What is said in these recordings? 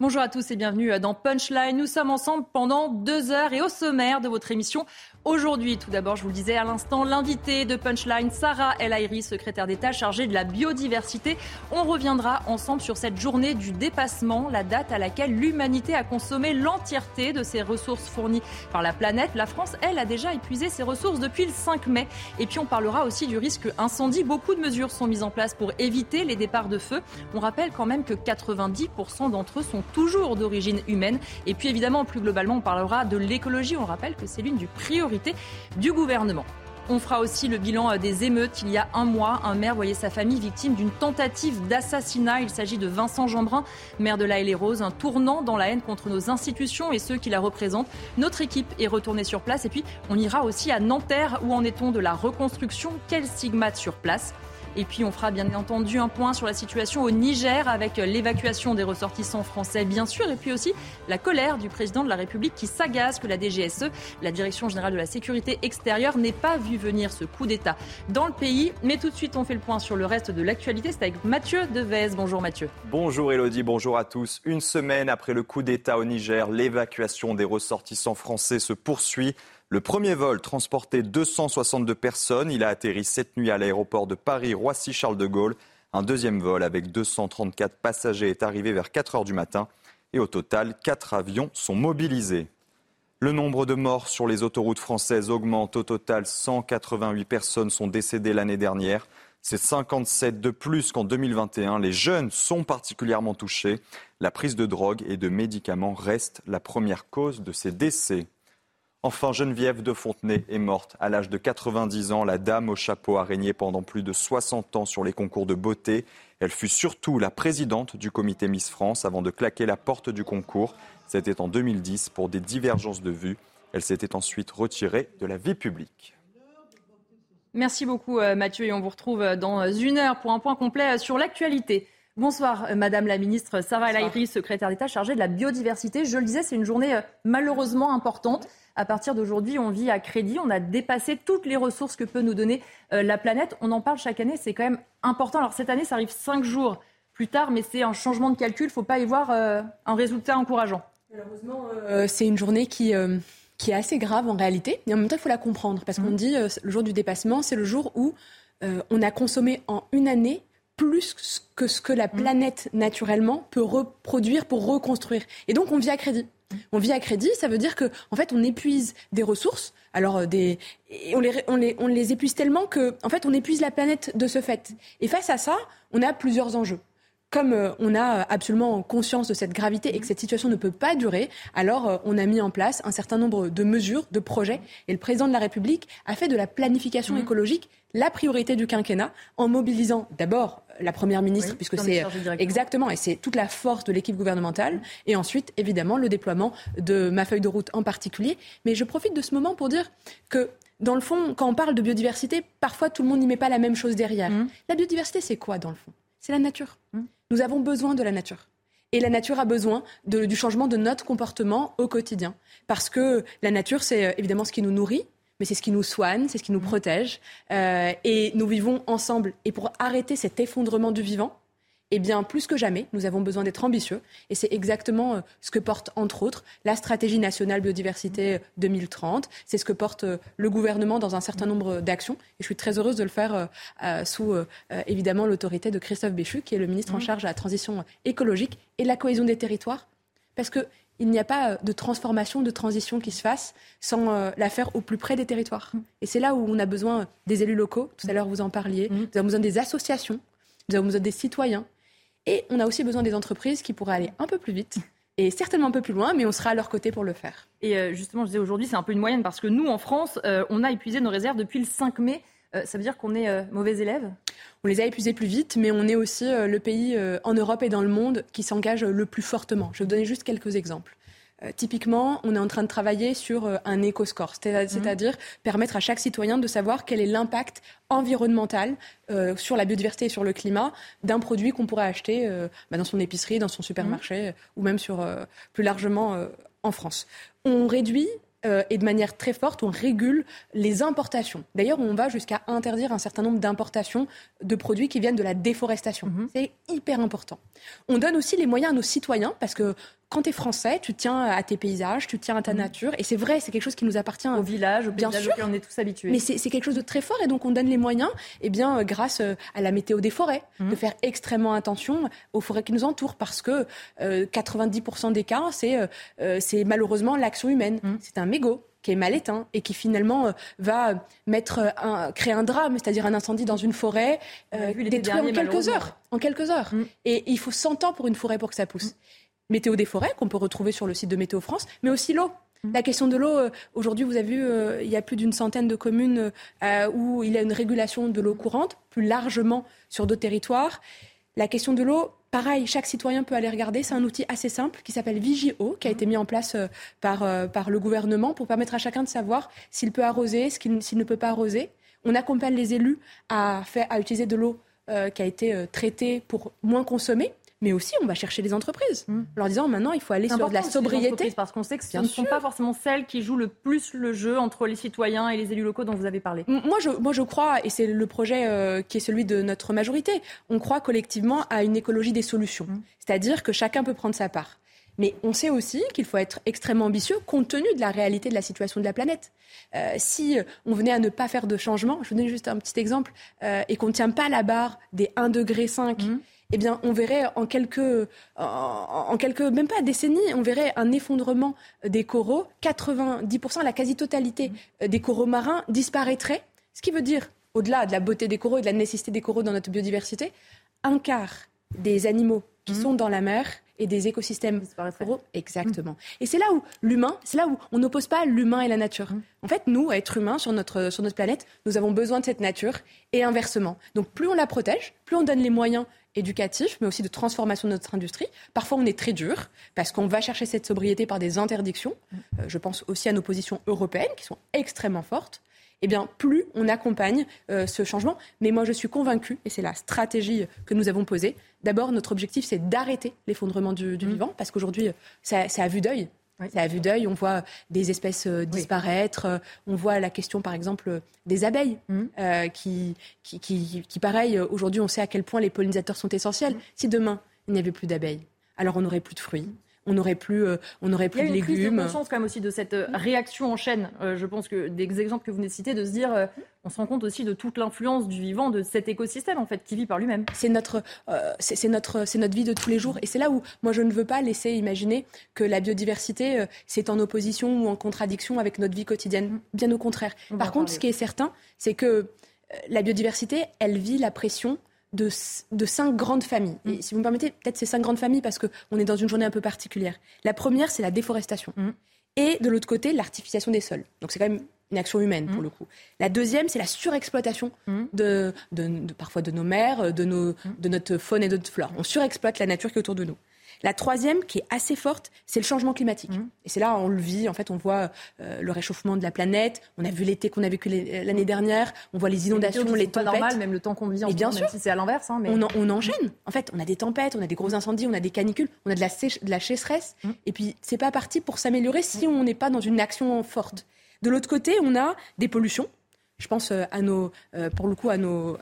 Bonjour à tous et bienvenue dans Punchline. Nous sommes ensemble pendant deux heures et au sommaire de votre émission, Aujourd'hui, tout d'abord, je vous le disais à l'instant, l'invité de Punchline, Sarah El Haïry, secrétaire d'État chargée de la biodiversité. On reviendra ensemble sur cette journée du dépassement, la date à laquelle l'humanité a consommé l'entièreté de ses ressources fournies par la planète. La France, elle, a déjà épuisé ses ressources depuis le 5 mai. Et puis, on parlera aussi du risque incendie. Beaucoup de mesures sont mises en place pour éviter les départs de feu. On rappelle quand même que 90% d'entre eux sont toujours d'origine humaine. Et puis, évidemment, plus globalement, on parlera de l'écologie. On rappelle que c'est l'une du priorité du gouvernement. On fera aussi le bilan euh, des émeutes. Il y a un mois, un maire voyait sa famille victime d'une tentative d'assassinat. Il s'agit de Vincent Jeanbrun, maire de La et les Roses, un tournant dans la haine contre nos institutions et ceux qui la représentent. Notre équipe est retournée sur place et puis on ira aussi à Nanterre. Où en est-on de la reconstruction? Quel stigmate sur place? Et puis on fera bien entendu un point sur la situation au Niger avec l'évacuation des ressortissants français bien sûr et puis aussi la colère du président de la République qui s'agace que la DGSE, la Direction générale de la sécurité extérieure, n'ait pas vu venir ce coup d'État dans le pays. Mais tout de suite on fait le point sur le reste de l'actualité. C'est avec Mathieu Devez. Bonjour Mathieu. Bonjour Elodie, bonjour à tous. Une semaine après le coup d'État au Niger, l'évacuation des ressortissants français se poursuit. Le premier vol transportait 262 personnes. Il a atterri cette nuit à l'aéroport de Paris-Roissy-Charles de Gaulle. Un deuxième vol avec 234 passagers est arrivé vers 4 heures du matin. Et au total, 4 avions sont mobilisés. Le nombre de morts sur les autoroutes françaises augmente. Au total, 188 personnes sont décédées l'année dernière. C'est 57 de plus qu'en 2021. Les jeunes sont particulièrement touchés. La prise de drogue et de médicaments reste la première cause de ces décès. Enfin, Geneviève de Fontenay est morte à l'âge de 90 ans. La dame au chapeau a régné pendant plus de 60 ans sur les concours de beauté. Elle fut surtout la présidente du comité Miss France avant de claquer la porte du concours. C'était en 2010 pour des divergences de vues. Elle s'était ensuite retirée de la vie publique. Merci beaucoup euh, Mathieu et on vous retrouve euh, dans une heure pour un point complet euh, sur l'actualité. Bonsoir, Madame la Ministre Sarah El secrétaire d'État chargée de la biodiversité. Je le disais, c'est une journée malheureusement importante. À partir d'aujourd'hui, on vit à crédit. On a dépassé toutes les ressources que peut nous donner euh, la planète. On en parle chaque année. C'est quand même important. Alors cette année, ça arrive cinq jours plus tard, mais c'est un changement de calcul. Il ne faut pas y voir euh, un résultat encourageant. Malheureusement, euh, c'est une journée qui qui est assez grave en réalité. Mais en même temps, il faut la comprendre parce qu'on mmh. dit le jour du dépassement, c'est le jour où on a consommé en une année plus que ce que la mmh. planète naturellement peut reproduire pour reconstruire. Et donc on vit à crédit. On vit à crédit, ça veut dire que en fait on épuise des ressources. Alors euh, des, on les, on les, on les épuise tellement que en fait on épuise la planète de ce fait. Et face à ça, on a plusieurs enjeux comme euh, on a absolument conscience de cette gravité et que cette situation ne peut pas durer, alors euh, on a mis en place un certain nombre de mesures, de projets. Et le président de la République a fait de la planification mmh. écologique la priorité du quinquennat en mobilisant d'abord la première ministre, puisque c'est exactement, et c'est toute la force de l'équipe gouvernementale, et ensuite, évidemment, le déploiement de ma feuille de route en particulier. Mais je profite de ce moment pour dire que dans le fond, quand on parle de biodiversité, parfois tout le monde n'y met pas la même chose derrière. Mmh. La biodiversité, c'est quoi dans le fond? C'est la nature. Mmh. Nous avons besoin de la nature. Et la nature a besoin du changement de notre comportement au quotidien. Parce que la nature, c'est euh, évidemment ce qui nous nourrit, mais c'est ce qui nous soigne, c'est ce qui nous protège. Euh, et nous vivons ensemble. Et pour arrêter cet effondrement du vivant, eh bien, plus que jamais, nous avons besoin d'être ambitieux. Et c'est exactement euh, ce que porte, entre autres, la stratégie nationale biodiversité 2030. C'est ce que porte euh, le gouvernement dans un certain nombre d'actions. Et je suis très heureuse de le faire sous, évidemment, l'autorité de Christophe Béchu, qui est le ministre en mmh. charge de la transition écologique et de la cohésion des territoires. Parce que il n'y a pas euh, de transformation, de transition qui se fasse sans euh, la faire au plus près des territoires. Et c'est là où on a besoin des élus locaux. Tout à l'heure, vous en parliez. Nous avons besoin des associations. Nous avons besoin des citoyens. Et on a aussi besoin des entreprises qui pourraient aller un peu plus vite et certainement un peu plus loin, mais on sera à leur côté pour le faire. Et euh, justement, je disais aujourd'hui, c'est un peu une moyenne parce que nous, en France, on a épuisé nos réserves depuis le 5 mai. ça veut dire qu'on est mauvais élèves? On les a épuisés plus vite, mais on est aussi euh, le pays euh, en Europe et dans le monde qui s'engage le plus fortement. Je vais vous donner juste quelques exemples. Euh, typiquement, on est en train de travailler sur un éco-score, mhm. c'est-à-dire permettre à chaque citoyen de savoir quel est l'impact environnemental sur la biodiversité et sur le climat d'un produit qu'on pourrait acheter bah, dans son épicerie, dans son supermarché, mhm. ou même sur, plus largement en France. On réduit euh, et de manière très forte, on régule les importations. D'ailleurs, on va jusqu'à interdire un certain nombre d'importations de produits qui viennent de la déforestation. Mhm. C'est hyper important. On donne aussi les moyens à nos citoyens parce que quand tu es français, tu tiens à tes paysages, tu tiens à ta mhm. nature. Et c'est vrai, c'est quelque chose qui nous appartient. Au village, au bien sûr. on est tous habitués. Mais c'est quelque chose de très fort. Et donc, on donne les moyens, eh bien, euh, grâce euh, à la météo des forêts, mhm. de faire extrêmement attention aux forêts qui nous entourent. Parce que 90% euh, des cas, c'est malheureusement l'action humaine. Mhm. C'est un mégot qui est mal éteint et qui finalement va mettre un, créer un drame, c'est-à-dire un incendie dans une forêt, détruire en quelques heures. En quelques heures. Et il faut 100 ans pour une forêt pour que ça pousse météo des forêts qu'on peut retrouver sur le site de Météo France, mais aussi l'eau. Mmh. La question de l'eau, euh, aujourd'hui, vous avez vu, euh, il y a plus d'une centaine de communes euh, où il y a une régulation de l'eau courante, plus largement sur d'autres territoires. La question de l'eau, pareil, chaque citoyen peut aller regarder. C'est un outil assez simple qui s'appelle Vigio, qui a été mis en place par, par le gouvernement pour permettre à chacun de savoir s'il peut arroser, s'il ne peut pas arroser. On accompagne les élus à, faire, à utiliser de l'eau qui a été traitée pour moins consommer mais aussi on va chercher les entreprises, mmh. en leur disant maintenant il faut aller sur de la sobriété. Parce qu'on sait que ce ne sont pas forcément celles qui jouent le plus le jeu entre les citoyens et les élus locaux dont vous avez parlé. Moi je, moi je crois, et c'est le projet euh, qui est celui de notre majorité, on croit collectivement à une écologie des solutions. Mmh. C'est-à-dire que chacun peut prendre sa part. Mais on sait aussi qu'il faut être extrêmement ambitieux compte tenu de la réalité de la situation de la planète. Euh, si on venait à ne pas faire de changement, je vous donne juste un petit exemple, euh, et qu'on ne tient pas la barre des 1,5 degré, eh bien, on verrait en quelques, en, quelques, même pas décennies, on verrait un effondrement des coraux. 90%, la quasi-totalité des coraux marins disparaîtrait. Ce qui veut dire, au-delà de la beauté des coraux et de la nécessité des coraux dans notre biodiversité, un quart des animaux qui mmh. sont dans la mer et des écosystèmes coraux. Exactement. Et c'est là où l'humain, c'est là où on n'oppose pas l'humain et la nature. Mmh. En fait, nous, êtres humains sur notre, sur notre planète, nous avons besoin de cette nature et inversement. Donc plus on la protège, plus on donne les moyens éducatif, mais aussi de transformation de notre industrie. Parfois, on est très dur parce qu'on va chercher cette sobriété par des interdictions. Euh, je pense aussi à nos positions européennes qui sont extrêmement fortes. Eh bien, plus on accompagne euh, ce changement. Mais moi, je suis convaincue, et c'est la stratégie que nous avons posée. D'abord, notre objectif, c'est d'arrêter l'effondrement du, mmh. vivant, parce qu'aujourd'hui, c'est à vue d'œil. C'est à vue d'œil, on voit des espèces euh, disparaître, euh, on voit la question par exemple des abeilles, mmh. euh, qui, qui, qui, pareil, aujourd'hui on sait à quel point les pollinisateurs sont essentiels. Mmh. Si demain il n'y avait plus d'abeilles, alors on n'aurait plus de fruits, on n'aurait plus, euh, on aurait plus de légumes. Il y a une prise de conscience quand même aussi de cette euh, réaction en chaîne. Euh, je pense que des exemples que vous venez de citer, de se dire, on se rend compte aussi de toute l'influence du vivant, de cet écosystème en fait qui vit par lui-même. C'est notre, c'est notre, c'est notre vie de tous les jours. Et c'est là où moi je ne veux pas laisser imaginer que la biodiversité c'est en opposition ou en contradiction avec notre vie quotidienne. Bien au contraire. Par contre, ce qui est certain, c'est que la biodiversité, elle vit la pression de, cinq grandes familles. Et mm. si vous me permettez, peut-être ces cinq grandes familles parce qu'on est dans une journée un peu particulière. La première, c'est la déforestation. Mm. Et de l'autre côté, l'artificiation des sols. Donc c'est quand même une action humaine pour mm. le coup. La deuxième, c'est la surexploitation de, parfois de nos mers, de, nos, de notre faune et de notre flore. On surexploite la nature qui est autour de nous. La troisième, qui est assez forte, c'est le changement climatique. Mmh. Et c'est là, on le vit, en fait, on voit euh, le réchauffement de la planète, on a vu l'été qu'on a vécu l'année dernière, on voit les inondations, les, les tempêtes. C'est normal, même le temps qu'on vit en et bien sûr, même si c'est à l'inverse. Hein, mais... on, enchaîne. En fait, on a des tempêtes, on a des gros incendies, on a des canicules, on a de la, de la sécheresse. Mmh. Et puis, c'est pas parti pour s'améliorer si on n'est pas dans une action forte. De l'autre côté, on a des pollutions je pense euh, à nos, euh, pour le coup, à nos,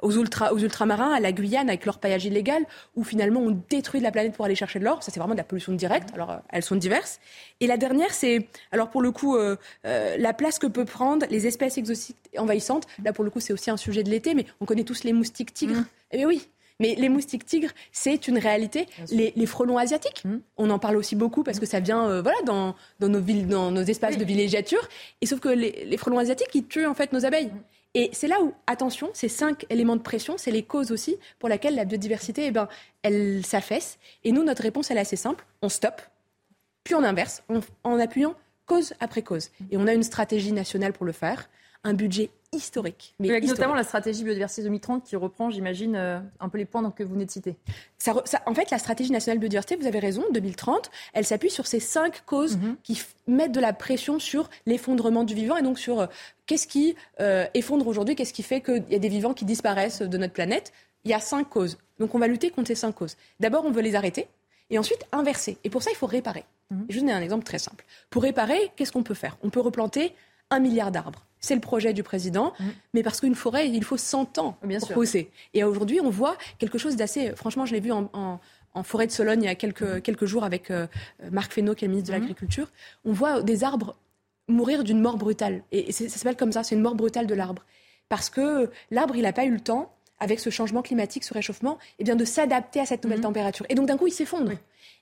aux, ultra, aux ultramarins, à la Guyane avec leur paillage illégal, où finalement on détruit la planète pour aller chercher de l'or. Ça, c'est vraiment de la pollution directe. Alors, euh, elles sont diverses. Et la dernière, c'est, alors pour le coup, la place que peut prendre les espèces exotiques envahissantes. Là, pour le coup, c'est aussi un sujet de l'été, mais on connaît tous les moustiques tigres. Mmh. Eh bien oui, mais les moustiques tigres, c'est une réalité. Les, frelons asiatiques, mmh. on en parle aussi beaucoup parce que ça vient euh, voilà, dans, nos villes, dans nos espaces de villégiature. Et sauf que les, frelons asiatiques, ils tuent en fait nos abeilles. Mmh. Et c'est là où, attention, ces cinq éléments de pression, c'est les causes aussi pour lesquelles la biodiversité, eh ben, elle s'affaisse. Et nous, notre réponse, elle est assez simple. On stoppe, puis on inverse, en appuyant cause après cause. Et on a une stratégie nationale pour le faire, un budget historique. Mais Avec notamment la stratégie biodiversité 2030 qui reprend, j'imagine, euh, un peu les points que vous venez de citer. en fait, la stratégie nationale biodiversité, vous avez raison, 2030, elle s'appuie sur ces cinq causes mhm. qui mettent de la pression sur l'effondrement du vivant et donc sur euh, qu'est-ce qui euh, effondre aujourd'hui, qu'est-ce qui fait qu'il y a des vivants qui disparaissent de notre planète. Il y a cinq causes. Donc on va lutter contre ces cinq causes. D'abord, on veut les arrêter. Et ensuite, inverser. Et pour ça, il faut réparer. Mhm. Je vous donne un exemple très simple. Pour réparer, qu'est-ce qu'on peut faire? On peut replanter un milliard d'arbres. C'est le projet du président, mhm. mais parce qu'une forêt, il faut 100 ans Bien pour pousser. Et aujourd'hui, on voit quelque chose d'assez... Franchement, je l'ai vu en, forêt de Sologne il y a quelques, quelques jours avec euh, Marc Fesneau, qui est le ministre de l'Agriculture. On voit des arbres mourir d'une mort brutale. Et, ça s'appelle comme ça, c'est une mort brutale de l'arbre. Parce que l'arbre, il n'a pas eu le temps, avec ce changement climatique, ce réchauffement, eh bien, de s'adapter à cette nouvelle température. Et donc, d'un coup, il s'effondre.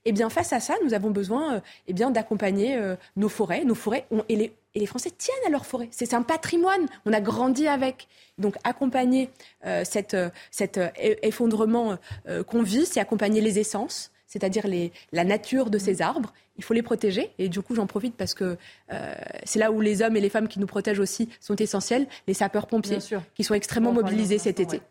Eh bien, face à ça, nous avons besoin euh, eh bien, d'accompagner euh, nos forêts. Nos forêts et, les, et, les, Français tiennent à leurs forêts. C'est un patrimoine. On a grandi avec. Donc, accompagner euh, cette, cet effondrement qu'on vit, c'est accompagner les essences, c'est-à-dire la nature de ces arbres. Il faut les protéger. Et du coup, j'en profite parce que c'est là où les hommes et les femmes qui nous protègent aussi sont essentiels. Les sapeurs-pompiers, qui sont extrêmement mobilisés cet été.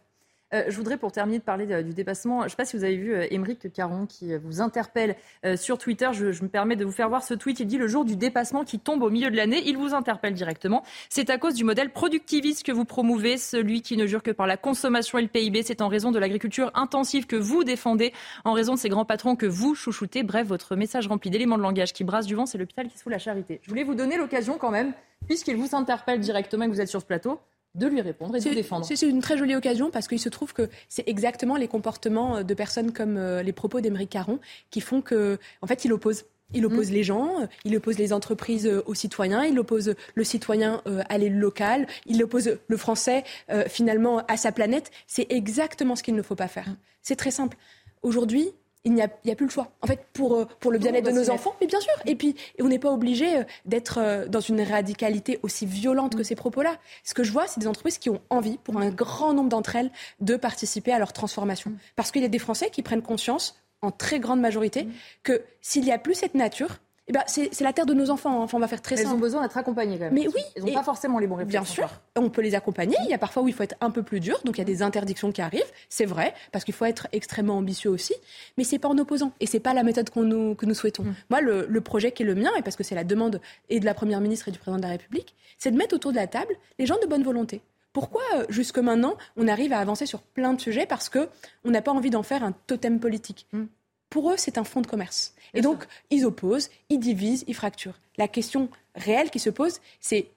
Euh, je voudrais, pour terminer, de parler du dépassement. Je ne sais pas si vous avez vu euh, Émeric Caron qui euh, vous interpelle sur Twitter. Je, me permets de vous faire voir ce tweet. Il dit le jour du dépassement qui tombe au milieu de l'année, il vous interpelle directement. C'est à cause du modèle productiviste que vous promouvez, celui qui ne jure que par la consommation et le PIB. C'est en raison de l'agriculture intensive que vous défendez, en raison de ces grands patrons que vous chouchoutez. Bref, votre message rempli d'éléments de langage qui brasse du vent, c'est l'hôpital qui se fout la charité. Je voulais vous donner l'occasion quand même, puisqu'il vous interpelle directement et que vous êtes sur ce plateau, de lui répondre et de défendre. C'est une très jolie occasion parce qu'il se trouve que c'est exactement les comportements de personnes comme euh, les propos d'Émeric Caron qui font que, en fait, il oppose. Il oppose mm. les gens, il oppose les entreprises euh, aux citoyens, il oppose le citoyen euh, à l'élu local, il oppose le français finalement à sa planète. C'est exactement ce qu'il ne faut pas faire. Mm. C'est très simple. Aujourd'hui, il n'y a, plus le choix. En fait, pour, euh, pour le bien-être de nos enfants, mais bien sûr. Et puis, on n'est pas obligé euh, d'être euh, dans une radicalité aussi violente que ces propos-là. Ce que je vois, c'est des entreprises qui ont envie, pour un grand nombre d'entre elles, de participer à leur transformation. Parce qu'il y a des Français qui prennent conscience, en très grande majorité, que s'il n'y a plus cette nature, eh ben, c'est la terre de nos enfants. Hein. Enfin, on va faire très simple. Ils ont besoin d'être accompagnés quand même. Mais oui. Ils n'ont pas forcément les bons réflexes. Bien sûr. On peut les accompagner. Il y a parfois où il faut être un peu plus dur. Donc, il y a des interdictions qui arrivent. C'est vrai. Parce qu'il faut être extrêmement ambitieux aussi. Mais c'est pas en opposant. Et c'est pas la méthode nous, que nous souhaitons. Mm. Moi, le, le, projet qui est le mien, et parce que c'est la demande et de la Première ministre et du Président de la République, c'est de mettre autour de la table les gens de bonne volonté. Pourquoi, euh, jusque maintenant, on arrive à avancer sur plein de sujets Parce qu'on n'a pas envie d'en faire un totem politique? Mm pour eux, c'est un fonds de commerce. et donc, ils opposent, ils divisent, ils fracturent. La question réelle qui se pose, c'est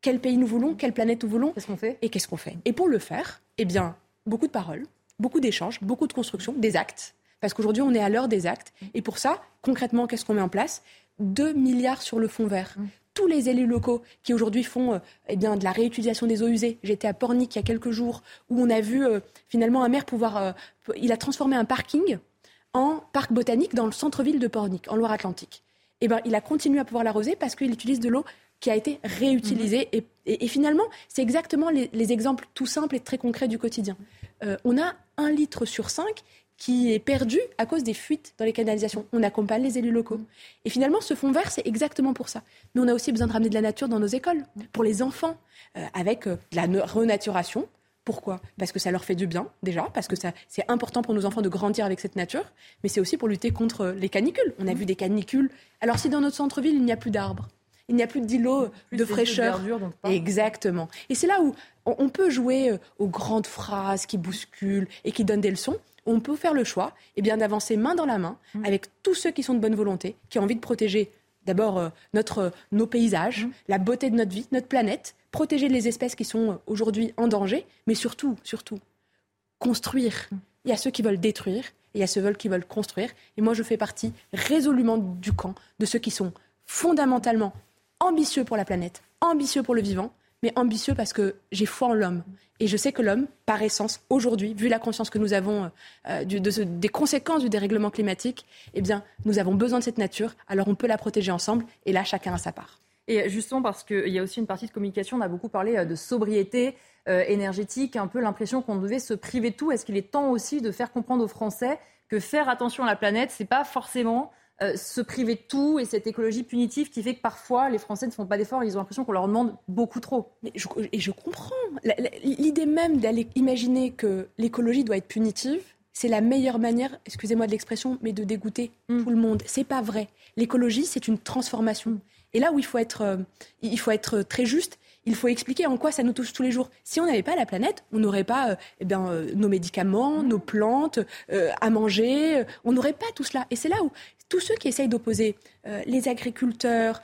quel pays nous voulons, quelle planète nous voulons, qu'est-ce qu'on fait? et qu'est-ce qu'on fait? Et pour le faire, eh bien, beaucoup de paroles, beaucoup d'échanges, beaucoup de constructions, des actes. Parce qu'aujourd'hui, on est à l'heure des actes. Et pour ça, concrètement, qu'est-ce qu'on met en place? 2 milliards sur le fonds vert. Mmh. Tous les élus locaux qui aujourd'hui font euh, eh bien, de la réutilisation des eaux usées. J'étais à Pornic il y a quelques jours où on a vu euh, finalement un maire pouvoir. Euh, il a transformé un parking en parc botanique dans le centre-ville de Pornic, en Loire-Atlantique. Eh ben, il a continué à pouvoir l'arroser parce qu'il utilise de l'eau qui a été réutilisée. Mhm. Et, finalement, c'est exactement les, exemples tout simples et très concrets du quotidien. Euh, on a un litre sur cinq qui est perdu à cause des fuites dans les canalisations. On accompagne les élus locaux. Et finalement, ce fonds vert, c'est exactement pour ça. Mais on a aussi besoin de ramener de la nature dans nos écoles, pour les enfants, euh, avec euh, de la renaturation, pourquoi? Parce que ça leur fait du bien, déjà, parce que c'est important pour nos enfants de grandir avec cette nature, mais c'est aussi pour lutter contre les canicules. On a mmh. vu des canicules. Alors, si dans notre centre-ville, il n'y a plus d'arbres, il n'y a plus d'îlots de fraîcheur. Exactement. Et c'est là où on peut jouer euh, aux grandes phrases qui bousculent et qui donnent des leçons. On peut faire le choix eh bien, d'avancer main dans la main mmh. avec tous ceux qui sont de bonne volonté, qui ont envie de protéger d'abord euh, notre, nos paysages, mmh. la beauté de notre vie, notre planète, protéger les espèces qui sont aujourd'hui en danger, mais surtout, surtout, construire. Il y a ceux qui veulent détruire et il y a ceux qui veulent construire. Et moi, je fais partie résolument du camp de ceux qui sont fondamentalement ambitieux pour la planète, ambitieux pour le vivant, mais ambitieux parce que j'ai foi en l'homme. Et je sais que l'homme, par essence, aujourd'hui, vu la conscience que nous avons euh, des conséquences du dérèglement climatique, eh bien, nous avons besoin de cette nature, alors on peut la protéger ensemble, et là, chacun a sa part. Et justement, parce qu'il y a aussi une partie de communication, on a beaucoup parlé euh, de sobriété euh, énergétique, un peu l'impression qu'on devait se priver de tout. Est-ce qu'il est temps aussi de faire comprendre aux Français que faire attention à la planète, c'est pas forcément euh, se priver de tout et cette écologie punitive qui fait que parfois les Français ne font pas d'efforts, ils ont l'impression qu'on leur demande beaucoup trop. Mais et je comprends. L'idée même d'aller imaginer que l'écologie doit être punitive, c'est la meilleure manière, excusez-moi de l'expression, mais de dégoûter mm. tout le monde. C'est pas vrai. L'écologie, c'est une transformation. Et là où il faut être, il faut être très juste, il faut expliquer en quoi ça nous touche tous les jours. Si on n'avait pas la planète, on n'aurait pas eh bien, nos médicaments, nos plantes à manger, on n'aurait pas tout cela. Et c'est là où tous ceux qui essayent d'opposer les agriculteurs,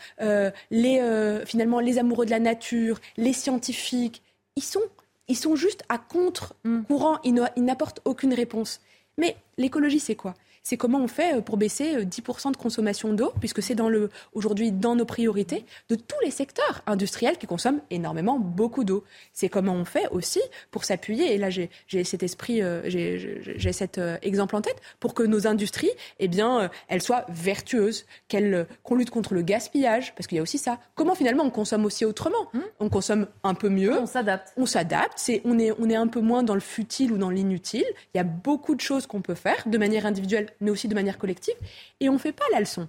les, finalement les amoureux de la nature, les scientifiques, ils sont ils sont juste à contre-courant, ils n'apportent aucune réponse. Mais l'écologie, c'est quoi? C'est comment on fait euh, pour baisser 10% euh, de consommation d'eau, puisque c'est dans le, aujourd'hui dans nos priorités de tous les secteurs industriels qui consomment énormément beaucoup d'eau. C'est comment on fait aussi pour s'appuyer, et là j'ai, cet esprit, euh, j'ai, cet exemple en tête, pour que nos industries, eh bien, elles soient vertueuses, qu'elles, qu'on lutte contre le gaspillage, parce qu'il y a aussi ça. Comment finalement on consomme aussi autrement? Mmh. On consomme un peu mieux. On s'adapte. On s'adapte. C'est, on, est, on est un peu moins dans le futile ou dans l'inutile. Il y a beaucoup de choses qu'on peut faire de manière individuelle mais aussi de manière collective. Et on ne fait pas la leçon.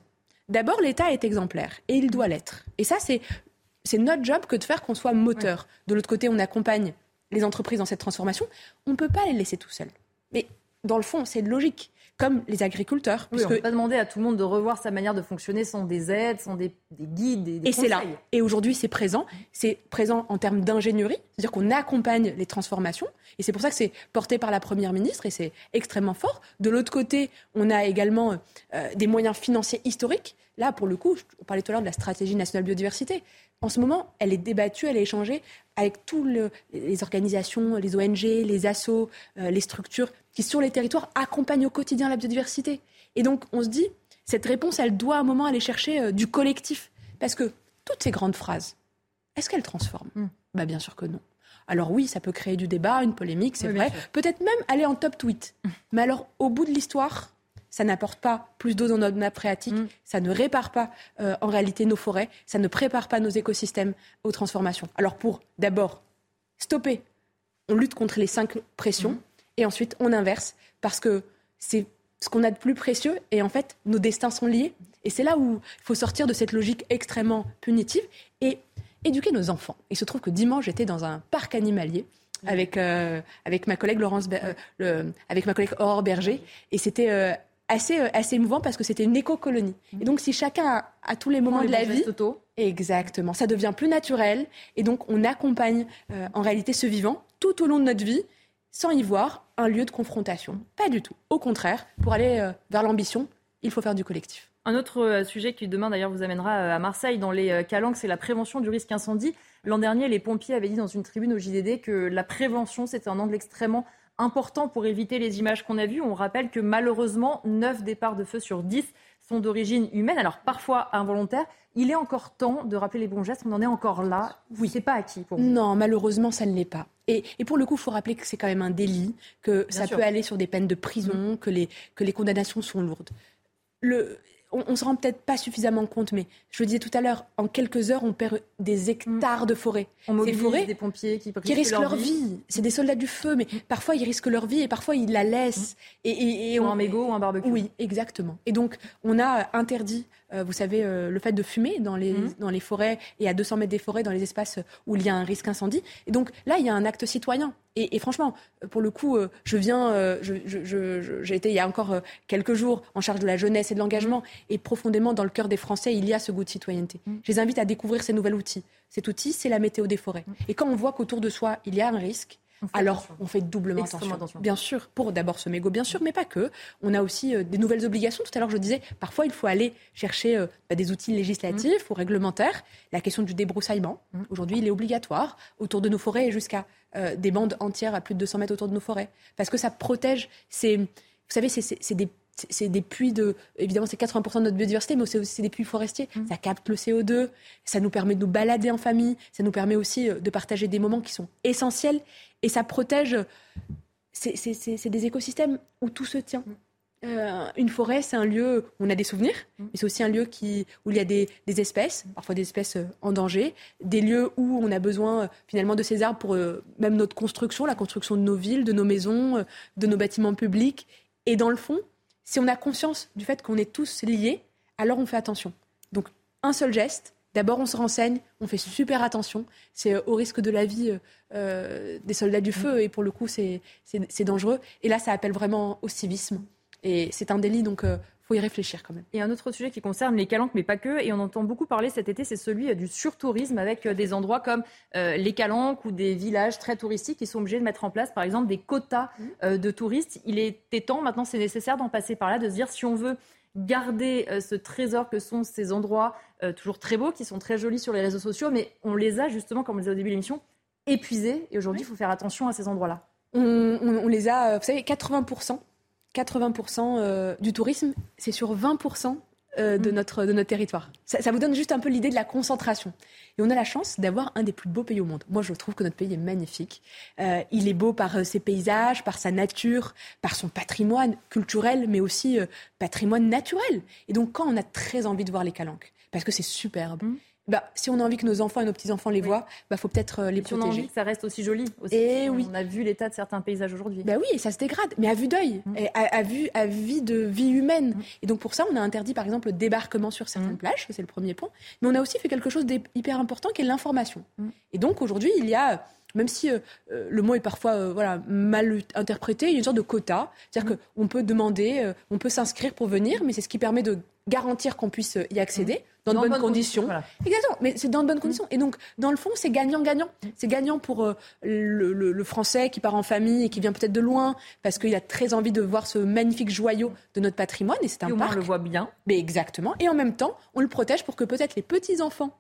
D'abord, l'État est exemplaire, et il doit l'être. Et ça, c'est, c'est notre job que de faire qu'on soit moteur. De l'autre côté, on accompagne les entreprises dans cette transformation. On ne peut pas les laisser tout seuls. Mais dans le fond, c'est logique comme les agriculteurs. Oui, on ne peut pas demander à tout le monde de revoir sa manière de fonctionner sans des aides, sans des, guides, des, Et c'est là. Et aujourd'hui, c'est présent. C'est présent en termes d'ingénierie, c'est-à-dire qu'on accompagne les transformations. Et c'est pour ça que c'est porté par la Première ministre et c'est extrêmement fort. De l'autre côté, on a également euh, des moyens financiers historiques. Là, pour le coup, on parlait tout à l'heure de la stratégie nationale biodiversité. En ce moment, elle est débattue, elle est échangée avec toutes les organisations, les ONG, les assos, euh, les structures qui, sur les territoires, accompagnent au quotidien la biodiversité. Et donc, on se dit, cette réponse, elle doit à un moment aller chercher euh, du collectif. Parce que toutes ces grandes phrases, est-ce qu'elles transforment hmm. bah, Bien sûr que non. Alors oui, ça peut créer du débat, une polémique, c'est vrai. Peut-être même aller en top tweet. Mais alors, au bout de l'histoire, ça n'apporte pas plus d'eau dans notre nappe phréatique, mm. ça ne répare pas euh, en réalité nos forêts, ça ne prépare pas nos écosystèmes aux transformations. Alors pour d'abord stopper, on lutte contre les cinq pressions mm. et ensuite on inverse parce que c'est ce qu'on a de plus précieux et en fait nos destins sont liés et c'est là où il faut sortir de cette logique extrêmement punitive et éduquer nos enfants. Il se trouve que dimanche j'étais dans un parc animalier avec, euh, avec ma collègue Laurence, euh, avec ma collègue Aurore Berger et c'était euh, assez émouvant parce que c'était une éco-colonie. Mmh. Et donc, si chacun, à tous les moments de la vie. Exactement. Ça devient plus naturel. Et donc, on accompagne euh, en réalité ce vivant tout au long de notre vie sans y voir un lieu de confrontation. Pas du tout. Au contraire, pour aller euh, vers l'ambition, il faut faire du collectif. Un autre sujet qui demain d'ailleurs vous amènera à Marseille dans les calanques, c'est la prévention du risque incendie. L'an dernier, les pompiers avaient dit dans une tribune au JDD que la prévention c'était un angle extrêmement important pour éviter les images qu'on a vues. On rappelle que malheureusement, 9 départs de feu sur 10 sont d'origine humaine, alors parfois involontaire. Il est encore temps de rappeler les bons gestes. On en est encore là. Oui. C'est pas acquis pour vous. Non, malheureusement, ça ne l'est pas. Et, pour le coup, il faut rappeler que c'est quand même un délit, que ça peut aller sur des peines de prison, mm. que, les, que les condamnations sont lourdes. Le, on ne se rend peut-être pas suffisamment compte, mais je le disais tout à l'heure, en quelques heures, on perd des hectares de forêt. On mobilise forêts des pompiers qui, risquent leur, vie. C'est des soldats du feu, mais parfois ils risquent leur vie et parfois ils la laissent. Et, ou un mégot ou un barbecue. Oui, exactement. Et donc, on a interdit euh, vous savez, euh, le fait de fumer dans les, dans les forêts et à 200 mètres des forêts, dans les espaces où il y a un risque incendie. Et donc là, il y a un acte citoyen. Et, franchement, pour le coup, euh, je viens, j'ai été il y a encore quelques jours en charge de la jeunesse et de l'engagement, mmh. et profondément dans le cœur des Français, il y a ce goût de citoyenneté. Mmh. Je les invite à découvrir ces nouveaux outils. Cet outil, c'est la météo des forêts. Et quand on voit qu'autour de soi, il y a un risque, alors on fait doublement attention. Bien sûr, pour d'abord ce mégot, bien sûr, mais pas que. On a aussi euh, des nouvelles obligations. Tout à l'heure, je disais, parfois il faut aller chercher euh, bah, des outils législatifs ou réglementaires. La question du débroussaillement, mmh. aujourd'hui, il est obligatoire autour de nos forêts et jusqu'à euh, des bandes entières à plus de 200 mètres autour de nos forêts. Parce que ça protège ces... Vous savez, c'est des c'est des puits de. Évidemment, c'est 80% de notre biodiversité, mais c'est aussi des puits forestiers. Mmh. Ça capte le CO2, ça nous permet de nous balader en famille, ça nous permet aussi de partager des moments qui sont essentiels et ça protège. C'est des écosystèmes où tout se tient. Mm. Euh, une forêt, c'est un lieu où on a des souvenirs, mm. mais c'est aussi un lieu qui, où il y a des, espèces, parfois des espèces euh, en danger, des lieux où on a besoin euh, finalement de ces arbres pour même notre construction, la construction de nos villes, de nos maisons, de nos bâtiments publics. Et dans le fond, si on a conscience du fait qu'on est tous liés, alors on fait attention. Donc un seul geste, D'abord, on se renseigne, on fait super attention. C'est au risque de la vie euh, des soldats du feu, et pour le coup, c'est dangereux. Et là, ça appelle vraiment au civisme. Et c'est un délit, donc faut y réfléchir quand même. Et un autre sujet qui concerne les calanques, mais pas que, et on entend beaucoup parler cet été, c'est celui du surtourisme avec des endroits comme les calanques ou des villages très touristiques qui sont obligés de mettre en place, par exemple, des quotas mmh. de touristes. Il était temps, maintenant c'est nécessaire d'en passer par là, de se dire si on veut garder euh, ce trésor que sont ces endroits euh, toujours très beaux, qui sont très jolis sur les réseaux sociaux, mais on les a justement, comme on le disait au début de l'émission, épuisés. Et aujourd'hui, il faut faire attention à ces endroits-là. On, les a, euh, vous savez, 80%, 80% du tourisme, c'est sur 20% de, mm. notre, de notre territoire. Ça, vous donne juste un peu l'idée de la concentration. Et on a la chance d'avoir un des plus beaux pays au monde. Moi, je trouve que notre pays est magnifique. il est beau par ses paysages, par sa nature, par son patrimoine culturel, mais aussi patrimoine naturel. Et donc, quand on a très envie de voir les calanques, parce que c'est superbe, mmh. Bah, si on a envie que nos enfants et nos petits-enfants les voient, il bah, faut peut-être euh, les protéger. Si on a envie que ça reste aussi joli. Aussi. Et oui. On a vu l'état de certains paysages aujourd'hui. Bah oui, ça se dégrade, mais à vue d'œil, mmh. à, vue, à vue de vie humaine. Mmh. Et donc pour ça, on a interdit par exemple le débarquement sur certaines plages, c'est le premier point. Mais on a aussi fait quelque chose d'hyper important qui est l'information. Et donc aujourd'hui, il y a même si euh, le mot est parfois euh, voilà, mal interprété, il y a une sorte de quota. C'est-à-dire mm. qu'on peut demander, on peut s'inscrire pour venir, mais c'est ce qui permet de garantir qu'on puisse y accéder. Mm. Dans, de bonnes, conditions. Exactement, mais c'est dans de bonnes mm. conditions. Et donc, dans le fond, c'est gagnant-gagnant. C'est gagnant pour le, Français qui part en famille et qui vient peut-être de loin parce qu'il a très envie de voir ce magnifique joyau de notre patrimoine. Et c'est un et parc. on le voit bien. Mais exactement. Et en même temps, on le protège pour que peut-être les petits-enfants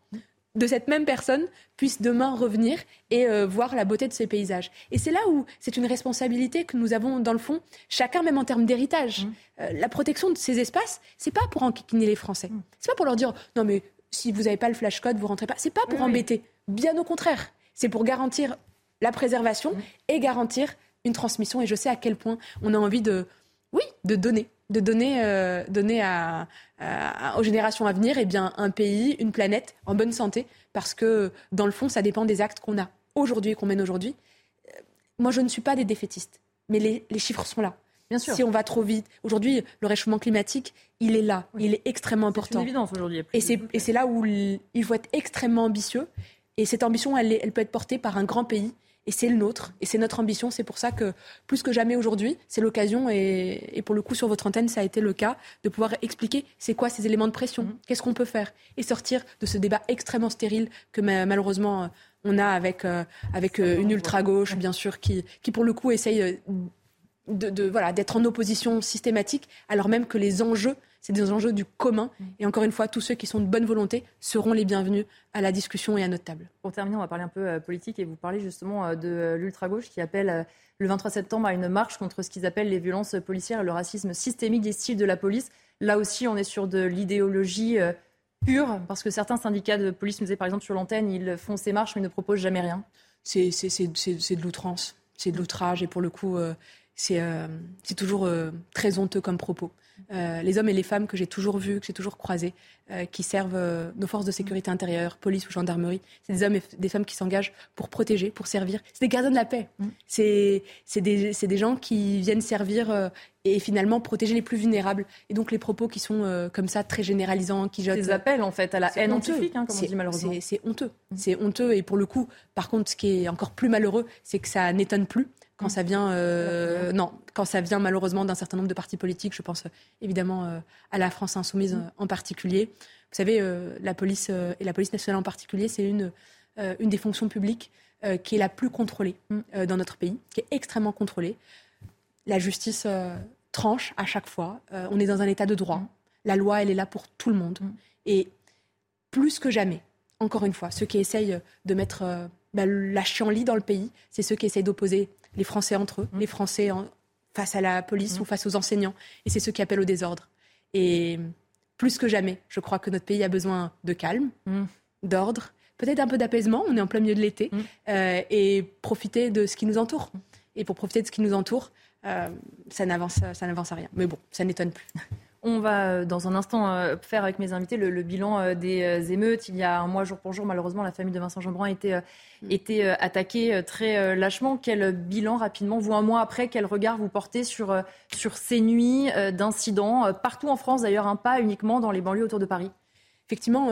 de cette même personne puisse demain revenir et euh, voir la beauté de ces paysages. Et c'est là où c'est une responsabilité que nous avons dans le fond, chacun même en termes d'héritage. Mmh. Euh, la protection de ces espaces, c'est pas pour enquiquiner les Français. Mmh. C'est pas pour leur dire non mais si vous n'avez pas le flash code, vous rentrez pas. C'est pas pour embêter. Bien au contraire, c'est pour garantir la préservation mmh. et garantir une transmission. Et je sais à quel point on a envie de, oui, de donner de donner, euh, donner à, aux générations à venir eh bien, un pays, une planète en bonne santé, parce que dans le fond, ça dépend des actes qu'on a aujourd'hui et qu'on mène aujourd'hui. Euh, moi, je ne suis pas des défaitistes, mais les, chiffres sont là. Bien sûr. Si on va trop vite, aujourd'hui, le réchauffement climatique, il est là, il est extrêmement important. C'est une évidence aujourd'hui. Et c'est là où il faut être extrêmement ambitieux. Et cette ambition, elle, elle peut être portée par un grand pays et c'est le nôtre, et c'est notre ambition. C'est pour ça que, plus que jamais aujourd'hui, c'est l'occasion, et, pour le coup, sur votre antenne, ça a été le cas, de pouvoir expliquer c'est quoi ces éléments de pression, mm-hmm. qu'est-ce qu'on peut faire, et sortir de ce débat extrêmement stérile que malheureusement on a avec, euh, avec euh, une ultra-gauche, bien sûr, qui, qui pour le coup essaye de, voilà, d'être en opposition systématique, alors même que les enjeux c'est des enjeux du commun. Mm. Et encore une fois, tous ceux qui sont de bonne volonté seront les bienvenus à la discussion et à notre table. Pour terminer, on va parler un peu euh, politique et vous parlez justement euh, de euh, l'ultra-gauche qui appelle le 23 septembre à une marche contre ce qu'ils appellent les violences policières et le racisme systémique des styles de la police. Là aussi, on est sur de l'idéologie pure, parce que certains syndicats de police nous disaient par exemple sur l'antenne, ils font ces marches mais ne proposent jamais rien. C'est de l'outrance, c'est de l'outrage et pour le coup, c'est toujours très honteux comme propos. Euh, les hommes et les femmes que j'ai toujours vus, que j'ai toujours croisés, euh, qui servent euh, nos forces de sécurité intérieure, police ou gendarmerie. C'est des hommes et des femmes qui s'engagent pour protéger, pour servir. C'est des gardiens de la paix. Mm. C'est des, des, gens qui viennent servir et finalement protéger les plus vulnérables. Et donc les propos qui sont comme ça, très généralisants, qui jettent... Des appels en fait à la haine antifique, hein, comme on dit malheureusement. C'est honteux. Mm. C'est honteux. Et pour le coup, par contre, ce qui est encore plus malheureux, c'est que ça n'étonne plus quand ça vient, euh, non, quand ça vient malheureusement d'un certain nombre de partis politiques, je pense euh, évidemment euh, à la France insoumise en particulier. Vous savez, la police et la police nationale en particulier, c'est une, une des fonctions publiques qui est la plus contrôlée dans notre pays, qui est extrêmement contrôlée. La justice tranche à chaque fois. on est dans un état de droit. La loi, elle est là pour tout le monde. Et plus que jamais, encore une fois, ceux qui essayent de mettre bah, la chienlit dans le pays, c'est ceux qui essayent d'opposer les Français entre eux, mmh. les Français face à la police mmh. ou face aux enseignants. Et c'est ceux qui appellent au désordre. Et plus que jamais, je crois que notre pays a besoin de calme, mmh. d'ordre, peut-être un peu d'apaisement. On est en plein milieu de l'été. Euh, et profiter de ce qui nous entoure. Et pour profiter de ce qui nous entoure, euh, ça n'avance à rien. Mais bon, ça n'étonne plus. On va euh, dans un instant euh, faire avec mes invités le, bilan euh, des émeutes. Il y a un mois jour pour jour, malheureusement, la famille de Vincent Jeanbrun a été, été attaquée très lâchement. Quel bilan rapidement, vous un mois après, quel regard vous portez sur, sur ces nuits d'incidents partout en France d'ailleurs, hein, pas uniquement dans les banlieues autour de Paris? Effectivement,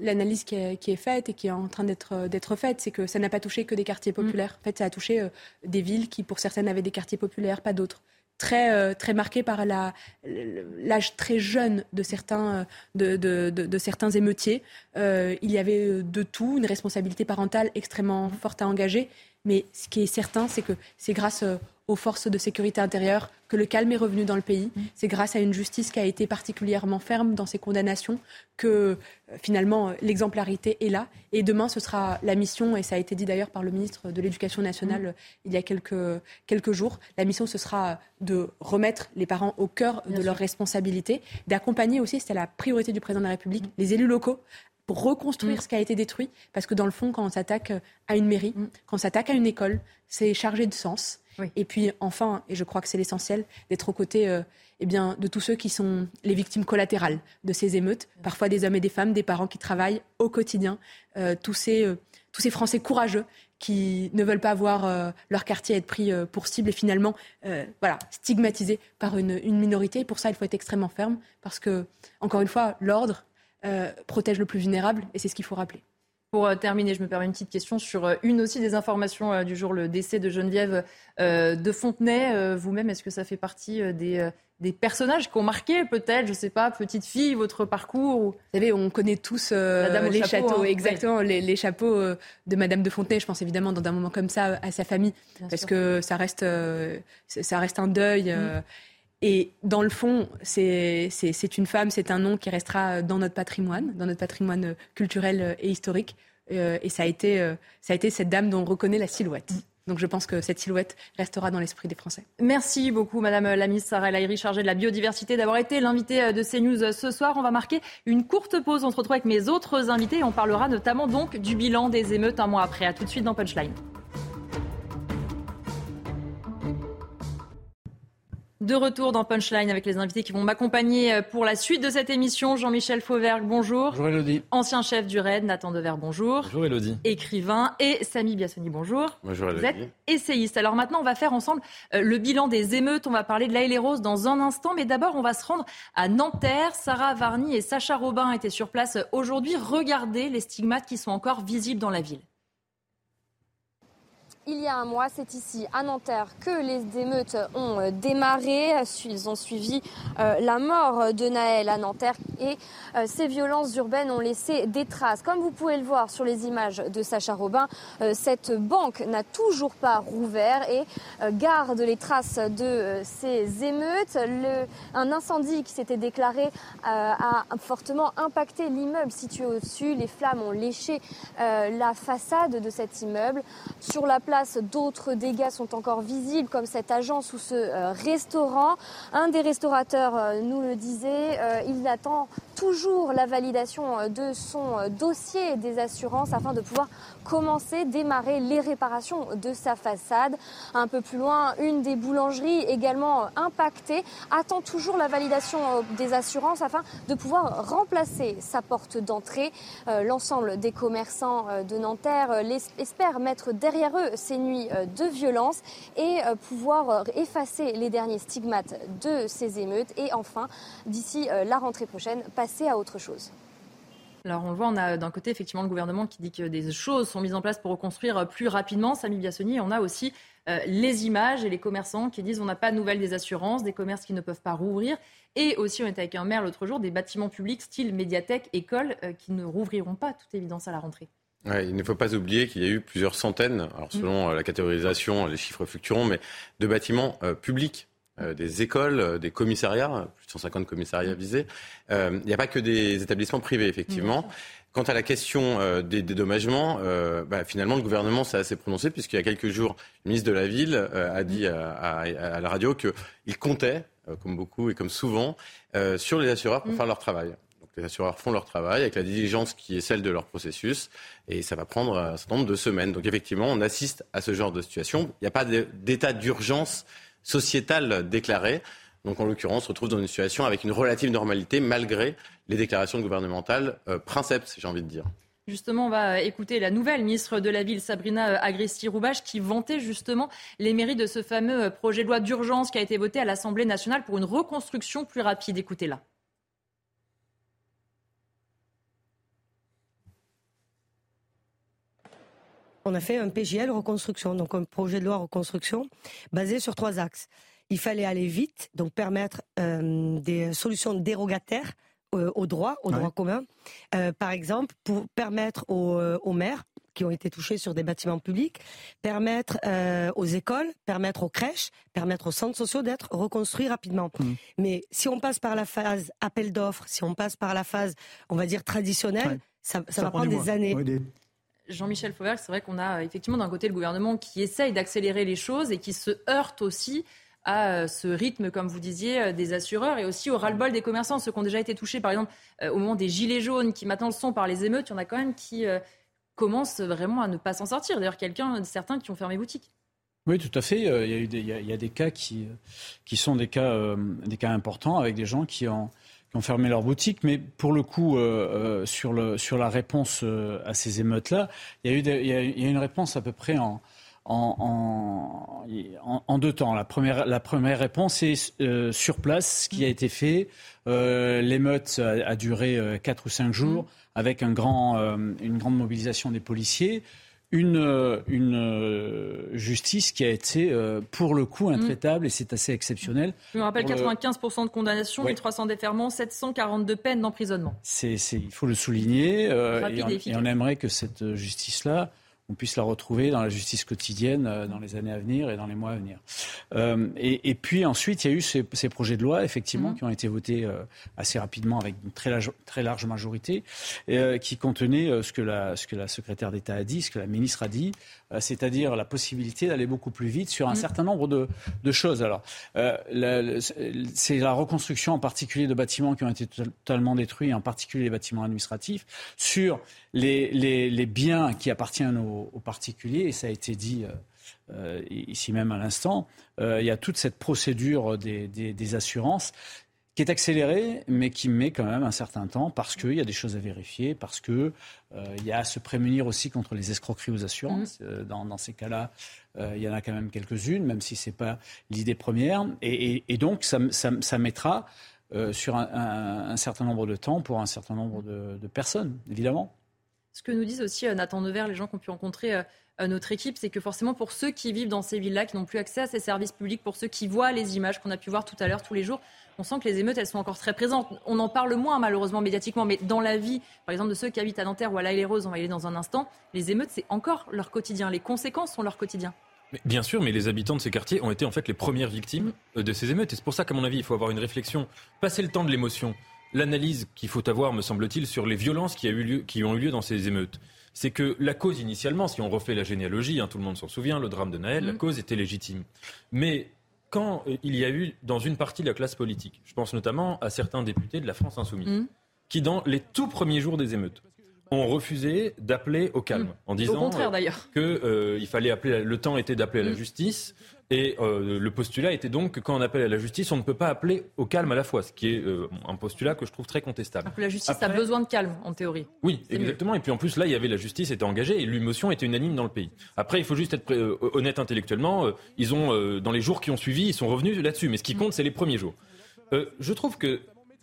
l'analyse qui, est faite et qui est en train d'être faite, c'est que ça n'a pas touché que des quartiers populaires. En fait, ça a touché des villes qui, pour certaines, avaient des quartiers populaires, pas d'autres très, très marqué par l'âge très jeune de certains, de, de, de, certains émeutiers. il y avait de tout, une responsabilité parentale extrêmement forte à engager. Mais ce qui est certain, c'est que c'est grâce aux forces de sécurité intérieure que le calme est revenu dans le pays. Mm. C'est grâce à une justice qui a été particulièrement ferme dans ses condamnations que euh, finalement l'exemplarité est là. Et demain, ce sera la mission, et ça a été dit d'ailleurs par le ministre de l'Éducation nationale mm. il y a quelques, quelques jours, la mission, ce sera de remettre les parents au cœur de leurs responsabilités, d'accompagner aussi, c'était la priorité du président de la République, mm. les élus locaux pour reconstruire ce qui a été détruit. Parce que dans le fond, quand on s'attaque à une mairie, quand on s'attaque à une école, c'est chargé de sens. Et puis enfin, et je crois que c'est l'essentiel, d'être aux côtés euh, eh bien, de tous ceux qui sont les victimes collatérales de ces émeutes, parfois des hommes et des femmes, des parents qui travaillent au quotidien, euh, tous, ces, euh, tous ces Français courageux qui ne veulent pas voir leur quartier être pris pour cible et finalement voilà, stigmatisé par une, une minorité. Et pour ça, il faut être extrêmement ferme parce que, encore une fois, l'ordre protège le plus vulnérable et c'est ce qu'il faut rappeler. Pour euh, terminer, je me permets une petite question sur euh, une aussi des informations euh, du jour, le décès de Geneviève de Fontenay. Vous-même, est-ce que ça fait partie des, des personnages qui ont marqué peut-être, je ne sais pas, petite fille, votre parcours Vous savez, on connaît tous les chapeaux, hein. exactement, les, chapeaux de Madame de Fontenay. Je pense évidemment dans un moment comme ça à sa famille, parce que ça reste, ça reste un deuil. Mm. Et dans le fond, c'est une femme, c'est un nom qui restera dans notre patrimoine, dans notre patrimoine culturel et historique. Euh, et ça a, été, euh, ça a été cette dame dont on reconnaît la silhouette. Donc je pense que cette silhouette restera dans l'esprit des Français. Merci beaucoup, Madame la ministre Sarah Laïri, chargée de la biodiversité, d'avoir été l'invitée euh, de CNews ce soir. On va marquer une courte pause. On se retrouve avec mes autres invités on parlera notamment donc du bilan des émeutes un mois après. À tout de suite dans Punchline. De retour dans Punchline avec les invités qui vont m'accompagner euh, pour la suite de cette émission. Jean-Michel Fauvergue, bonjour. Bonjour Elodie. Ancien chef du RAID, Nathan Dever, bonjour. Bonjour Elodie. Écrivain et Samy Biassoni, bonjour. Bonjour Elodie. Vous êtes essayiste. Alors maintenant, on va faire ensemble euh, le bilan des émeutes. On va parler de la Rose dans un instant. Mais d'abord, on va se rendre à Nanterre. Sarah Varny et Sacha Robin étaient sur place aujourd'hui. Regardez les stigmates qui sont encore visibles dans la ville il y a un mois. C'est ici, à Nanterre, que les émeutes ont euh, démarré. Ils ont suivi euh, la mort de Naël à Nanterre et euh, ces violences urbaines ont laissé des traces. Comme vous pouvez le voir sur les images de Sacha Robin, cette banque n'a toujours pas rouvert et garde les traces de ces émeutes. Un incendie qui s'était déclaré a fortement impacté l'immeuble situé au-dessus. Les flammes ont léché la façade de cet immeuble. Sur la place D'autres dégâts sont encore visibles, comme cette agence ou ce euh, restaurant. Un des restaurateurs euh, nous le disait, euh, il attend toujours la validation de son dossier des assurances afin de pouvoir commencer, démarrer les réparations de sa façade. Un peu plus loin, une des boulangeries également impactée attend toujours la validation des assurances afin de pouvoir remplacer sa porte d'entrée. L'ensemble des commerçants de Nanterre espèrent mettre derrière eux ces nuits euh, de violence et euh, pouvoir euh, effacer les derniers stigmates de ces émeutes et enfin, d'ici la rentrée prochaine, passer à autre chose. Alors on le voit, on a d'un côté effectivement le gouvernement qui dit que des choses sont mises en place pour reconstruire plus rapidement, Samy Biassoni, et on a aussi les images et les commerçants qui disent on n'a pas de nouvelles des assurances, des commerces qui ne peuvent pas rouvrir, et aussi on était avec un maire l'autre jour, des bâtiments publics style médiathèque, école, qui ne rouvriront pas, toute évidence, à la rentrée il ne faut pas oublier qu'il y a eu plusieurs centaines, alors mm. selon euh, la catégorisation, les chiffres fluctueront, mais de bâtiments euh, publics. Euh, des écoles, des commissariats, plus de 150 commissariats mm. visés. Il n'y a pas que des établissements privés, effectivement. Mm, Quant à la question des dédommagements, bah, finalement, le gouvernement s'est assez prononcé, puisqu'il y a quelques jours, le ministre de la Ville a dit à, à la radio qu'il comptait, comme beaucoup et comme souvent, sur les assureurs pour faire leur travail les assureurs font leur travail avec la diligence qui est celle de leur processus et ça va prendre un certain nombre de semaines. Donc effectivement, on assiste à ce genre de situation. Il n'y a pas d'état d'urgence sociétale déclaré. Donc en l'occurrence, on se retrouve dans une situation avec une relative normalité malgré les déclarations gouvernementales euh, princeps, j'ai envie de dire. Justement, on va écouter la nouvelle ministre de la Ville, Sabrina euh, Agresti-Roubache, qui vantait justement les mérites de ce fameux euh, projet de loi d'urgence qui a été voté à l'Assemblée nationale pour une reconstruction plus rapide. Écoutez-la. On a fait un PGL reconstruction, donc un projet de loi reconstruction basé sur trois axes. il fallait aller vite, donc permettre des solutions dérogataires au droit, au droit commun. par exemple, pour permettre aux, aux maires qui ont été touchés sur des bâtiments publics, permettre euh, aux écoles, permettre aux crèches, permettre aux centres sociaux d'être reconstruits rapidement. Mmh. Mais si on passe par la phase appel d'offres, si on passe par la phase, on va dire, traditionnelle, ça, va prendre des années. Jean-Michel Fauvert, c'est vrai qu'on a effectivement d'un côté le gouvernement qui essaye d'accélérer les choses et qui se heurte aussi à euh, ce rythme, comme vous disiez, euh, des assureurs et aussi au ras-le-bol des commerçants, ceux qui ont déjà été touchés, par exemple, au moment des gilets jaunes, qui maintenant le sont par les émeutes. Il y en a quand même qui, commencent vraiment à ne pas s'en sortir. D'ailleurs, certains qui ont fermé boutique. Oui, tout à fait. Euh, il y a, des, cas qui, sont des cas, euh, des cas importants avec des gens qui ont, qui ont fermé leur boutique. Mais pour le coup, euh, sur, le, sur la réponse à ces émeutes-là, il y, a eu il, y a, il y a une réponse à peu près en, en, en, en, deux temps. La première, la première réponse est sur place, ce qui a été fait. Euh, L'émeute a, a, duré quatre ou cinq jours avec un grand, euh, une grande mobilisation des policiers. Une, euh, une euh, justice qui a été, pour le coup, intraitable et c'est assez exceptionnel. Je me rappelle 95% de condamnation, 1300 déferments, 742 peines d'emprisonnement. C'est, il faut le souligner. et, on, aimerait que cette justice-là on puisse la retrouver dans la justice quotidienne euh, dans les années à venir et dans les mois à venir. Euh, et, puis ensuite, il y a eu ces, projets de loi, effectivement, mmh. qui ont été votés euh, assez rapidement avec une très large, très large majorité, qui contenaient ce que, la, ce que la secrétaire d'État a dit, ce que la ministre a dit, c'est-à-dire la possibilité d'aller beaucoup plus vite sur un mmh. certain nombre de, choses. Alors, c'est la reconstruction en particulier de bâtiments qui ont été totalement détruits, en particulier les bâtiments administratifs, sur les, les biens qui appartiennent aux aux, particuliers, et ça a été dit euh, euh, ici même à l'instant, euh, il y a toute cette procédure des, assurances qui est accélérée, mais qui met quand même un certain temps parce qu'il y a des choses à vérifier, parce qu'il il y a à se prémunir aussi contre les escroqueries aux assurances. Mmh. Dans, ces cas-là, il y en a quand même quelques-unes, même si ce n'est pas l'idée première. Et, donc, ça, mettra sur un, certain nombre de temps pour un certain nombre de personnes, évidemment. Ce que nous disent aussi euh, Nathan Nevers, les gens qui ont pu rencontrer euh, euh, notre équipe, c'est que forcément pour ceux qui vivent dans ces villes-là, qui n'ont plus accès à ces services publics, pour ceux qui voient les images qu'on a pu voir tout à l'heure, tous les jours, on sent que les émeutes, elles sont encore très présentes. On en parle moins malheureusement médiatiquement, mais dans la vie, par exemple, de ceux qui habitent à Nanterre ou à l'Aïle Rose, on va y aller dans un instant, les émeutes, c'est encore leur quotidien. Les conséquences sont leur quotidien. bien sûr, mais les habitants de ces quartiers ont été en fait les premières victimes mm. de ces émeutes. Et c'est pour ça qu'à mon avis, il faut avoir une réflexion, passer le temps de l'émotion, l'analyse qu'il faut avoir, me semble-t-il, sur les violences qui, a eu lieu, qui ont eu lieu dans ces émeutes c'est que la cause initialement, si on refait la généalogie, hein, tout le monde s'en souvient, le drame de Naël, la mm. cause était légitime. Mais quand euh, il y a eu dans une partie de la classe politique, je pense notamment à certains députés de la France insoumise, mm. qui dans les tout premiers jours des émeutes ont refusé d'appeler au calme, mm. en disant euh, que euh, il fallait appeler, le temps était d'appeler à la justice, et euh, le postulat était donc que quand on appelle à la justice, on ne peut pas appeler au calme à la fois, ce qui est euh, un postulat que je trouve très contestable. la justice a besoin de calme, en théorie. Oui, exactement. Et puis en plus, là, il y avait la justice était engagée et l'émotion était unanime dans le pays. Après, il faut juste être honnête intellectuellement. ils ont, dans les jours qui ont suivi, ils sont revenus là-dessus. Mais ce qui compte, c'est les premiers jours. je trouve que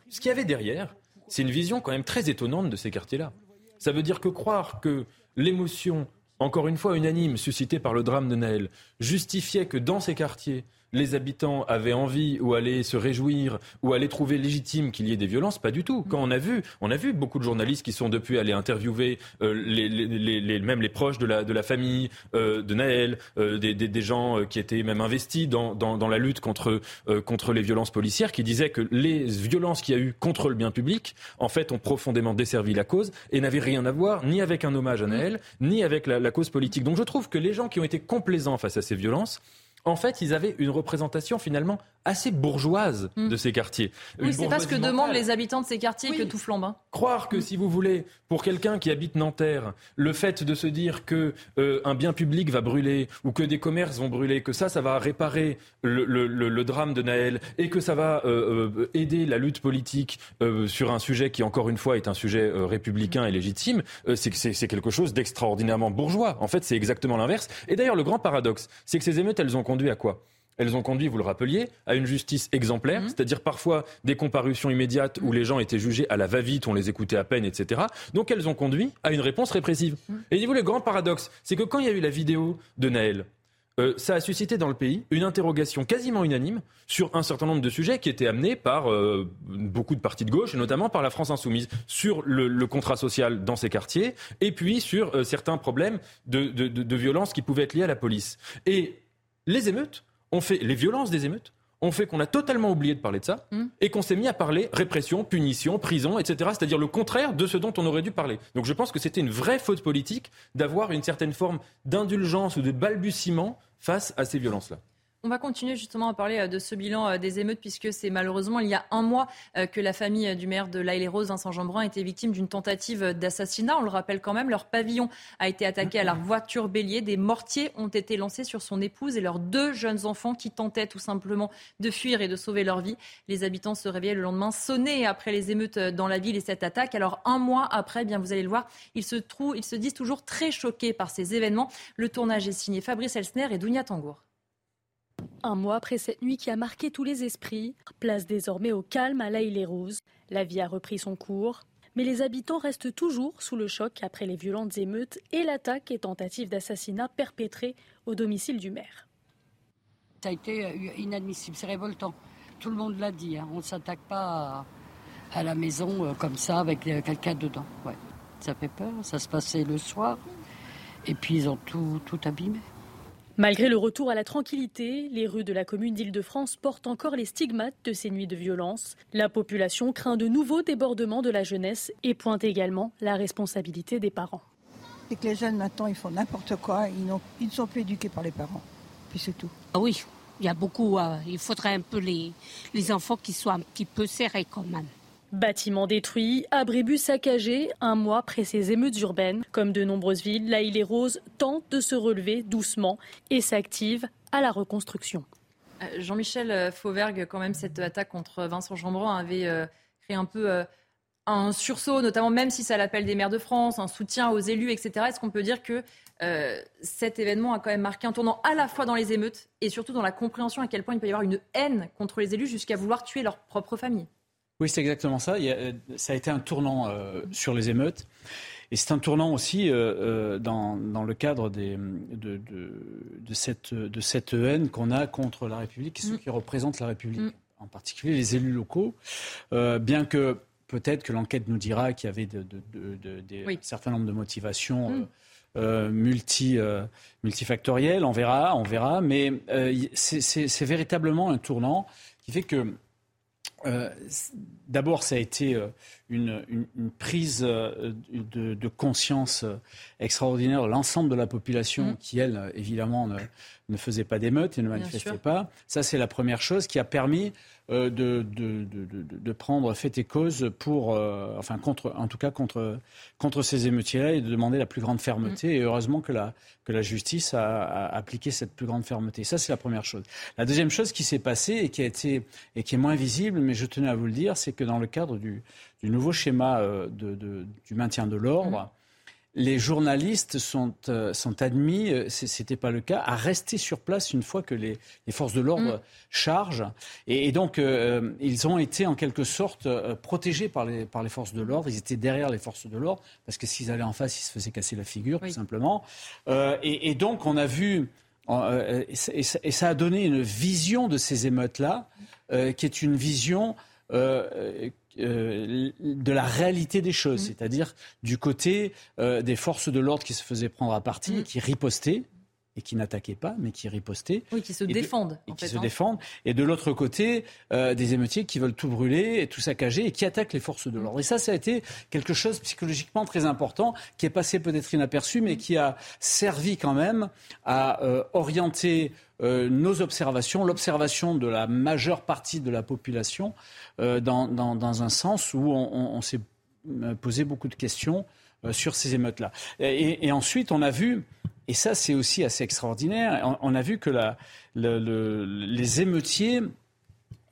ce qu'il y avait derrière, c'est une vision quand même très étonnante de ces quartiers-là. Ça veut dire que croire que l'émotion encore une fois unanime, suscité par le drame de Naël, justifiait que dans ces quartiers, les habitants avaient envie ou allaient se réjouir ou allaient trouver légitime qu'il y ait des violences, pas du tout. Quand on a vu, on a vu beaucoup de journalistes qui sont depuis allés interviewer euh, les, les, les, même les proches de la, de la famille euh, de Naël, euh, des, des, des, gens qui étaient même investis dans, dans, dans la lutte contre, contre les violences policières, qui disaient que les violences qu'il y a eu contre le bien public, en fait, ont profondément desservi la cause et n'avaient rien à voir ni avec un hommage à Naël, ni avec la, la cause politique. Donc je trouve que les gens qui ont été complaisants face à ces violences, en fait, ils avaient une représentation finalement assez bourgeoise hmm. de ces quartiers. Oui, c'est pas ce que demandent les habitants de ces quartiers que tout flambe. Hein. Croire que, si vous voulez, pour quelqu'un qui habite Nanterre, le fait de se dire que euh, un bien public va brûler ou que des commerces vont brûler, que ça, ça va réparer le, drame de Naël et que ça va euh, euh, aider la lutte politique sur un sujet qui, encore une fois, est un sujet républicain et légitime, c'est quelque chose d'extraordinairement bourgeois. En fait, c'est exactement l'inverse. Et d'ailleurs, le grand paradoxe, c'est que ces émeutes, elles ont conduit à quoi? Elles ont conduit, vous le rappeliez, à une justice exemplaire, mhm. c'est-à-dire parfois des comparutions immédiates où les gens étaient jugés à la va-vite, on les écoutait à peine, etc. Donc elles ont conduit à une réponse répressive. Mhm. Et vous le grand paradoxe, c'est que quand il y a eu la vidéo de Naël, euh, ça a suscité dans le pays une interrogation quasiment unanime sur un certain nombre de sujets qui étaient amenés par euh, beaucoup de partis de gauche, et notamment par la France insoumise, sur le, contrat social dans ces quartiers, et puis sur euh, certains problèmes de, de violence qui pouvaient être liés à la police. Et les émeutes ont fait, les violences des émeutes ont fait qu'on a totalement oublié de parler de ça hmm. et qu'on s'est mis à parler répression, punition, prison, etc. C'est-à-dire le contraire de ce dont on aurait dû parler. Donc je pense que c'était une vraie faute politique d'avoir une certaine forme d'indulgence ou de balbutiement face à ces violences-là. On va continuer justement à parler euh, de ce bilan euh, des émeutes puisque c'est malheureusement il y a un mois euh, que la famille du maire de l'Aïle-les-Roses, Vincent Jeanbrun, était victime d'une tentative d'assassinat. On le rappelle quand même, leur pavillon a été attaqué à la voiture bélier. Des mortiers ont été lancés sur son épouse et leurs deux jeunes enfants qui tentaient tout simplement de fuir et de sauver leur vie. Les habitants se réveillaient le lendemain sonnés après les émeutes dans la ville et cette attaque. Alors un mois après, eh bien vous allez le voir, ils se, trouvent, ils se disent toujours très choqués par ces événements. Le tournage est signé Fabrice Elsner et Dounia Tangour. Un mois après cette nuit qui a marqué tous les esprits, place désormais au calme à l'Aïle Rose. La vie a repris son cours, mais les habitants restent toujours sous le choc après les violentes émeutes et l'attaque et tentative d'assassinat perpétrée au domicile du maire. Ça a été euh, inadmissible, c'est révoltant. Tout le monde l'a dit, hein. on ne s'attaque pas à, la maison euh, comme ça avec euh, quelqu'un dedans. Ça fait peur, ça se passait le soir, et puis ils ont tout abîmé. Malgré le retour à la tranquillité, les rues de la commune d'Île-de-France portent encore les stigmates de ces nuits de violence. La population craint de nouveaux débordements de la jeunesse et pointe également la responsabilité des parents. C'est que les jeunes maintenant ils font n'importe quoi, ils, ne sont plus éduqués par les parents, puis c'est tout. Ah oui, il y a beaucoup, euh, il faudrait un peu les, les enfants qui soient un petit peu serrés quand même. Bâtiments détruits, abribus saccagés, un mois après ces émeutes urbaines. Comme de nombreuses villes, la île et Rose tente de se relever doucement et s'active à la reconstruction. Euh, Jean-Michel euh, Fauvergue, quand même, cette attaque contre Vincent Jeanbrun avait euh, créé un peu un sursaut, notamment même si ça l'appelle des maires de France, un soutien aux élus, etc. Est-ce qu'on peut dire que cet événement a quand même marqué un tournant à la fois dans les émeutes et surtout dans la compréhension à quel point il peut y avoir une haine contre les élus jusqu'à vouloir tuer leur propre famille? Oui, c'est exactement ça. Euh, ça a été un tournant euh, sur les émeutes. Et c'est un tournant aussi euh, dans, le cadre des, de, cette, de cette haine qu'on a contre la République et ceux mm. qui représentent la République, mm. en particulier les élus locaux. bien que peut-être que l'enquête nous dira qu'il y avait de, un certain nombre de motivations. Mm. multi, multifactorielles, on verra, on verra, mais c'est véritablement un tournant qui fait que d'abord, ça a été euh, une, prise euh, de, conscience extraordinaire de l'ensemble de la population mmh. qui, elle, évidemment, ne, faisait pas d'émeute et ne manifestait pas. Ça, c'est la première chose qui a permis de, de, prendre fait et cause pour, enfin, contre, en tout cas, contre, contre ces émeutiers-là et de demander la plus grande fermeté. Mmh. Et heureusement que la, que la justice a, appliqué cette plus grande fermeté. Ça, c'est la première chose. La deuxième chose qui s'est passée et qui, a été, et qui est moins visible, mais je tenais à vous le dire, c'est que dans le cadre du, nouveau schéma euh, du maintien de l'ordre, mmh les journalistes sont, euh, sont admis, euh, ce n'était pas le cas, à rester sur place une fois que les, forces de l'ordre mm. chargent. Et, donc, euh, ils ont été en quelque sorte protégés par les, par les forces de l'ordre. Ils étaient derrière les forces de l'ordre, parce que s'ils allaient en face, ils se faisaient casser la figure, tout simplement. Et, donc, on a vu, et, ça a donné une vision de ces émeutes-là, qui est une vision euh, de la réalité des choses, mm. c'est-à-dire du côté euh, des forces de l'ordre qui se faisaient prendre à partie, mm. qui ripostaient et qui n'attaquaient pas, mais qui ripostaient. Oui, qui se défendent. et qui se hein. défendent. Et de l'autre côté, euh, des émeutiers qui veulent tout brûler et tout saccager et qui attaquent les forces de l'ordre. Et ça, ça a été quelque chose psychologiquement très important, qui est passé peut-être inaperçu, mais qui a servi quand même à orienter nos observations, l'observation de la majeure partie de la population euh, dans, dans, un sens où on, s'est euh, posé beaucoup de questions euh, sur ces émeutes-là. Et, ensuite, on a vu, et ça c'est aussi assez extraordinaire, on, a vu que la, les émeutiers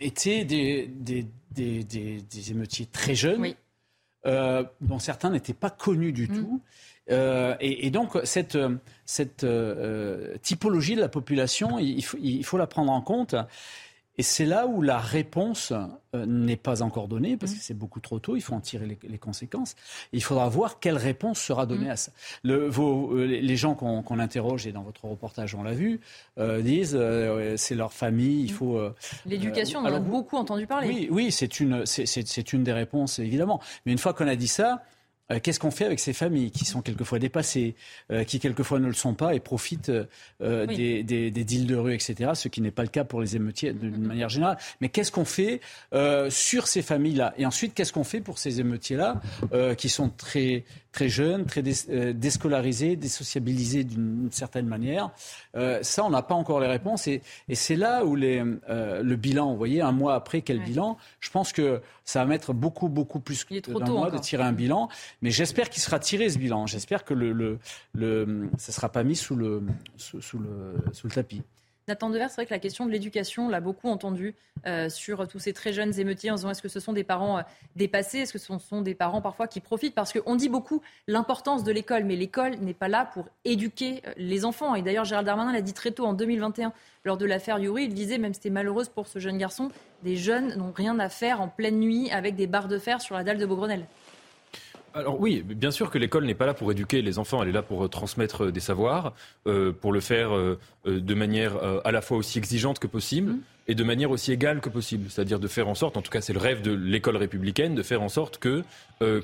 étaient des, des, des, des émeutiers très jeunes, dont certains n'étaient pas connus du mm. tout. et, donc, cette, cette typologie de la population, il faut, il faut la prendre en compte. Et c'est là où la réponse euh, n'est pas encore donnée, parce que c'est beaucoup trop tôt, il faut en tirer les, conséquences. il faudra voir quelle réponse sera donnée mm. à ça. Le, vos, euh, les gens qu'on interroge, et dans votre reportage on l'a vu, euh, disent c'est leur famille, il mm. faut... L'éducation, on en a beaucoup entendu parler. Oui, oui c'est une, une des réponses, évidemment. Mais une fois qu'on a dit ça, qu'est-ce qu'on fait avec ces familles qui sont quelquefois dépassées, euh, qui quelquefois ne le sont pas et profitent euh, des, des, des, deals de rue, etc., ce qui n'est pas le cas pour les émeutiers d'une mm-hmm. manière générale. Mais qu'est-ce qu'on fait sur ces familles-là? Et ensuite, qu'est-ce qu'on fait pour ces émeutiers-là qui sont très très jeunes, très euh, déscolarisés, désociabilisés d'une certaine manière? Euh, ça, on n'a pas encore les réponses. Et, c'est là où les, euh, le bilan, vous voyez, un mois après, quel bilan? Je pense que ça va mettre beaucoup, beaucoup plus d'un mois de tirer un bilan. Mais j'espère qu'il sera tiré, ce bilan. J'espère que ça ne sera pas mis sous le tapis. Nathan Devers, c'est vrai que la question de l'éducation, on l'a beaucoup entendu euh, sur tous ces très jeunes émeutiers en disant est-ce que ce sont des parents euh, dépassés, est-ce que ce sont des parents parfois qui profitent? Parce qu'on dit beaucoup l'importance de l'école, mais l'école n'est pas là pour éduquer euh, les enfants. Et d'ailleurs, Gérald Darmanin l'a dit très tôt en 2021 lors de l'affaire Yuri, il disait, même c'était malheureuse pour ce jeune garçon, des jeunes n'ont rien à faire en pleine nuit avec des barres de fer sur la dalle de Beaugrenelle. Alors oui, bien sûr que l'école n'est pas là pour éduquer les enfants, elle est là pour euh, transmettre euh, des savoirs, euh, pour le faire de manière à la fois aussi exigeante que possible. Mmh. Et de manière aussi égale que possible, c'est-à-dire de faire en sorte, en tout cas c'est le rêve de l'école républicaine, de faire en sorte que,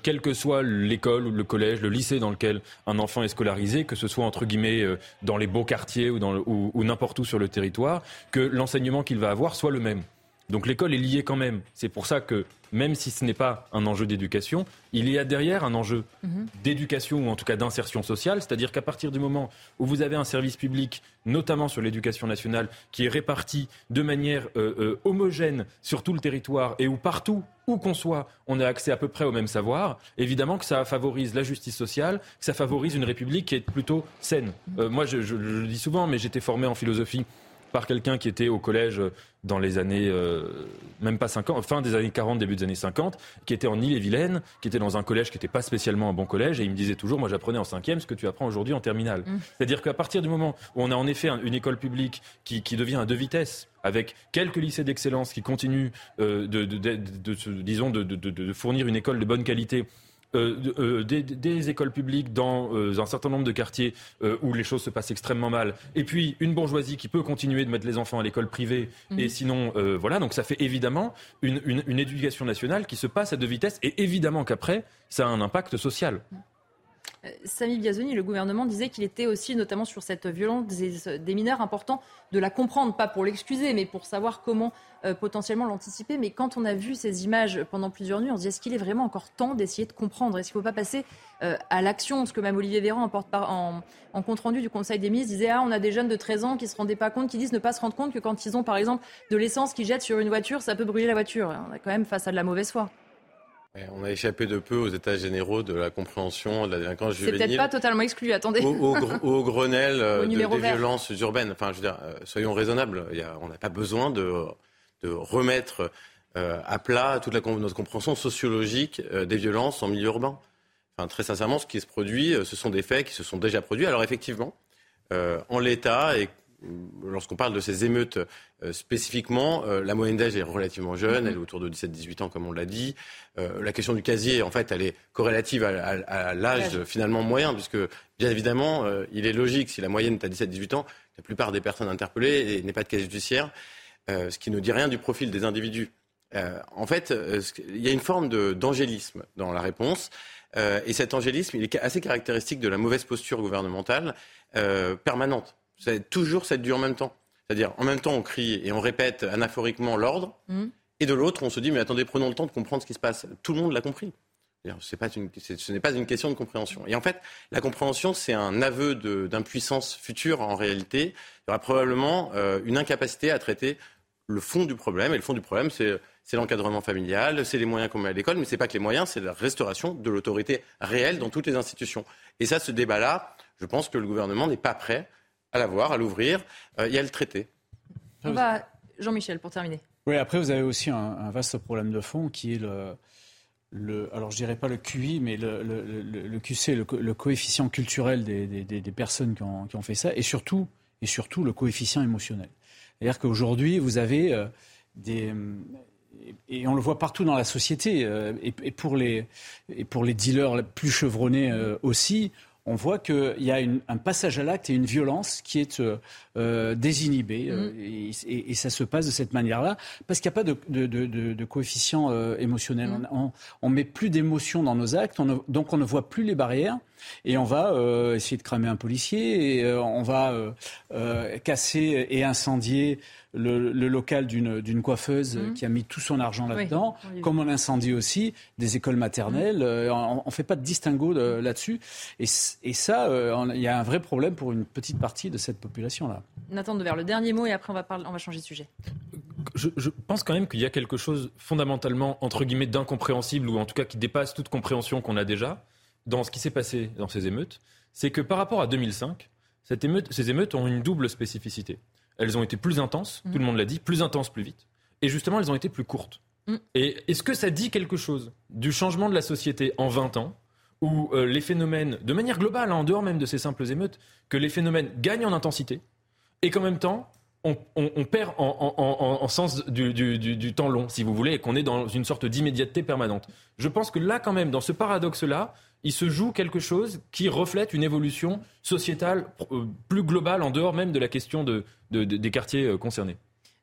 quelle que soit l'école ou le collège, le lycée dans lequel un enfant est scolarisé, que ce soit entre guillemets dans les beaux quartiers ou, ou n'importe où sur le territoire, que l'enseignement qu'il va avoir soit le même. Donc l'école est liée quand même. C'est pour ça que même si ce n'est pas un enjeu d'éducation, il y a derrière un enjeu mhm. d'éducation ou en tout cas d'insertion sociale. C'est-à-dire qu'à partir du moment où vous avez un service public, notamment sur l'éducation nationale, qui est réparti de manière euh, euh, homogène sur tout le territoire et où partout où qu'on soit, on a accès à peu près au même savoir, évidemment que ça favorise la justice sociale, que ça favorise une république qui est plutôt saine. Euh, moi, je, le dis souvent, mais j'étais formé en philosophie par quelqu'un qui était au collège dans les années, euh, même pas 50, fin des années 40, début des années 50, qui était en Ille-et-Vilaine, qui était dans un collège qui n'était pas spécialement un bon collège, et il me disait toujours, moi j'apprenais en cinquième ce que tu apprends aujourd'hui en terminale. Mmh. C'est-à-dire qu'à partir du moment où on a en effet une école publique qui, devient à deux vitesses, avec quelques lycées d'excellence qui continuent euh, de, disons, de, fournir une école de bonne qualité euh, euh, des, écoles publiques dans euh, un certain nombre de quartiers où les choses se passent extrêmement mal, et puis une bourgeoisie qui peut continuer de mettre les enfants à l'école privée, mhm. et sinon, voilà, donc ça fait évidemment une, une, éducation nationale qui se passe à deux vitesses, et évidemment qu'après, ça a un impact social. Euh, Samy Biazoni, le gouvernement disait qu'il était aussi, notamment sur cette violence des, mineurs, important de la comprendre, pas pour l'excuser, mais pour savoir comment euh, potentiellement l'anticiper. Mais quand on a vu ces images pendant plusieurs nuits, on se dit est-ce qu'il est vraiment encore temps d'essayer de comprendre? Est-ce qu'il ne faut pas passer euh, à l'action? Ce que même Olivier Véran, en, en, compte rendu du Conseil des ministres, disait ah, on a des jeunes de 13 ans qui ne se rendaient pas compte, qui disent ne pas se rendre compte que quand ils ont, par exemple, de l'essence qu'ils jettent sur une voiture, ça peut brûler la voiture. On est quand même face à de la mauvaise foi. On a échappé de peu aux états généraux de la compréhension de la délinquance juvénile. C'est peut-être pas totalement exclu, attendez. Au, Grenelle euh, des violences urbaines. Enfin, je veux dire, euh, soyons raisonnables. on n'a pas besoin de, remettre euh, à plat toute la, notre compréhension sociologique des violences en milieu urbain. Enfin, très sincèrement, ce qui se produit, ce sont des faits qui se sont déjà produits. Alors effectivement, en l'état et lorsqu'on parle de ces émeutes euh, spécifiquement, euh, la moyenne d'âge est relativement jeune, elle est autour de 17-18 ans comme on l'a dit. Euh, la question du casier, en fait, elle est corrélative à, l'âge finalement moyen, puisque bien évidemment, il est logique, si la moyenne est à 17-18 ans, la plupart des personnes interpellées n'aient pas de casier judiciaire, ce qui ne dit rien du profil des individus. en fait, il y a une forme d'angélisme dans la réponse. et cet angélisme, il est assez caractéristique de la mauvaise posture gouvernementale permanente. C'est toujours cette dure en même temps. C'est-à-dire, en même temps, on crie et on répète anaphoriquement l'ordre, mm. et de l'autre, on se dit, mais attendez, prenons le temps de comprendre ce qui se passe. Tout le monde l'a compris. Pas une, ce n'est pas une question de compréhension. Et en fait, la compréhension, c'est un aveu d'impuissance future en réalité. Il y aura probablement euh, une incapacité à traiter le fond du problème. Et le fond du problème, c'est l'encadrement familial, c'est les moyens qu'on met à l'école, mais ce n'est pas que les moyens, c'est la restauration de l'autorité réelle dans toutes les institutions. Et ça, ce débat-là, je pense que le gouvernement n'est pas prêt à la voir, à l'ouvrir. Euh, il y a le traité. On va... Jean-Michel, pour terminer. Oui, après, vous avez aussi un, vaste problème de fond qui est le, le, alors je dirais pas le QI, mais le, le, le QC, le, coefficient culturel des, des, des, personnes qui ont, qui ont, fait ça, et surtout, et surtout le coefficient émotionnel. C'est-à-dire qu'aujourd'hui, vous avez euh, des et on le voit partout dans la société, et, pour les, et pour les dealers plus chevronnés aussi, on voit qu'il y a un passage à l'acte et une violence qui est euh, euh, désinhibée. Euh, mm-hmm. et, ça se passe de cette manière-là, parce qu'il n'y a pas de, coefficient émotionnel. Mm-hmm. On, ne met plus d'émotion dans nos actes, donc on ne voit plus les barrières. Et on va essayer de cramer un policier, et on va casser et incendier le, local d'une coiffeuse mmh. qui a mis tout son argent là-dedans, comme on incendie aussi des écoles maternelles. Mmh. Euh, on ne fait pas de distinguo là-dessus. Et, ça, euh, il y a un vrai problème pour une petite partie de cette population-là. Nathan vers le dernier mot et après on va, parler, on va changer de sujet. Je, je pense quand même qu'il y a quelque chose fondamentalement, entre guillemets, d'incompréhensible, ou en tout cas qui dépasse toute compréhension qu'on a déjà dans ce qui s'est passé dans ces émeutes. C'est que par rapport à 2005, cette émeute, ces émeutes ont une double spécificité. Elles ont été plus intenses, tout le mm. monde l'a dit, plus intenses plus vite. Et justement, elles ont été plus courtes. Mm. Et est-ce que ça dit quelque chose du changement de la société en 20 ans où euh, les phénomènes, de manière globale, hein, en dehors même de ces simples émeutes, que les phénomènes gagnent en intensité et qu'en même temps, on, perd en, sens du, du, temps long, si vous voulez, et qu'on est dans une sorte d'immédiateté permanente. Je pense que là, quand même, dans ce paradoxe-là, il se joue quelque chose qui reflète une évolution sociétale euh, plus globale, en dehors même de la question de, des quartiers euh, concernés.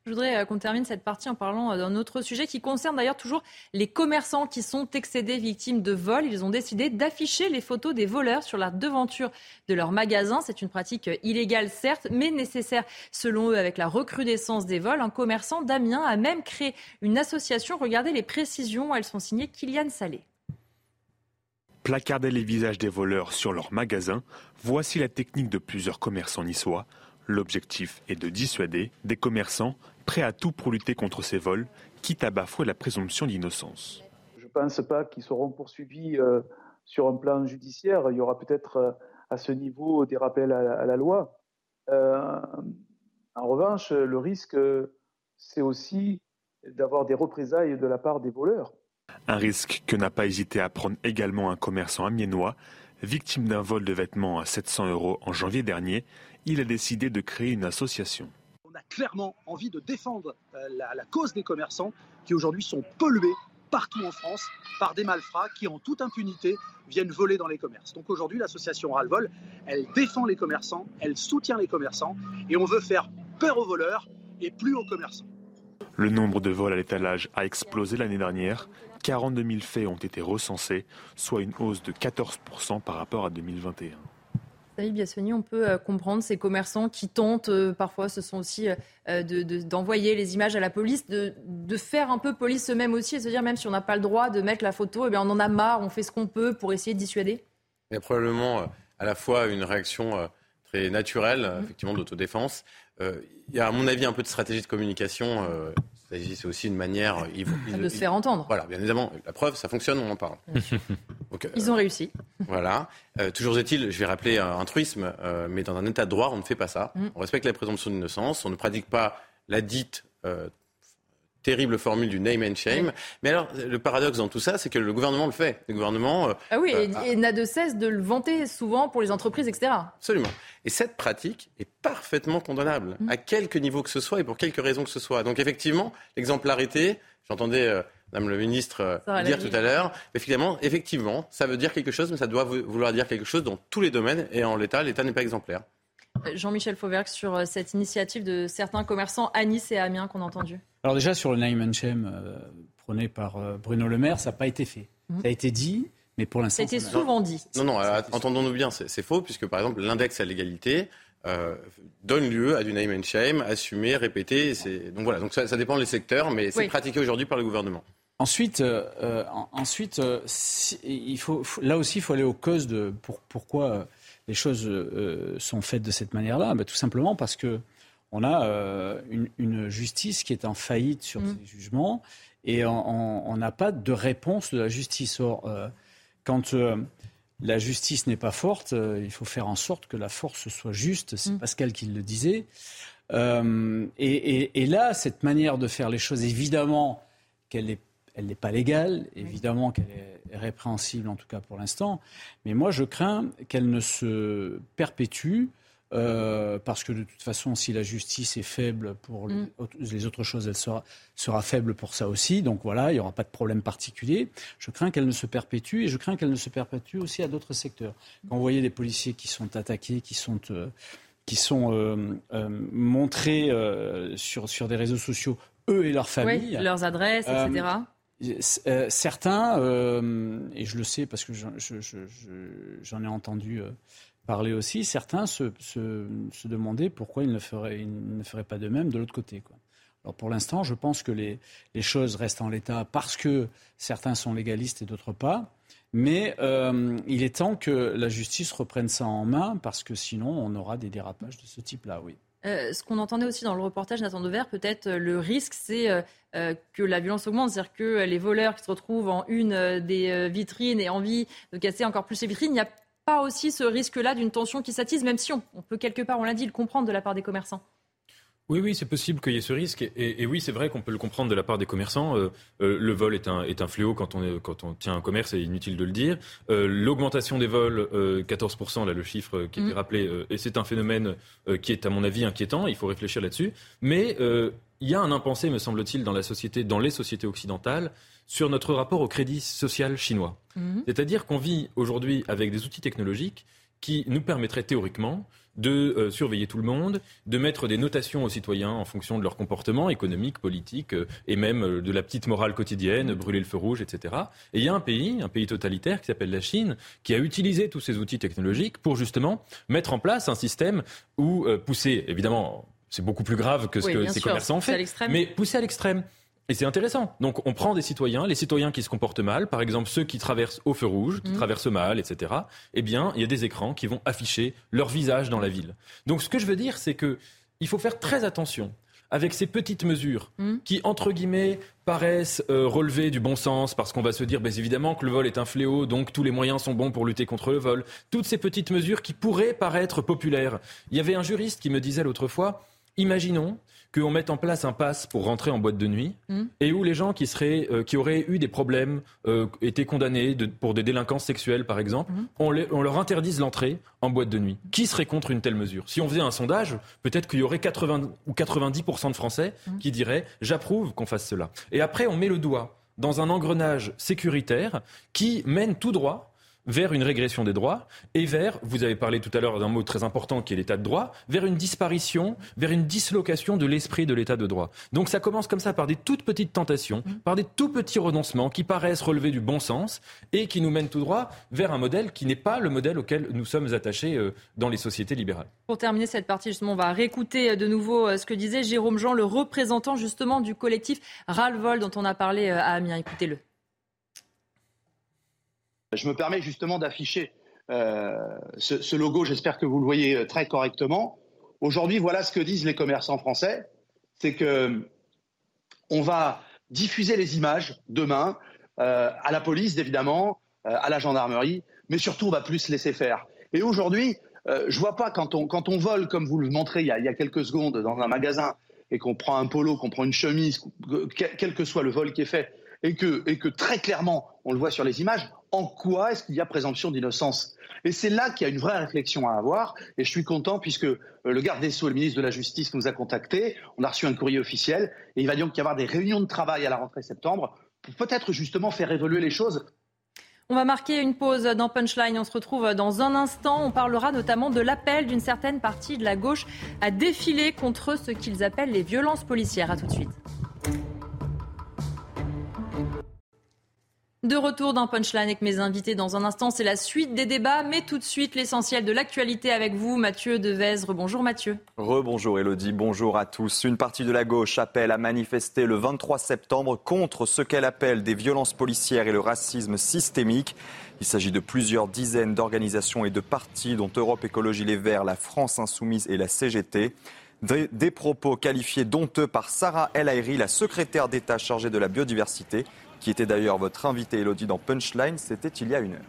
Je voudrais euh, qu'on termine cette partie en parlant d'un autre sujet qui concerne d'ailleurs toujours les commerçants qui sont excédés victimes de vols. Ils ont décidé d'afficher les photos des voleurs sur la devanture de leur magasin. C'est une pratique illégale certes, mais nécessaire selon eux avec la recrudescence des vols. Un commerçant d'Amiens a même créé une association. Regardez les précisions, elles sont signées Kylian Salé placarder les visages des voleurs sur leur magasin, voici la technique de plusieurs commerçants niçois. L'objectif est de dissuader des commerçants prêts à tout pour lutter contre ces vols, quitte à bafouer la présomption d'innocence. Je ne pense pas qu'ils seront poursuivis euh, sur un plan judiciaire. Il y aura peut-être euh, à ce niveau des rappels à, la loi. Euh, en revanche, le risque, c'est aussi d'avoir des représailles de la part des voleurs. Un risque que n'a pas hésité à prendre également un commerçant amiénois. Victime d'un vol de vêtements à 700 euros en janvier dernier, il a décidé de créer une association. On a clairement envie de défendre euh, la, cause des commerçants qui aujourd'hui sont pollués partout en France par des malfrats qui, en toute impunité, viennent voler dans les commerces. Donc aujourd'hui, l'association Ralvol, elle défend les commerçants, elle soutient les commerçants et on veut faire peur aux voleurs et plus aux commerçants. Le nombre de vols à l'étalage a explosé l'année dernière. 42 000 faits ont été recensés, soit une hausse de 14% par rapport à 2021. Salut Biasoni, on peut euh, comprendre ces commerçants qui tentent, euh, parfois ce sont aussi euh, d'envoyer les images à la police, de, faire un peu police eux-mêmes aussi et se dire même si on n'a pas le droit de mettre la photo, eh bien on en a marre, on fait ce qu'on peut pour essayer de dissuader Il y a probablement à la fois une réaction très naturelle, effectivement, d'autodéfense. Il y a à mon avis un peu de stratégie de communication c'est aussi une manière ils, de se faire entendre. Voilà, bien évidemment. La preuve, ça fonctionne, on en parle. Donc, ils ont réussi. Voilà. Euh, toujours est-il, je vais rappeler un, truisme, euh, mais dans un état de droit, on ne fait pas ça. Mm. On respecte la présomption d'innocence, on ne pratique pas la dite euh, terrible formule du name and shame. Mais alors, le paradoxe dans tout ça, c'est que le gouvernement le fait. Le gouvernement. Euh, ah oui, et, euh, n'a de cesse de le vanter souvent pour les entreprises, etc. Absolument. Et cette pratique est parfaitement condamnable, mm. à quelque niveau que ce soit et pour quelque raison que ce soit. Donc, effectivement, l'exemplarité, j'entendais. Euh, Madame le ministre dire tout à l'heure. Effectivement, effectivement, ça veut dire quelque chose, mais ça doit vouloir dire quelque chose dans tous les domaines. Et en l'état, l'État n'est pas exemplaire. Jean-Michel Fauvergue sur cette initiative de certains commerçants à Nice et à Amiens qu'on a entendu. Alors déjà, sur le name and shame euh, prôné par euh, Bruno Le Maire, ça n'a pas été fait. Mhm. Ça a été dit, mais pour l'instant... Ça a été souvent dit. Non, non, entendons-nous bien, c'est faux, puisque par exemple, l'index à l'égalité euh, donne lieu à du name and shame, assumé, répété. Donc voilà, donc ça, dépend des secteurs, mais c'est pratiqué aujourd'hui par le gouvernement. Ensuite, ensuite il faut, là aussi, il faut aller aux causes de pourquoi les choses sont faites de cette manière-là. Ben, tout simplement parce que on a euh, une, justice qui est en faillite sur mm. ces jugements et on n'a pas de réponse de la justice. Or, euh, quand euh, la justice n'est pas forte, il faut faire en sorte que la force soit juste. C'est mm. Pascal qui le disait. Et, là, cette manière de faire les choses, évidemment qu'elle n'est elle n'est pas légale, évidemment qu'elle est répréhensible, en tout cas pour l'instant, mais moi je crains qu'elle ne se perpétue euh, parce que de toute façon, si la justice est faible pour les, mm. autres choses, elle sera, sera, faible pour ça aussi. Donc voilà, il n'y aura pas de problème particulier. Je crains qu'elle ne se perpétue et je crains qu'elle ne se perpétue aussi à d'autres secteurs. Quand vous voyez des policiers qui sont attaqués, qui sont, euh, qui sont euh, montrés sur, sur des réseaux sociaux, eux et leurs familles. Oui, leurs adresses, etc. certains, et je le sais parce que j'en ai entendu parler aussi, certains se, demandaient pourquoi ils ne feraient, pas de même de l'autre côté. Alors pour l'instant, je pense que les, les, choses restent en l'état parce que certains sont légalistes et d'autres pas. Mais euh, il est temps que la justice reprenne ça en main parce que sinon on aura des dérapages de ce type-là, oui. Euh, ce qu'on entendait aussi dans le reportage Nathan Dever, peut-être euh, le risque, c'est euh, que la violence augmente, c'est-à-dire que les voleurs qui se retrouvent en une des vitrines et envie de casser encore plus les vitrines, il n'y a pas aussi ce risque-là d'une tension qui s'attise, même si on, peut quelque part, on l'a dit, le comprendre de la part des commerçants oui, oui, c'est possible qu'il y ait ce risque. Et, oui, c'est vrai qu'on peut le comprendre de la part des commerçants. Euh, euh, le vol est un, est un fléau quand on, est, quand on tient un commerce, c'est inutile de le dire. Euh, l'augmentation des vols, 14%, là, le chiffre qui a été mm. rappelé, et c'est un phénomène qui est, à mon avis, inquiétant. Il faut réfléchir là-dessus. Mais il y a un impensé, me semble-t-il, dans la société, dans les sociétés occidentales, sur notre rapport au crédit social chinois. Mhm. C'est-à-dire qu'on vit aujourd'hui avec des outils technologiques qui nous permettraient théoriquement de euh, surveiller tout le monde, de mettre des notations aux citoyens en fonction de leur comportement économique, politique euh, et même euh, de la petite morale quotidienne, mhm. brûler le feu rouge, etc. Et il y a un pays, un pays totalitaire qui s'appelle la Chine, qui a utilisé tous ces outils technologiques pour justement mettre en place un système où pousser, évidemment, c'est beaucoup plus grave que ce que ces commerçants ont fait, mais pousser à l'extrême. Et c'est intéressant. Donc on prend des citoyens, les citoyens qui se comportent mal, par exemple ceux qui traversent au feu rouge, qui mmh. traversent mal, etc. Eh bien, il y a des écrans qui vont afficher leur visage dans la ville. Donc ce que je veux dire, c'est que il faut faire très attention avec ces petites mesures mmh. qui, entre guillemets, paraissent euh, relever du bon sens parce qu'on va se dire, ben, évidemment, que le vol est un fléau, donc tous les moyens sont bons pour lutter contre le vol. Toutes ces petites mesures qui pourraient paraître populaires. Il y avait un juriste qui me disait l'autre fois, imaginons qu'on mette en place un pass pour rentrer en boîte de nuit hmm. et où les gens qui, seraient, euh, qui auraient eu des problèmes, euh, été condamnés pour des délinquances sexuelles par exemple, hmm. on, leur interdise l'entrée en boîte de nuit. Qui serait contre une telle mesure? Si on faisait un sondage, peut-être qu'il y aurait 80 ou 90% de Français hmm. qui diraient j'approuve qu'on fasse cela. Et après, on met le doigt dans un engrenage sécuritaire qui mène tout droit vers une régression des droits et vers, vous avez parlé tout à l'heure d'un mot très important qui est l'état de droit, vers une disparition, vers une dislocation de l'esprit de l'état de droit. Donc ça commence comme ça par des toutes petites tentations, mmh. par des tout petits renoncements qui paraissent relever du bon sens et qui nous mènent tout droit vers un modèle qui n'est pas le modèle auquel nous sommes attachés euh, dans les sociétés libérales. Pour terminer cette partie, justement, on va réécouter euh, de nouveau euh, ce que disait Jérôme Jean, le représentant justement du collectif Ralvol dont on a parlé à Amiens. Écoutez-le. Je me permets justement d'afficher euh, ce, logo, j'espère que vous le voyez euh, très correctement. Aujourd'hui, voilà ce que disent les commerçants français, c'est que on va diffuser les images demain euh, à la police, évidemment, à la gendarmerie, mais surtout on va plus laisser faire. Et aujourd'hui, je vois pas quand on quand on vole comme vous le montrez il y a, quelques secondes dans un magasin et qu'on prend un polo, qu'on prend une chemise, quel que soit le vol qui est fait, et que, très clairement, on le voit sur les images, en quoi est-ce qu'il y a présomption d'innocence? Et c'est là qu'il y a une vraie réflexion à avoir. Et je suis content puisque euh, le garde des Sceaux et le ministre de la Justice nous a contactés. On a reçu un courrier officiel. Et il va donc y avoir des réunions de travail à la rentrée septembre pour peut-être justement faire évoluer les choses. On va marquer une pause dans Punchline. On se retrouve dans un instant. On parlera notamment de l'appel d'une certaine partie de la gauche à défiler contre ce qu'ils appellent les violences policières. A tout de suite. De retour dans Punchline avec mes invités dans un instant, c'est la suite des débats, mais tout de suite l'essentiel de l'actualité avec vous, Mathieu Devezre. Bonjour Mathieu. Rebonjour Elodie, bonjour à tous. Une partie de la gauche appelle à manifester le 23 septembre contre ce qu'elle appelle des violences policières et le racisme systémique. Il s'agit de plusieurs dizaines d'organisations et de partis, dont Europe Écologie Les Verts, la France Insoumise et la CGT. Des, propos qualifiés d'honteux par Sarah El Haïry, la secrétaire d'État chargée de la biodiversité qui était d'ailleurs votre invité Elodie dans Punchline, c'était il y a une heure.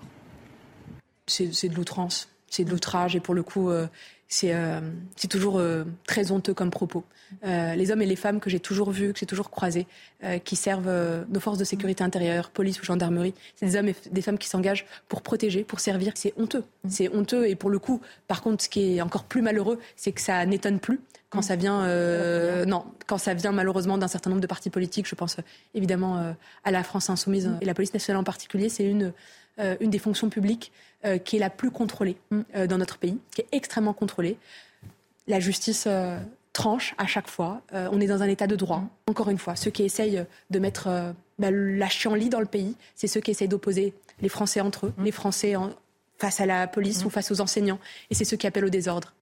C'est de l'outrance. c'est de l'outrage et pour le coup, euh, c'est toujours euh, très honteux comme propos. Euh, les hommes et les femmes que j'ai toujours vus, que j'ai toujours croisés, qui servent nos forces de sécurité intérieure, police ou gendarmerie, c'est des hommes et des femmes qui s'engagent pour protéger, pour servir. C'est honteux. C'est honteux et pour le coup, par contre, ce qui est encore plus malheureux, c'est que ça n'étonne plus quand ça vient, non, quand ça vient malheureusement d'un certain nombre de partis politiques. Je pense évidemment à la France insoumise et la police nationale en particulier. C'est une euh, une des fonctions publiques euh, qui est la plus contrôlée mm. euh, dans notre pays, qui est extrêmement contrôlée. La justice tranche à chaque fois. on est dans un état de droit. Mm. Encore une fois, ceux qui essayent de mettre bah, la chienlit dans le pays, c'est ceux qui essayent d'opposer les Français entre eux, mm. les Français face à la police ou face aux enseignants, et c'est ceux qui appellent au désordre.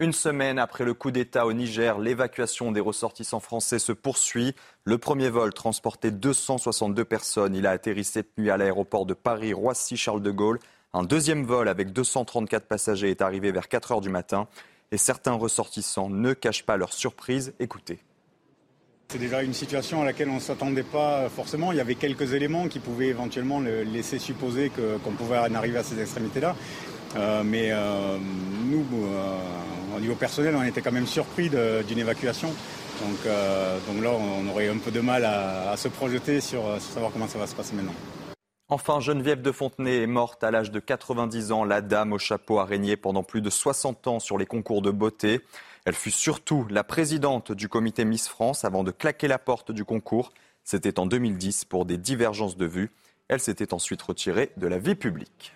Une semaine après le coup d'État au Niger, l'évacuation des ressortissants français se poursuit. Le premier vol transportait 262 personnes. Il a atterri cette nuit à l'aéroport de Paris-Roissy-Charles de Gaulle. Un deuxième vol avec 234 passagers est arrivé vers 4 heures du matin. Et certains ressortissants ne cachent pas leur surprise. Écoutez. C'est déjà une situation à laquelle on ne s'attendait pas forcément. Il y avait quelques éléments qui pouvaient éventuellement laisser supposer qu'on pouvait en arriver à ces extrémités-là. Euh, mais euh, nous, euh, au niveau personnel, on était quand même surpris d'une évacuation. Donc, donc, là, on aurait un peu de mal à, se projeter sur, savoir comment ça va se passer maintenant. Enfin, Geneviève de Fontenay est morte à l'âge de 90 ans. La dame au chapeau a régné pendant plus de 60 ans sur les concours de beauté. Elle fut surtout la présidente du comité Miss France avant de claquer la porte du concours. C'était en 2010 pour des divergences de vues. Elle s'était ensuite retirée de la vie publique.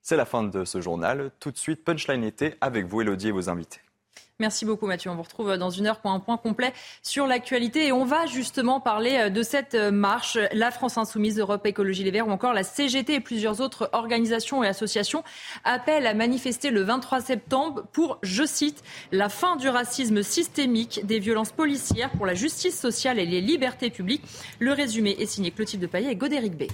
C'est la fin de ce journal. Tout de suite, Punchline été avec vous, Elodie, et vos invités. Merci beaucoup Mathieu. On vous retrouve dans une heure pour un point complet sur l'actualité. Et on va justement parler euh, de cette euh, marche, la France Insoumise, Europe Écologie Les Verts ou encore la CGT et plusieurs autres organisations et associations appellent à manifester le 23 septembre pour, je cite, la fin du racisme systémique, des violences policières pour la justice sociale et les libertés publiques. Le résumé est signé Clotilde Payet et Godéric B.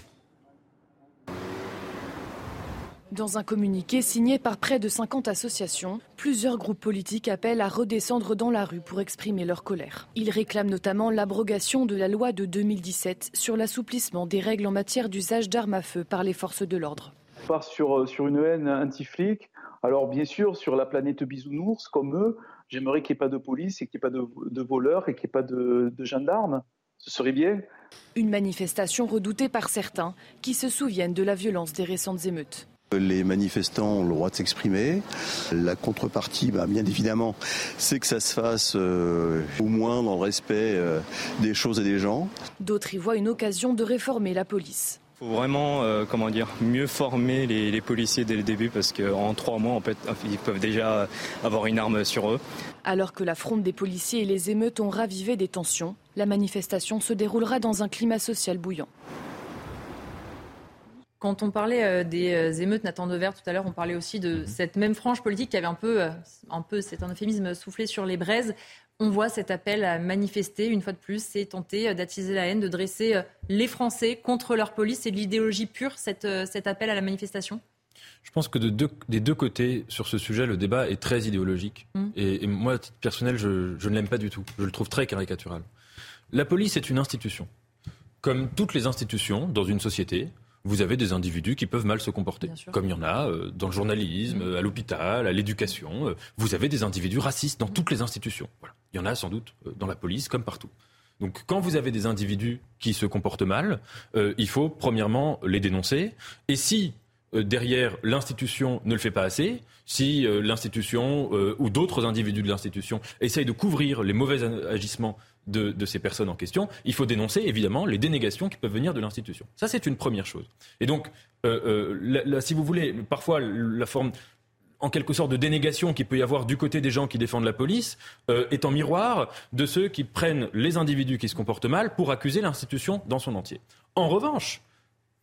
Dans un communiqué signé par près de 50 associations, plusieurs groupes politiques appellent à redescendre dans la rue pour exprimer leur colère. Ils réclament notamment l'abrogation de la loi de 2017 sur l'assouplissement des règles en matière d'usage d'armes à feu par les forces de l'ordre. On part sur, euh, sur une haine anti-flic. Alors bien sûr, sur la planète bisounours, comme eux, j'aimerais qu'il n'y ait pas de police et qu'il n'y ait pas de, voleurs et qu'il n'y ait pas de, de gendarmes. Ce serait bien. Une manifestation redoutée par certains qui se souviennent de la violence des récentes émeutes. Les manifestants ont le droit de s'exprimer. La contrepartie, bah, bien évidemment, c'est que ça se fasse euh, au moins dans le respect euh, des choses et des gens. D'autres y voient une occasion de réformer la police. Il faut vraiment euh, comment dire, mieux former les, policiers dès le début parce qu'en trois mois, ils peuvent déjà avoir une arme sur eux. Alors que la fronde des policiers et les émeutes ont ravivé des tensions, la manifestation se déroulera dans un climat social bouillant. Quand on parlait euh, des euh, émeutes Nathan Dever tout à l'heure, on parlait aussi de mhm. cette même frange politique qui avait un peu, euh, un peu c'est un euphémisme, soufflé sur les braises. On voit cet appel à manifester, une fois de plus, c'est tenter d'attiser la haine, de dresser les Français contre leur police. C'est de l'idéologie pure, cet appel à la manifestation? Je pense que des deux côtés, sur ce sujet, le débat est très idéologique. Mmh. Et, moi, à titre personnel, je, je ne l'aime pas du tout. Je le trouve très caricatural. La police est une institution. Comme toutes les institutions dans une société, vous avez des individus qui peuvent mal se comporter. Comme il y en a euh, dans le journalisme, mm. à l'hôpital, à l'éducation. Euh, vous avez des individus racistes dans toutes les institutions. Voilà. Il y en a sans doute euh, dans la police comme partout. Donc quand vous avez des individus qui se comportent mal, il faut premièrement les dénoncer. Et si derrière l'institution ne le fait pas assez, si l'institution ou d'autres individus de l'institution essayent de couvrir les mauvais agissements de, ces personnes en question, il faut dénoncer évidemment les dénégations qui peuvent venir de l'institution. Ça, c'est une première chose. Et donc, euh, euh, si vous voulez, parfois la forme en quelque sorte de dénégation qu'il peut y avoir du côté des gens qui défendent la police euh, est en miroir de ceux qui prennent les individus qui se comportent mal pour accuser l'institution dans son entier. En revanche,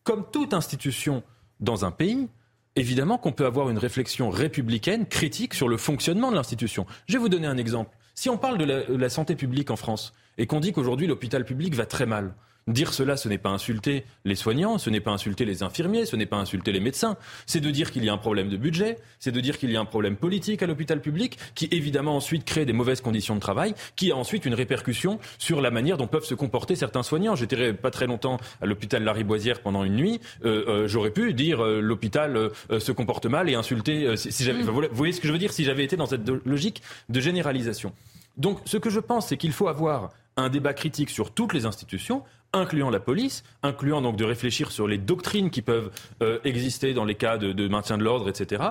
comme toute institution dans un pays, évidemment qu'on peut avoir une réflexion républicaine critique sur le fonctionnement de l'institution. Je vais vous donner un exemple. Si on parle de la, santé publique en France et qu'on dit qu'aujourd'hui l'hôpital public va très mal, Dire cela, ce n'est pas insulter les soignants, ce n'est pas insulter les infirmiers, ce n'est pas insulter les médecins. C'est de dire qu'il y a un problème de budget, c'est de dire qu'il y a un problème politique à l'hôpital public, qui évidemment ensuite crée des mauvaises conditions de travail, qui a ensuite une répercussion sur la manière dont peuvent se comporter certains soignants. J'étais pas très longtemps à l'hôpital Lariboisière pendant une nuit. Euh, euh, j'aurais pu dire euh, l'hôpital se comporte mal et insulter. si mm. vous voyez ce que je veux dire si j'avais été dans cette logique de généralisation. Donc, ce que je pense, c'est qu'il faut avoir un débat critique sur toutes les institutions, incluant la police, incluant donc de réfléchir sur les doctrines qui peuvent euh, exister dans les cas de, maintien de l'ordre, etc.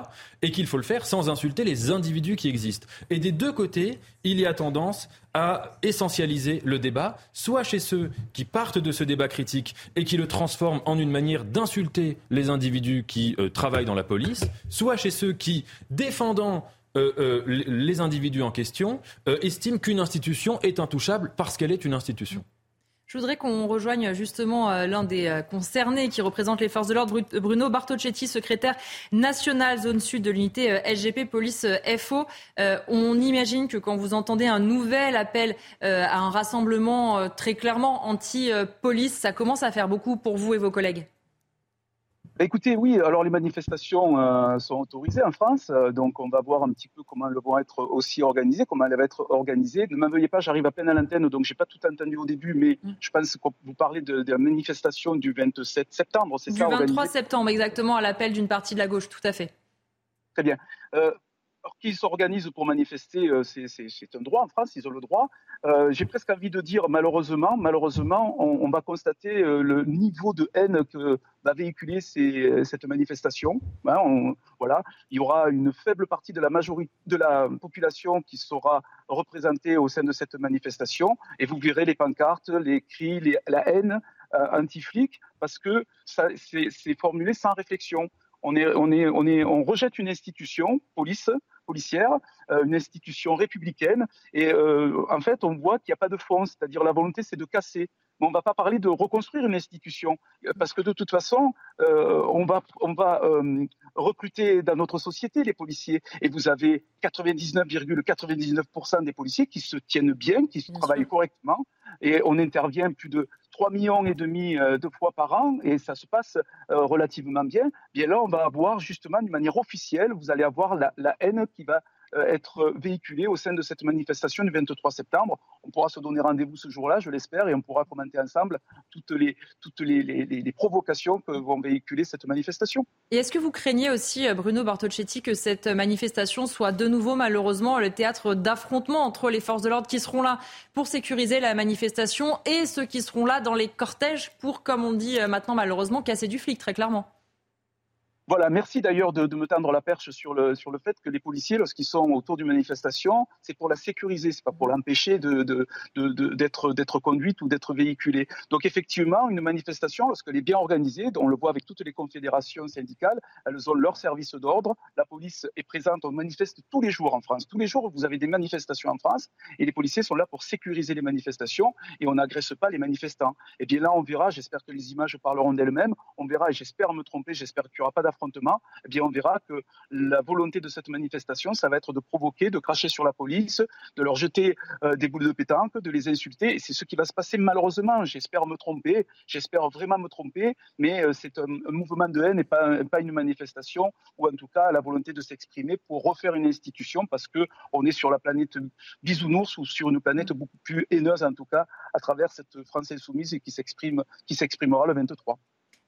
Et qu'il faut le faire sans insulter les individus qui existent. Et des deux côtés, il y a tendance à essentialiser le débat, soit chez ceux qui partent de ce débat critique et qui le transforment en une manière d'insulter les individus qui euh, travaillent dans la police, soit chez ceux qui, défendant euh, les individus en question, estiment qu'une institution est intouchable parce qu'elle est une institution. Je voudrais qu'on rejoigne justement euh, l'un des euh, concernés qui représente les forces de l'ordre, Bruno Bartocchetti, secrétaire national zone sud de l'unité euh, SGP Police FO. On imagine que quand vous entendez un nouvel appel à un rassemblement très clairement anti-police, ça commence à faire beaucoup pour vous et vos collègues. Bah, écoutez, oui, alors les manifestations euh, sont autorisées en France, euh, donc on va voir un petit peu comment elles vont être aussi organisées, comment elles vont être organisées. Ne m'en veuillez pas, j'arrive à peine à l'antenne, donc j'ai pas tout entendu au début, mais mm. je pense que vous parlez de, la manifestation du 27 septembre, c'est ça Du 23 septembre, exactement, à l'appel d'une partie de la gauche, tout à fait. Très bien. Euh, qu'ils s'organisent pour manifester, euh, c'est un droit en France, ils ont le droit. Euh, j'ai presque envie de dire, malheureusement, malheureusement, on, va constater euh, le niveau de haine que va véhiculer cette manifestation. Hein, voilà, il y aura une faible partie de la majorité de la population qui sera représentée au sein de cette manifestation, et vous verrez les pancartes, les cris, la haine anti-flic, parce que c'est formulé sans réflexion on, est, on, est, on, est, on rejette une institution, police, policière, euh, une institution républicaine, et euh, en fait, on voit qu'il n'y a pas de fond, c'est-à-dire la volonté, c'est de casser. Mais on ne va pas parler de reconstruire une institution, euh, parce que de toute façon, on va, on va recruter dans notre société les policiers, et vous avez 99,99% des policiers qui se tiennent bien, qui travaillent correctement, et on intervient plus de 3 millions et demi euh, de fois par an et ça se passe euh, relativement bien, bien là on va avoir justement d'une manière officielle, vous allez avoir la, la haine qui va euh, être véhiculé au sein de cette manifestation du 23 septembre. On pourra se donner rendez-vous ce jour-là, je l'espère, et on pourra commenter ensemble toutes les, toutes les, provocations que vont véhiculer cette manifestation. Et est-ce que vous craignez aussi, euh, Bruno Bartocchetti, que cette manifestation soit de nouveau, malheureusement, le théâtre d'affrontement entre les forces de l'ordre qui seront là pour sécuriser la manifestation et ceux qui seront là dans les cortèges pour, comme on dit euh, maintenant, malheureusement, casser du flic, très clairement? Voilà, merci d'ailleurs de, me tendre la perche sur le, sur le fait que les policiers, lorsqu'ils sont autour d'une manifestation, c'est pour la sécuriser, c'est pas pour l'empêcher de, d'être, d'être conduite ou d'être véhiculée. Donc effectivement, une manifestation, lorsqu'elle est bien organisée, on le voit avec toutes les confédérations syndicales, elles ont leur service d'ordre, la police est présente, on manifeste tous les jours en France. Tous les jours, vous avez des manifestations en France et les policiers sont là pour sécuriser les manifestations et on n'agresse pas les manifestants. Et bien là, on verra, j'espère que les images parleront d'elles-mêmes, on verra, et j'espère me tromper, j'espère qu'il n'y aura pas d'affrontement eh bien, on verra que la volonté de cette manifestation, ça va être de provoquer, de cracher sur la police, de leur jeter euh, des boules de pétanque, de les insulter. Et c'est ce qui va se passer malheureusement. J'espère me tromper, j'espère vraiment me tromper, mais euh, c'est un, mouvement de haine et pas, une manifestation, ou en tout cas la volonté de s'exprimer pour refaire une institution, parce que on est sur la planète bisounours ou sur une planète beaucoup plus haineuse en tout cas à travers cette France insoumise qui s'exprimera le 23.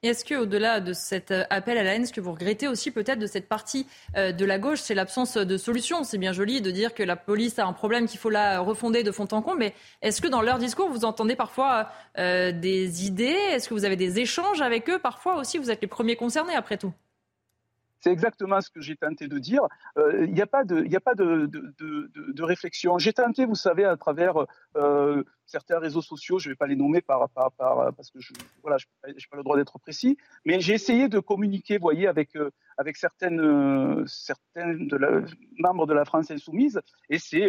Est-ce que, au-delà de cet euh, appel à la haine, ce que vous regrettez aussi peut-être de cette partie euh, de la gauche, c'est l'absence de solution. C'est bien joli de dire que la police a un problème qu'il faut la refonder de fond en comble, mais est-ce que dans leur discours, vous entendez parfois euh, des idées? Est-ce que vous avez des échanges avec eux? Parfois aussi, vous êtes les premiers concernés, après tout. C'est exactement ce que j'ai tenté de dire. Il n'y a pas de, pas de, de, réflexion. J'ai tenté, vous savez, à travers euh, certains réseaux sociaux, je ne vais pas les nommer par, par, parce que je voilà, n'ai pas le droit d'être précis, mais j'ai essayé de communiquer, vous voyez, avec, euh, avec certaines, euh, de membres de la France insoumise, et c'est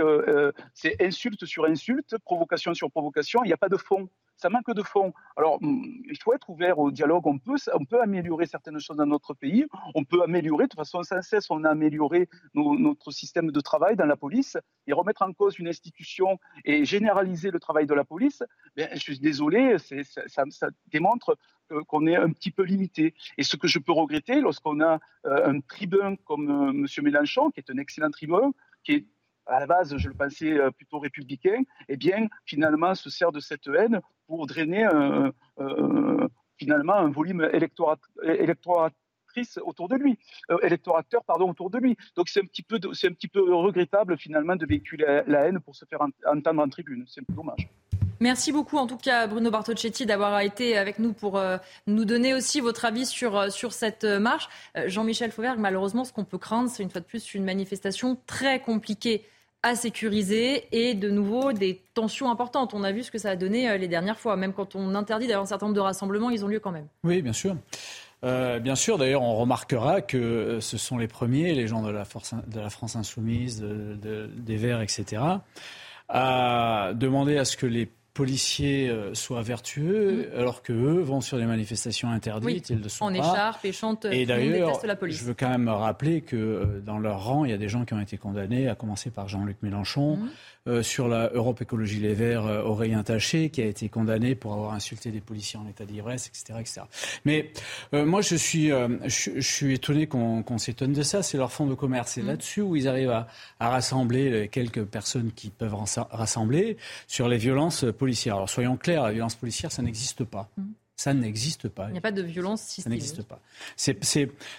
insulte sur insulte, provocation sur provocation, il n'y a pas de fond ça manque de fond. Alors, hum, il faut être ouvert au dialogue. On peut, on peut améliorer certaines choses dans notre pays. On peut améliorer, de façon sans cesse, on a amélioré notre système de travail dans la police et remettre en cause une institution et généraliser le travail de la police. Ben, je suis désolé, ça, ça, démontre qu'on est un petit peu limité. Et ce que je peux regretter lorsqu'on a euh, un tribun comme euh, M. Mélenchon, qui est un excellent tribun, qui est à la base, je le pensais euh, plutôt républicain, eh bien, finalement, se sert de cette haine pour drainer finalement un volume électoratrice autour de lui, électorateur pardon autour de lui. Donc c'est un petit peu c'est un petit peu regrettable finalement de véhiculer la, haine pour se faire entendre en tribune. C'est dommage. Merci beaucoup en tout cas Bruno Bartocchetti d'avoir été avec nous pour euh, nous donner aussi votre avis sur, euh, sur cette euh, marche. Jean-Michel Fauvergue, malheureusement, ce qu'on peut craindre, c'est une fois de plus une manifestation très compliquée à sécuriser et de nouveau des tensions importantes. On a vu ce que ça a donné les dernières fois. Même quand on interdit d'ailleurs un certain nombre de rassemblements, ils ont lieu quand même. Oui, bien sûr. bien sûr, d'ailleurs, on remarquera que ce sont les premiers, les gens de la, force, de la France insoumise, des Verts, etc., à demander à ce que les policiers euh, soient vertueux, mm. alors qu'eux vont sur des manifestations interdites, ils le sont en écharpe et chantent et d'ailleurs, je veux quand même rappeler que euh, dans leur rang, il y a des gens qui ont été condamnés, à commencer par Jean-Luc Mélenchon, mm. Euh, sur la Europe Écologie Les Verts, euh, Aurélien Taché, qui a été condamné pour avoir insulté des policiers en état d'ivresse, etc., etc. Mais euh, moi, je suis, je, suis étonné qu'on s'étonne de ça. C'est leur fonds de commerce. C'est mm. là-dessus où ils arrivent à, à, rassembler les quelques personnes qui peuvent rassembler sur les violences policières. Alors soyons clairs, la violence policière, ça n'existe pas. Mm. Ça n'existe pas. Il n'y a pas de violence systémique. Ça n'existe pas.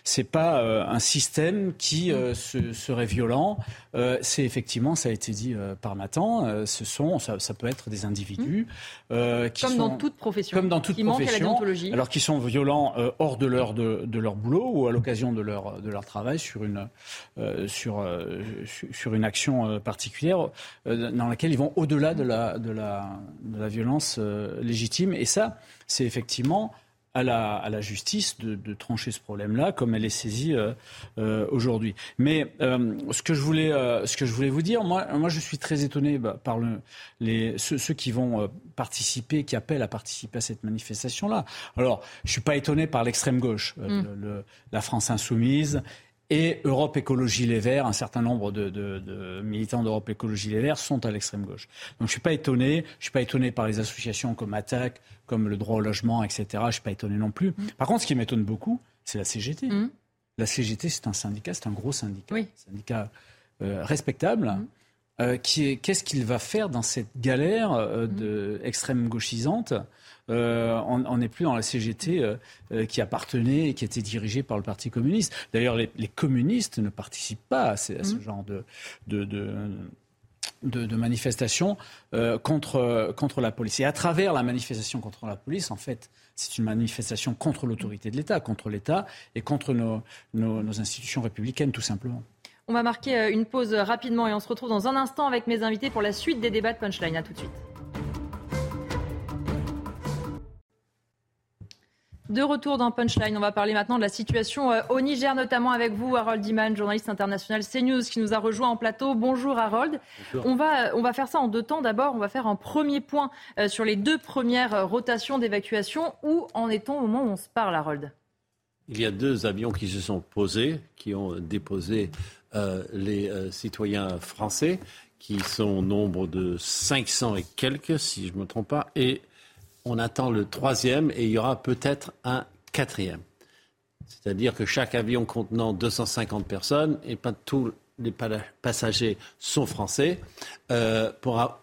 C'est pas euh, un système qui euh, serait violent. Euh, c'est effectivement, ça a été dit par Nathan. ce sont, ça, ça, peut être des individus mmh. qui comme dans toute profession, comme dans toute qui profession, alors qui sont violents hors de leur de, de, leur boulot ou à l'occasion de leur de leur travail sur une sur sur une action particulière dans laquelle ils vont au-delà de la de la de la violence légitime. Et ça c'est effectivement à la, à la, justice de, de trancher ce problème-là, comme elle est saisie euh, euh, aujourd'hui. Mais euh, ce, que je voulais, ce que je voulais vous dire, moi, moi je suis très étonné bah, par le, les, ceux, ceux, qui vont participer, qui appellent à participer à cette manifestation-là. Alors, je suis pas étonné par l'extrême gauche, mm. le, la France insoumise et Europe Écologie Les Verts, un certain nombre de, militants d'Europe Écologie Les Verts sont à l'extrême gauche. Donc je ne suis pas étonné. Je suis pas étonné par les associations comme Attaque, comme le droit au logement, etc. Je ne suis pas étonné non plus. Mm. Par contre, ce qui m'étonne beaucoup, c'est la CGT. Mm. La CGT, c'est un syndicat, c'est un gros syndicat, oui. syndicat euh, respectable. Mm. Euh, qu'est-ce qu'il va faire dans cette galère euh, de extrême gauchisante euh, on n'est plus dans la CGT euh, euh, qui appartenait et qui était dirigée par le Parti communiste. D'ailleurs, les, communistes ne participent pas à, ce mmh. genre de, de, de manifestations contre, contre la police. Et à travers la manifestation contre la police, en fait, c'est une manifestation contre l'autorité de l'État, contre l'État et contre nos, nos, institutions républicaines, tout simplement. On va marquer une pause rapidement et on se retrouve dans un instant avec mes invités pour la suite des débats de Punchline. À tout de suite. De retour dans Punchline, on va parler maintenant de la situation euh, au Niger, notamment avec vous, Harold Diman, journaliste international CNews, qui nous a rejoint en plateau. Bonjour Harold. On, va, on va faire ça en deux temps. D'abord, on va faire un premier point euh, sur les deux premières euh, rotations d'évacuation. Où en est-on au moment où on se parle, Harold? Il y a deux avions qui se sont posés, qui ont déposé les citoyens français, qui sont au nombre de 500 et quelques, si je ne me trompe pas, et on attend le troisième et il y aura peut-être un quatrième. C'est-à-dire que chaque avion contenant 250 personnes, et pas tous les passagers sont français, euh, pourra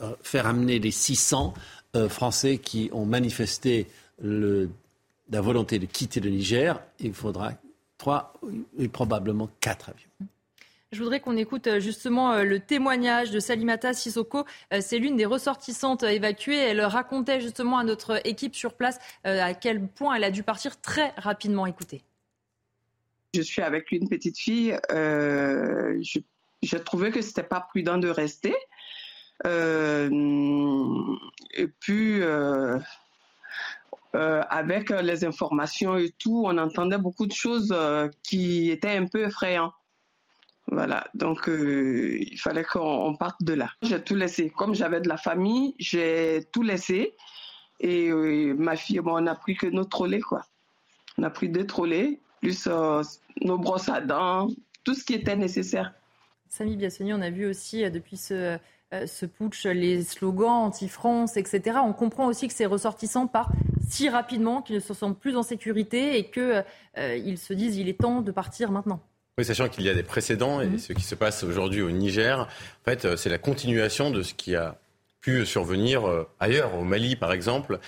euh, faire amener les 600 euh, Français qui ont manifesté la volonté de quitter le Niger. Il faudra trois et probablement quatre avions. Je voudrais qu'on écoute euh, justement euh, le témoignage de Salimata Sissoko. Euh, c'est l'une des ressortissantes évacuées. Elle racontait justement à notre équipe sur place à quel point elle a dû partir très rapidement. Écoutez. Je suis avec une petite fille. je, trouvais que c'était pas prudent de rester. et puis. avec les informations et tout, on entendait beaucoup de choses qui étaient un peu effrayantes. Voilà, donc euh, il fallait qu'on parte de là. J'ai tout laissé. Comme j'avais de la famille, j'ai tout laissé. Et euh, ma fille, bon, on n'a pris que nos trolley, quoi. On a pris deux trolley, plus euh, nos brosses à dents, tout ce qui était nécessaire. Samy Biassoni, on a vu aussi depuis ce, ce putsch les slogans anti-France, etc. On comprend aussi que ces ressortissants partent si rapidement qu'ils ne se sentent plus en sécurité et qu'ils se disent il est temps de partir maintenant. Oui, sachant qu'il y a des précédents et mhm. ce qui se passe aujourd'hui au Niger, en fait, euh, c'est la continuation de ce qui a pu survenir euh, ailleurs, au Mali par exemple.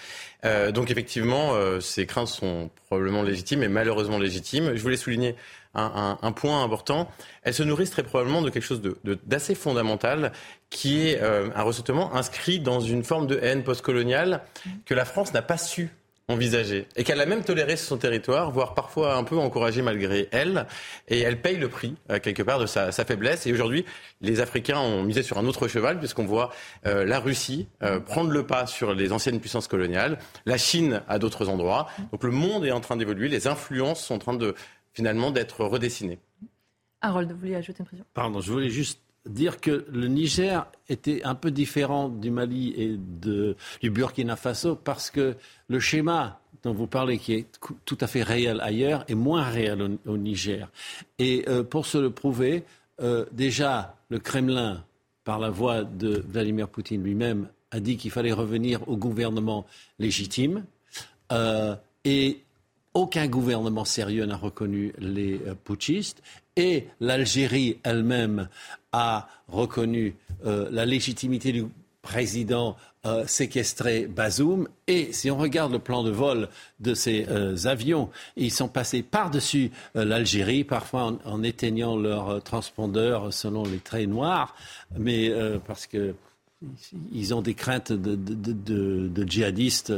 Euh, donc effectivement, ces craintes sont probablement légitimes et malheureusement légitimes. Je voulais souligner un, point important. Elles se nourrissent très probablement de quelque chose d'assez fondamental, qui est un ressentiment inscrit dans une forme de haine postcoloniale que la France n'a pas su envisagée et qu'elle a même toléré sur son territoire, voire parfois un peu encouragé malgré elle. Et elle paye le prix, euh, quelque part, de sa, faiblesse. Et aujourd'hui, les Africains ont misé sur un autre cheval, puisqu'on voit euh, la Russie euh, prendre le pas sur les anciennes puissances coloniales, la Chine à d'autres endroits. Donc le monde est en train d'évoluer, les influences sont en train de finalement d'être redessinées. Harold, vous voulez ajouter une précision? Pardon, je voulais juste dire que le Niger était un peu différent du Mali et du Burkina Faso parce que le schéma dont vous parlez, qui est tout à fait réel ailleurs, est moins réel au, Niger. Et euh, pour se le prouver, euh, déjà, le Kremlin, par la voix de Vladimir Poutine lui-même, a dit qu'il fallait revenir au gouvernement légitime. Euh, et aucun gouvernement sérieux n'a reconnu les putschistes et l'Algérie elle-même a reconnu euh, la légitimité du président euh, séquestré Bazoum. Et si on regarde le plan de vol de ces euh, avions, ils sont passés par-dessus l'Algérie, parfois en, éteignant leur transpondeur selon les traits noirs, parce que ils ont des craintes de djihadistes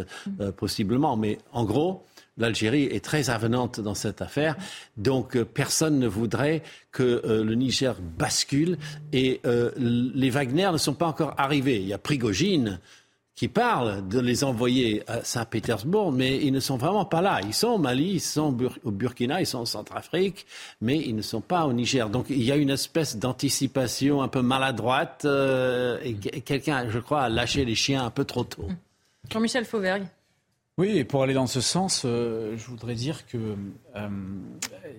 possiblement. Mais en gros, l'Algérie est très avenante dans cette affaire. Donc euh, personne ne voudrait que euh, le Niger bascule. Et euh, les Wagner ne sont pas encore arrivés. Il y a Prigogine qui parle de les envoyer à Saint-Pétersbourg, mais ils ne sont vraiment pas là. Ils sont au Mali, ils sont au Burkina, ils sont en Centrafrique, mais ils ne sont pas au Niger. Donc il y a une espèce d'anticipation un peu maladroite et quelqu'un, je crois, a lâché les chiens un peu trop tôt. Jean-Michel Fauvergue. Oui, et pour aller dans ce sens, euh, je voudrais dire que euh,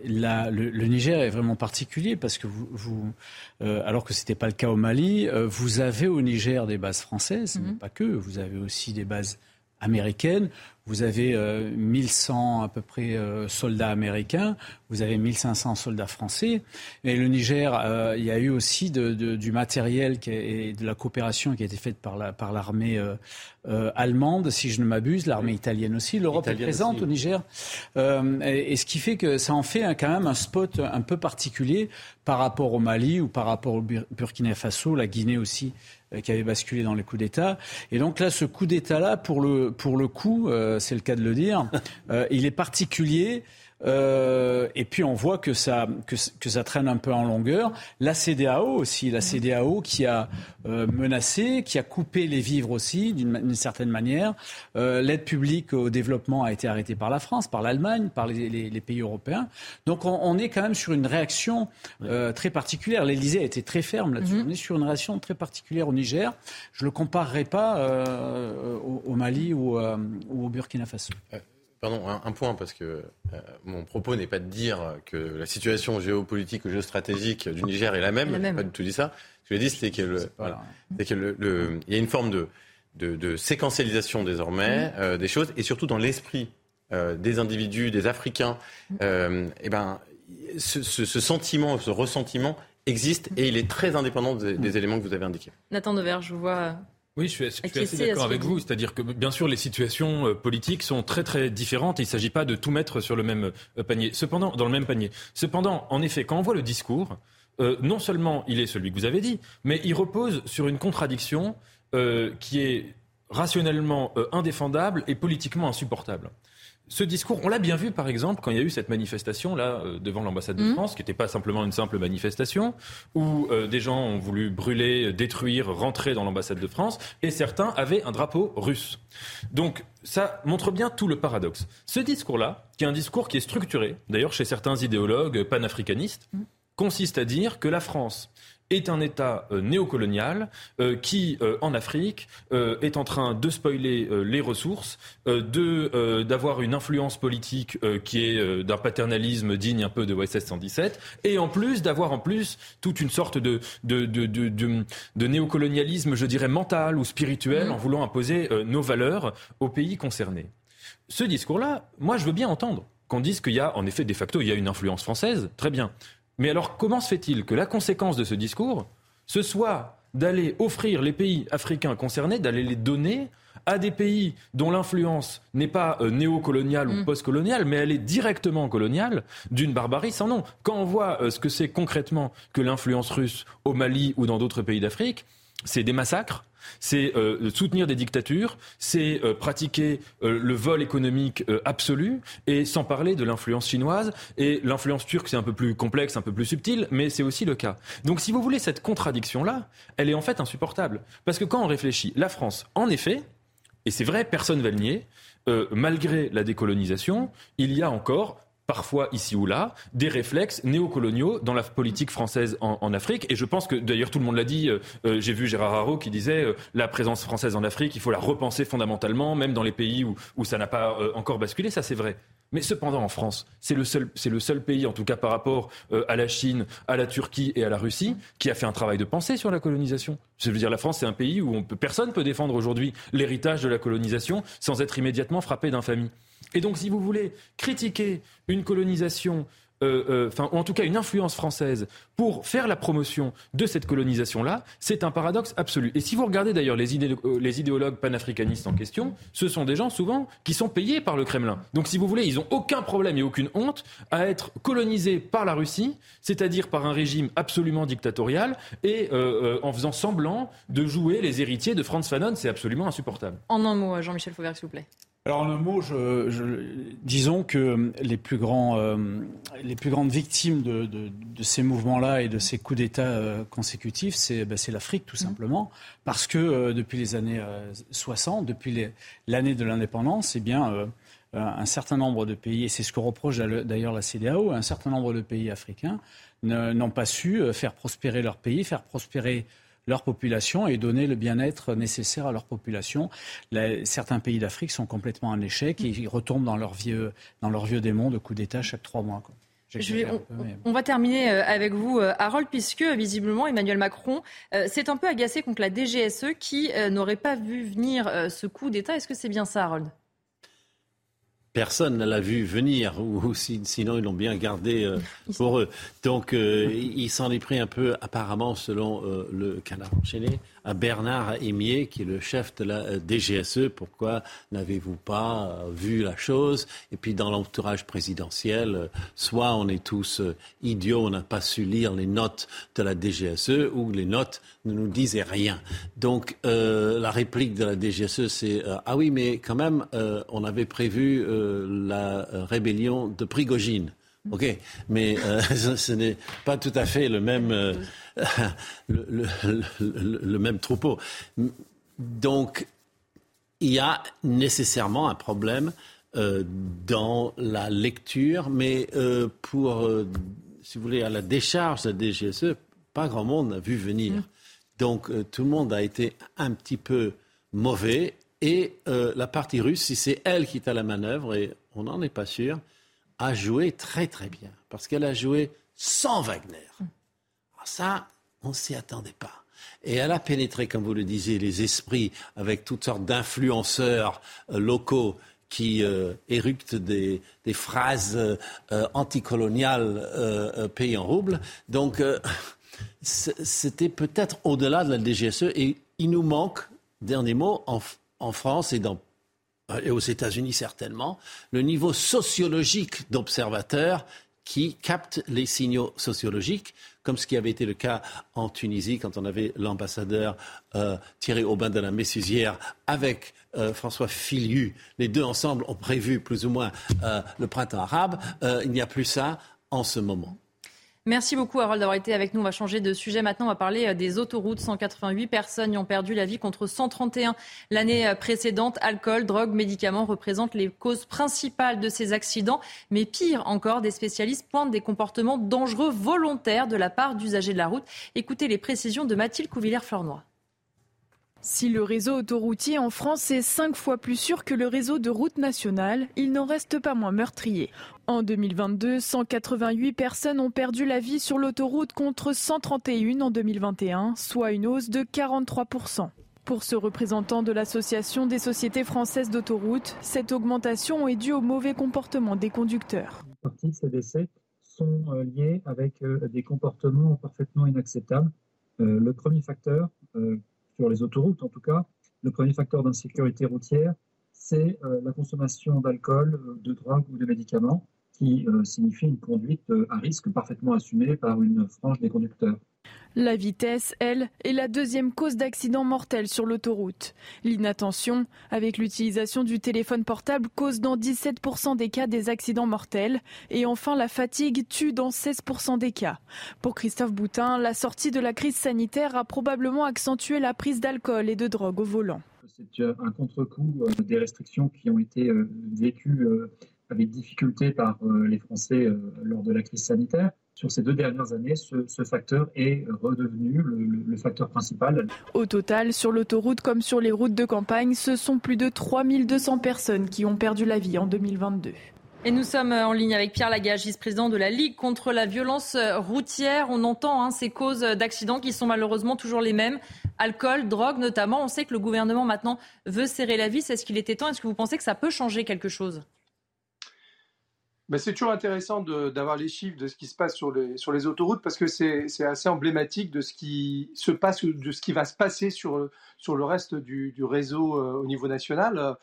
le, Niger est vraiment particulier parce que vous, euh, alors que ce n'était pas le cas au Mali, vous avez au Niger des bases françaises, mais mhm. pas que, vous avez aussi des bases américaines. Vous avez 1100 à peu près soldats américains, vous avez 1500 soldats français. Et le Niger, il y a eu aussi du matériel et de la coopération qui a été faite par l'armée la, euh, allemande, si je ne m'abuse, l'armée italienne aussi. L'Europe est présente au Niger. Euh, et, ce qui fait que ça en fait quand même un spot un peu particulier par rapport au Mali ou par rapport au Burkina Faso, la Guinée aussi euh, qui avait basculé dans les coups d'État. Et donc là, ce coup d'État-là, pour le, pour le coup, c'est le cas de le dire, il est particulier. Euh, et puis on voit que ça, que, que, ça traîne un peu en longueur. La CDAO aussi, la CDAO qui a euh, menacé, qui a coupé les vivres aussi d'une certaine manière. Euh, L'aide publique au développement a été arrêtée par la France, par l'Allemagne, par les, les, les, pays européens. Donc on, on, est quand même sur une réaction euh, très particulière. L'Élysée a été très ferme là-dessus. Mm-hmm. On est sur une réaction très particulière au Niger. Je le comparerai pas euh, au, au, Mali ou, ou au Burkina Faso. Pardon, un, point, parce que euh, mon propos n'est pas de dire que la situation géopolitique ou géostratégique du Niger est la même. Je n'ai pas du tout dit ça. Ce que j'ai dit, c'est que, le, voilà, que le, il y a une forme de, de, séquentialisation désormais euh, des choses, et surtout dans l'esprit euh, des individus, des Africains. et eh ben, ce, ce, sentiment, ce ressentiment existe, et il est très indépendant des, des éléments que vous avez indiqués. Nathan Dever, je vois oui, je suis, assez d'accord avec vous. C'est-à-dire que, bien sûr, les situations euh, politiques sont très, très différentes. il ne s'agit pas de tout mettre sur le même euh, panier. Cependant, dans le même panier. Cependant, en effet, quand on voit le discours, euh, non seulement il est celui que vous avez dit, mais il repose sur une contradiction qui est rationnellement indéfendable et politiquement insupportable ce discours, on l'a bien vu par exemple quand il y a eu cette manifestation là euh, devant l'ambassade de mmh. France, qui n'était pas simplement une simple manifestation, où euh, des gens ont voulu brûler, détruire, rentrer dans l'ambassade de France, et certains avaient un drapeau russe. Donc ça montre bien tout le paradoxe. Ce discours-là, qui est un discours qui est structuré, d'ailleurs chez certains idéologues panafricanistes, mmh. consiste à dire que la France est un État euh, néocolonial euh, qui, euh, en Afrique, est en train de spoiler les ressources, de d'avoir une influence politique qui est d'un paternalisme digne un peu de OSS 117, et en plus d'avoir en plus toute une sorte de de, de, de, de, néocolonialisme, je dirais, mental ou spirituel, mmh. en voulant imposer nos valeurs aux pays concernés. Ce discours-là, moi, je veux bien entendre qu'on dise qu'il y a, en effet, de facto, il y a une influence française, très bien. Mais alors, comment se fait-il que la conséquence de ce discours, ce soit d'aller offrir les pays africains concernés, d'aller les donner à des pays dont l'influence n'est pas euh, néocoloniale ou mm. postcoloniale, mais elle est directement coloniale, d'une barbarie sans nom. Quand on voit euh, ce que c'est concrètement que l'influence russe au Mali ou dans d'autres pays d'Afrique, c'est des massacres, c'est euh, soutenir des dictatures, c'est euh, pratiquer euh, le vol économique absolu, et sans parler de l'influence chinoise. Et l'influence turque, c'est un peu plus complexe, un peu plus subtil, mais c'est aussi le cas. Donc si vous voulez, cette contradiction-là, elle est en fait insupportable. Parce que quand on réfléchit, la France, en effet, et c'est vrai, personne ne va le nier, malgré la décolonisation, il y a encore parfois ici ou là, des réflexes néocoloniaux dans la politique française en, Afrique. Et je pense que, d'ailleurs, tout le monde l'a dit, euh, euh, j'ai vu Gérard Haro qui disait euh, la présence française en Afrique, il faut la repenser fondamentalement, même dans les pays où, où ça n'a pas encore basculé, ça c'est vrai. Mais cependant, en France, c'est le seul, c'est le seul pays, en tout cas par rapport à la Chine, à la Turquie et à la Russie, qui a fait un travail de pensée sur la colonisation. Je veux dire, la France, c'est un pays où on peut, personne peut défendre aujourd'hui l'héritage de la colonisation sans être immédiatement frappé d'infamie. Et donc, si vous voulez critiquer une colonisation euh, euh, enfin, ou en tout cas une influence française pour faire la promotion de cette colonisation-là, c'est un paradoxe absolu. Et si vous regardez d'ailleurs les, euh, les, idéologues panafricanistes en question, ce sont des gens souvent qui sont payés par le Kremlin. Donc si vous voulez, ils n'ont aucun problème et aucune honte à être colonisés par la Russie, c'est-à-dire par un régime absolument dictatorial, et en faisant semblant de jouer les héritiers de Franz Fanon, c'est absolument insupportable. En un mot, Jean-Michel Fauvert, s'il vous plaît. Alors en un mot, disons que les plus, grands, euh, les plus grandes victimes de, ces mouvements-là et de ces coups d'État euh, consécutifs, ben, c'est l'Afrique tout mmh. simplement, parce que euh, depuis les années 60, depuis l'année de l'indépendance, eh bien un certain nombre de pays, et c'est ce que reproche d'ailleurs la CDAO, un certain nombre de pays africains n'ont pas su faire prospérer leur pays, faire prospérer leur population et donner le bien-être nécessaire à leur population. certains pays d'Afrique sont complètement en échec et ils retombent dans leur vieux, dans leur vieux démon de coup d'État chaque trois mois. on, va terminer euh, avec vous, euh, Harold, puisque visiblement Emmanuel Macron euh, s'est un peu agacé contre la DGSE qui n'aurait pas vu venir ce coup d'État. Est-ce que c'est bien ça, Harold? Personne ne l'a vu venir, ou, sinon ils l'ont bien gardé pour eux. Donc il s'en est pris un peu, apparemment, selon le canard enchaîné, à Bernard Émier, qui est le chef de la euh, DGSE. Pourquoi n'avez-vous pas euh, vu la chose? Et puis dans l'entourage présidentiel, euh, soit on est tous idiots, on n'a pas su lire les notes de la DGSE, ou les notes ne nous disaient rien. Donc la réplique de la DGSE, c'est ah oui, mais quand même, on avait prévu la rébellion de Prigogine. Ok, mais ce n'est pas tout à fait le même le, même troupeau. Donc, il y a nécessairement un problème euh, dans la lecture, mais euh, pour, euh, si vous voulez, à la décharge de la DGSE, pas grand monde n'a vu venir. Mm. Donc, tout le monde a été un petit peu mauvais. Et la partie russe, si c'est elle qui est à la manœuvre, et on n'en est pas sûr, a joué très très bien. Parce qu'elle a joué sans Wagner. Ça, on ne s'y attendait pas. Et elle a pénétré, comme vous le disiez, les esprits avec toutes sortes d'influenceurs euh, locaux qui euh, éructent des, phrases euh, anticoloniales payées en roubles. Donc, c'était peut-être au-delà de la DGSE. Et il nous manque, dernier mot, en, France et, et aux États-Unis certainement, le niveau sociologique d'observateurs qui captent les signaux sociologiques comme ce qui avait été le cas en Tunisie quand on avait l'ambassadeur euh, Thierry Aubin de la Messusière avec euh, François Filiu. Les deux ensemble ont prévu plus ou moins euh, le printemps arabe. il n'y a plus ça en ce moment. Merci beaucoup Harold d'avoir été avec nous. On va changer de sujet maintenant. On va parler euh, des autoroutes. 188 personnes y ont perdu la vie contre 131 l'année euh, précédente. Alcool, drogue, médicaments représentent les causes principales de ces accidents. Mais pire encore, des spécialistes pointent des comportements dangereux volontaires de la part d'usagers de la route. Écoutez les précisions de Mathilde Couvillère-Fleurnoy. Si le réseau autoroutier en France est cinq fois plus sûr que le réseau de routes nationales, il n'en reste pas moins meurtrier. En 2022, 188 personnes ont perdu la vie sur l'autoroute contre 131 en 2021, soit une hausse de 43%. Pour ce représentant de l'Association des sociétés françaises d'autoroutes, cette augmentation est due au mauvais comportement des conducteurs. Partie de ces décès sont euh, liés avec euh, des comportements parfaitement inacceptables. Euh, le premier facteur, sur les autoroutes en tout cas, le premier facteur d'insécurité routière, c'est euh, la consommation d'alcool, euh, de drogue ou de médicaments, qui euh, signifie une conduite à risque parfaitement assumée par une frange des conducteurs. La vitesse, elle, est la deuxième cause d'accident mortel sur l'autoroute. L'inattention, avec l'utilisation du téléphone portable, cause dans 17% des cas des accidents mortels. Et enfin, la fatigue tue dans 16% des cas. Pour Christophe Boutin, la sortie de la crise sanitaire a probablement accentué la prise d'alcool et de drogue au volant. C'est un contre-coup euh, des restrictions qui ont été euh, vécues euh, avec difficulté par les Français lors de la crise sanitaire sur ces deux dernières années, ce, facteur est redevenu le, facteur principal. Au total, sur l'autoroute comme sur les routes de campagne, ce sont plus de 3200 personnes qui ont perdu la vie en 2022. Et nous sommes en ligne avec Pierre Lagage, vice-président de la Ligue contre la violence routière. On entend hein, ces causes d'accidents qui sont malheureusement toujours les mêmes. Alcool, drogue notamment. On sait que le gouvernement maintenant veut serrer la vis. Est-ce qu'il était temps? Est-ce que vous pensez que ça peut changer quelque chose? Ben, c'est toujours intéressant d'avoir les chiffres de ce qui se passe sur les, autoroutes parce que c'est assez emblématique de ce qui se passe, de ce qui va se passer sur, sur le reste du, réseau euh, au niveau national.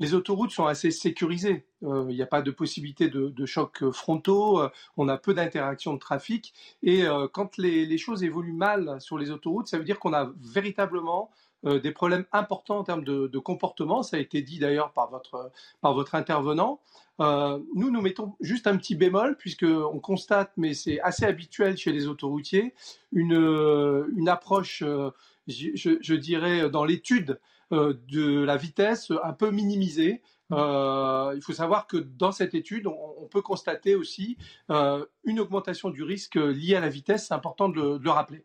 Les autoroutes sont assez sécurisées. Euh, il n'y a pas de possibilité de, chocs frontaux. Euh, on a peu d'interactions de trafic. Et quand les, les, choses évoluent mal sur les autoroutes, ça veut dire qu'on a véritablement des problèmes importants en termes de, de, comportement. Ça a été dit d'ailleurs par votre, par votre intervenant. Euh, nous, nous mettons juste un petit bémol, puisqu'on constate, mais c'est assez habituel chez les autoroutiers, une, euh, une approche, euh, je, dirais, dans l'étude de la vitesse un peu minimisée. il faut savoir que dans cette étude, on, peut constater aussi une augmentation du risque lié à la vitesse. C'est important de le, de le rappeler.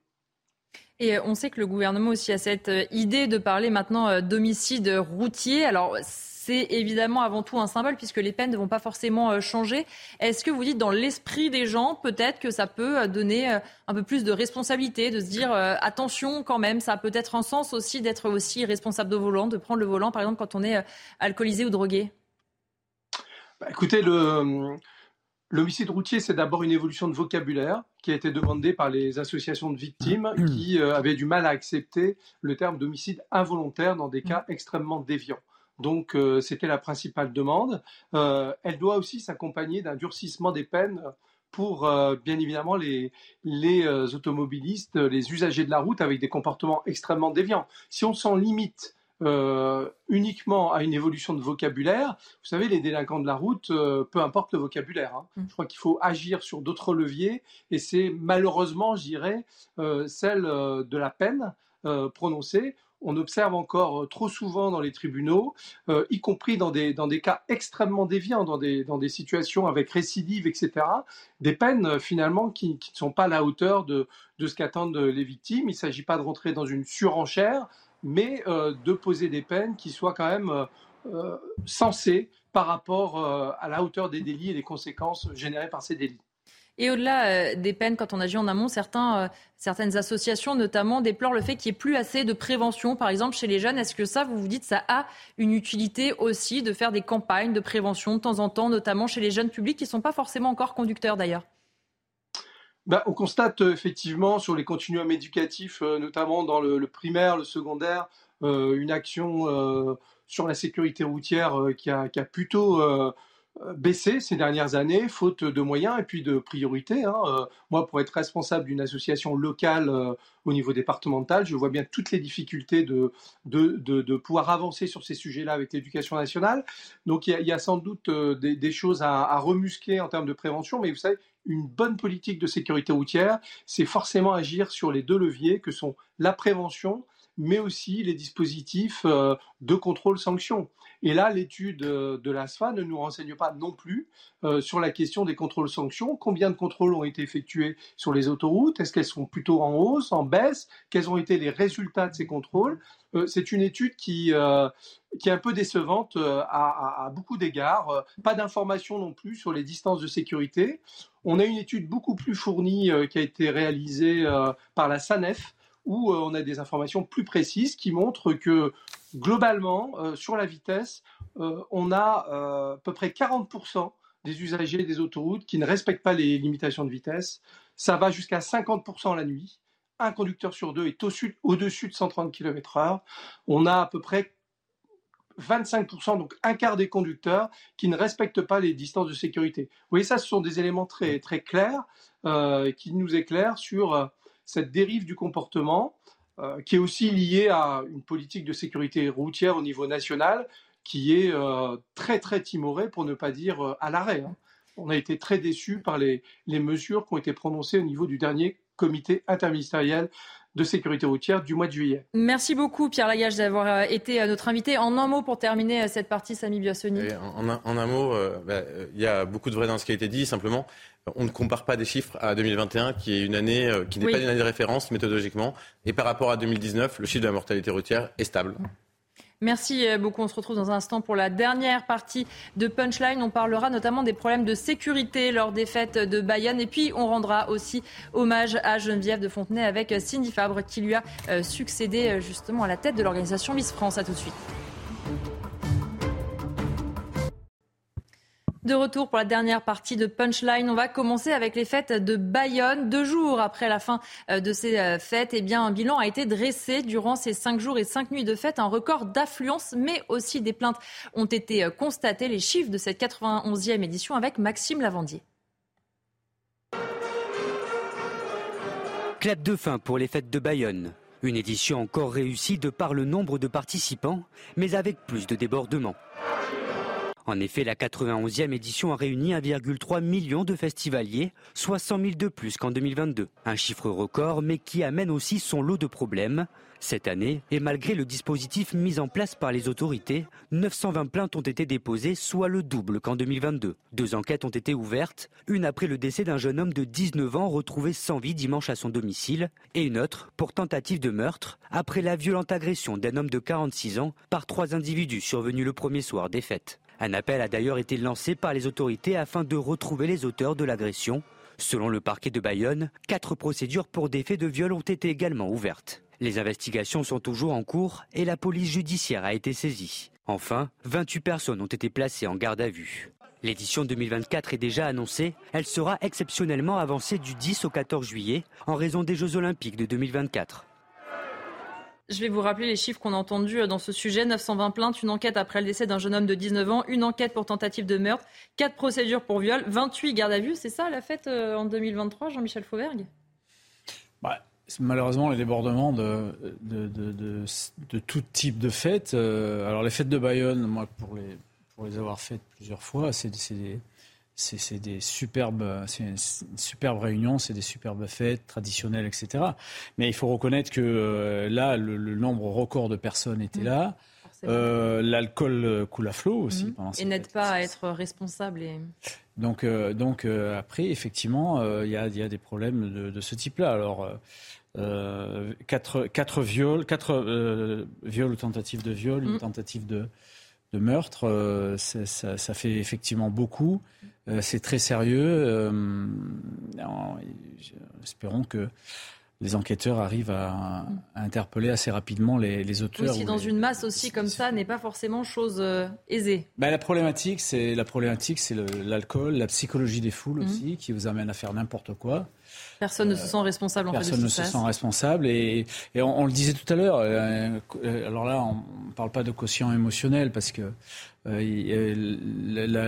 Et on sait que le gouvernement aussi a cette idée de parler maintenant d'homicide routier. Alors, c'est évidemment avant tout un symbole puisque les peines ne vont pas forcément euh, changer. Est-ce que vous dites dans l'esprit des gens, peut-être que ça peut euh, donner euh, un peu plus de responsabilité, de se dire attention quand même, ça a peut-être un sens aussi d'être aussi responsable de volant, de prendre le volant par exemple quand on est alcoolisé ou drogué? Bah, Écoutez, le... L'homicide routier, c'est d'abord une évolution de vocabulaire qui a été demandée par les associations de victimes qui avaient du mal à accepter le terme d'homicide involontaire dans des cas extrêmement déviants. Donc euh, c'était la principale demande. Euh, elle doit aussi s'accompagner d'un durcissement des peines pour euh, bien évidemment les, automobilistes, les usagers de la route avec des comportements extrêmement déviants. Si on s'en limite uniquement à une évolution de vocabulaire, vous savez, les délinquants de la route, peu importe le vocabulaire. Hein. Mm. Je crois qu'il faut agir sur d'autres leviers et c'est malheureusement, je dirais, celle de la peine prononcée on observe encore euh, trop souvent dans les tribunaux, euh, y compris dans des, cas extrêmement déviants, dans des, situations avec récidive, etc., des peines euh, finalement qui, ne sont pas à la hauteur de, de ce qu'attendent les victimes. Il ne s'agit pas de rentrer dans une surenchère, mais de poser des peines qui soient quand même sensées par rapport à la hauteur des délits et des conséquences générées par ces délits. Et au-delà euh, des peines, quand on agit en amont, euh, certaines associations notamment déplorent le fait qu'il n'y ait plus assez de prévention, par exemple chez les jeunes. Est-ce que ça, vous vous dites, ça a une utilité aussi de faire des campagnes de prévention de temps en temps, notamment chez les jeunes publics qui ne sont pas forcément encore conducteurs d'ailleurs? Bah, on constate euh, effectivement sur les continuums éducatifs, notamment dans le, primaire, le secondaire, une action sur la sécurité routière qui, a, plutôt baissé ces dernières années, faute de moyens et puis de priorités. Hein. moi, pour être responsable d'une association locale au niveau départemental, je vois bien toutes les difficultés de, de, pouvoir avancer sur ces sujets-là avec l'éducation nationale. Donc, il y, a, sans doute des, choses à, remuscler en termes de prévention, mais vous savez, une bonne politique de sécurité routière, c'est forcément agir sur les deux leviers que sont la prévention, mais aussi les dispositifs euh, de contrôle-sanction. Et là, l'étude euh, de l'ASFA ne nous renseigne pas non plus euh, sur la question des contrôles-sanctions. Combien de contrôles ont été effectués sur les autoroutes? Est-ce qu'elles sont plutôt en hausse, en baisse? Quels ont été les résultats de ces contrôles? C'est une étude qui, qui est un peu décevante à, à, beaucoup d'égards. Pas d'informations non plus sur les distances de sécurité. On a une étude beaucoup plus fournie qui a été réalisée par la SANEF où euh, on a des informations plus précises qui montrent que globalement, euh, sur la vitesse, euh, on a à peu près 40% des usagers des autoroutes qui ne respectent pas les limitations de vitesse. Ça va jusqu'à 50% la nuit. Un conducteur sur deux est au-dessus de 130 km/h. On a à peu près 25%, donc un quart des conducteurs qui ne respectent pas les distances de sécurité. Vous voyez, ça, ce sont des éléments très, très clairs qui nous éclairent sur cette dérive du comportement euh, qui est aussi liée à une politique de sécurité routière au niveau national qui est euh, très très timorée pour ne pas dire euh, à l'arrêt. Hein. On a été très déçus par les, les mesures qui ont été prononcées au niveau du dernier comité interministériel de sécurité routière du mois de juillet. Merci beaucoup Pierre Lagage d'avoir été notre invité. En un mot pour terminer cette partie, Samy Biassoni. En, en, un, mot, bah, il y a beaucoup de vrai dans ce qui a été dit. Simplement, on ne compare pas des chiffres à 2021, qui est une année euh, qui n'est pas une année de référence méthodologiquement. Et par rapport à 2019, le chiffre de la mortalité routière est stable. Merci euh, beaucoup. On se retrouve dans un instant pour la dernière partie de Punchline. On parlera notamment des problèmes de sécurité lors des fêtes de Bayonne. Et puis, on rendra aussi hommage à Geneviève de Fontenay avec Cindy Fabre qui lui a euh, succédé justement à la tête de l'organisation Miss France. À tout de suite. De retour pour la dernière partie de Punchline, on va commencer avec les fêtes de Bayonne. Deux jours après la fin euh, de ces euh, fêtes, eh bien, un bilan a été dressé durant ces cinq jours et cinq nuits de fêtes. Un record d'affluence, mais aussi des plaintes ont été euh, constatées. Les chiffres de cette 91e édition avec Maxime Lavandier. Clap de fin pour les fêtes de Bayonne. Une édition encore réussie de par le nombre de participants, mais avec plus de débordements. En effet, la 91e édition a réuni 1,3 million de festivaliers, soit 100 000 de plus qu'en 2022. Un chiffre record, mais qui amène aussi son lot de problèmes. Cette année, et malgré le dispositif mis en place par les autorités, 920 plaintes ont été déposées, soit le double qu'en 2022. Deux enquêtes ont été ouvertes, une après le décès d'un jeune homme de 19 ans retrouvé sans vie dimanche à son domicile, et une autre pour tentative de meurtre, après la violente agression d'un homme de 46 ans par trois individus survenus le premier soir des fêtes. Un appel a d'ailleurs été lancé par les autorités afin de retrouver les auteurs de l'agression. Selon le parquet de Bayonne, quatre procédures pour des faits de viol ont été également ouvertes. Les investigations sont toujours en cours et la police judiciaire a été saisie. Enfin, 28 personnes ont été placées en garde à vue. L'édition 2024 est déjà annoncée. Elle sera exceptionnellement avancée du 10 au 14 juillet en raison des Jeux olympiques de 2024. Je vais vous rappeler les chiffres qu'on a entendus euh, dans ce sujet. 920 plaintes, une enquête après le décès d'un jeune homme de 19 ans, une enquête pour tentative de meurtre, 4 procédures pour viol, 28 gardes à vue. C'est ça la fête euh, en 2023, Jean-Michel Fauvergue? Bah, Malheureusement, les débordements de, de, de, tout type de fêtes. Euh, alors les fêtes de Bayonne, moi pour les, pour les avoir faites plusieurs fois, c'est des c'est des superbes, c'est une, superbe réunion, c'est des superbes fêtes traditionnelles, etc. Mais il faut reconnaître que euh, là, le, nombre record de personnes était mmh. là. Euh, l'alcool coule à flot aussi. Mmh. et n'aide pas à être responsable. Et... Donc, euh, donc après, effectivement, il y, y, a des problèmes de, de ce type-là. Alors, quatre, quatre viols, quatre viols ou tentatives de viol, une mmh. tentative de, de meurtre, euh, ça, ça, fait effectivement beaucoup. Euh, c'est très sérieux. Euh, espérons que les enquêteurs arrivent à, interpeller assez rapidement les, les auteurs. Aussi, dans une masse aussi comme ça, n'est pas forcément chose aisée. Ben, la problématique, c'est la problématique, c'est l'alcool, la psychologie des foules mmh. aussi, qui vous amène à faire n'importe quoi. Personne ne se sent responsable en Personne fait de ne se sent responsable. Et, on, le disait tout à l'heure, euh, alors là, on ne parle pas de quotient émotionnel parce que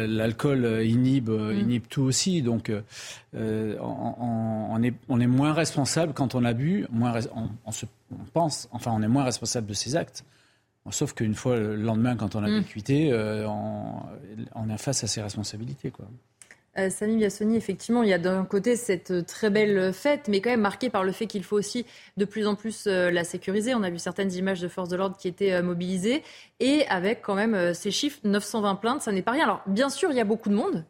l'alcool inhibe, inhibe tout aussi. Donc, on, est, on est moins responsable quand on a bu, moins, on, se, pense, enfin, on est moins responsable de ses actes. Sauf qu'une fois le lendemain, quand on a mmh. on, on est face à ses responsabilités. Quoi. Euh, Samy Biassoni, effectivement, il y a d'un côté cette euh, très belle fête, mais quand même marquée par le fait qu'il faut aussi de plus en plus euh, la sécuriser. On a vu certaines images de forces de l'ordre qui étaient mobilisées, et avec quand même ces chiffres, 920 plaintes, ça n'est pas rien. Alors, bien sûr, il y a beaucoup de monde,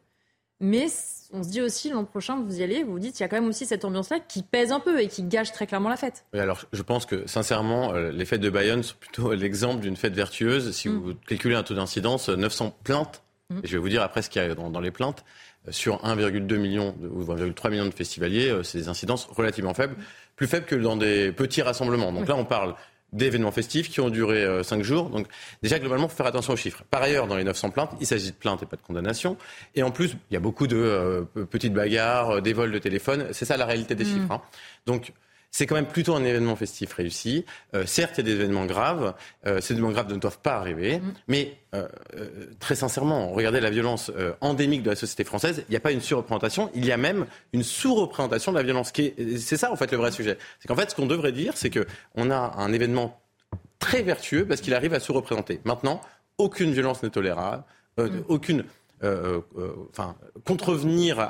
mais on se dit aussi l'an prochain, vous y allez, vous vous dites, il y a quand même aussi cette ambiance-là qui pèse un peu et qui gâche très clairement la fête. alors, je pense que, sincèrement, les fêtes de Bayonne sont plutôt l'exemple d'une fête vertueuse. Si mm. vous calculez un taux d'incidence, 900 plaintes, mm. et je vais vous dire après ce qu'il y a dans les plaintes, sur 1,2 million ou 1,3 millions de festivaliers, euh, c'est des incidences relativement faibles, plus faibles que dans des petits rassemblements. Donc là, on parle d'événements festifs qui ont duré 5 euh, jours. Donc déjà, globalement, il faut faire attention aux chiffres. Par ailleurs, dans les 900 plaintes, il s'agit de plaintes et pas de condamnations. Et en plus, il y a beaucoup de euh, petites bagarres, des vols de téléphone. C'est ça la réalité des mmh. chiffres. Hein. Donc c'est quand même plutôt un événement festif réussi. Euh, certes, il y a des événements graves. Euh, ces événements graves ne doivent pas arriver. Mm. Mais euh, très sincèrement, regardez la violence endémique de la société française. Il n'y a pas une surreprésentation. Il y a même une sous-représentation de la violence. C'est ça, en fait, le vrai sujet. C'est qu'en fait, ce qu'on devrait dire, c'est qu'on a un événement très vertueux parce qu'il arrive à sous-représenter. Maintenant, aucune violence n'est tolérable. Mm. Aucune euh, euh, enfin, contrevenir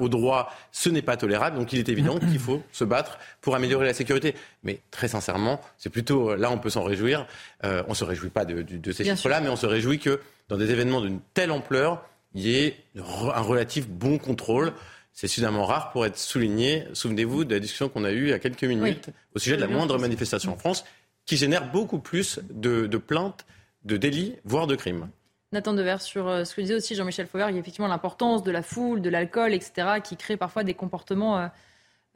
au droit, ce n'est pas tolérable. Donc il est évident qu'il faut se battre pour améliorer la sécurité. Mais très sincèrement, c'est plutôt là on peut s'en réjouir. Euh, on ne se réjouit pas de, ces chiffres-là, mais on se réjouit que dans des événements d'une telle ampleur, il y ait un relatif bon contrôle. C'est suffisamment rare pour être souligné. Souvenez-vous de la discussion qu'on a eue il y a quelques minutes au sujet de la moindre manifestation en France, qui génère beaucoup plus de, de plaintes, de délits, voire de crimes. Nathan Dever, sur euh, ce que disait aussi Jean-Michel Fauvert, il y a effectivement l'importance de la foule, de l'alcool, etc., qui crée parfois des comportements, euh,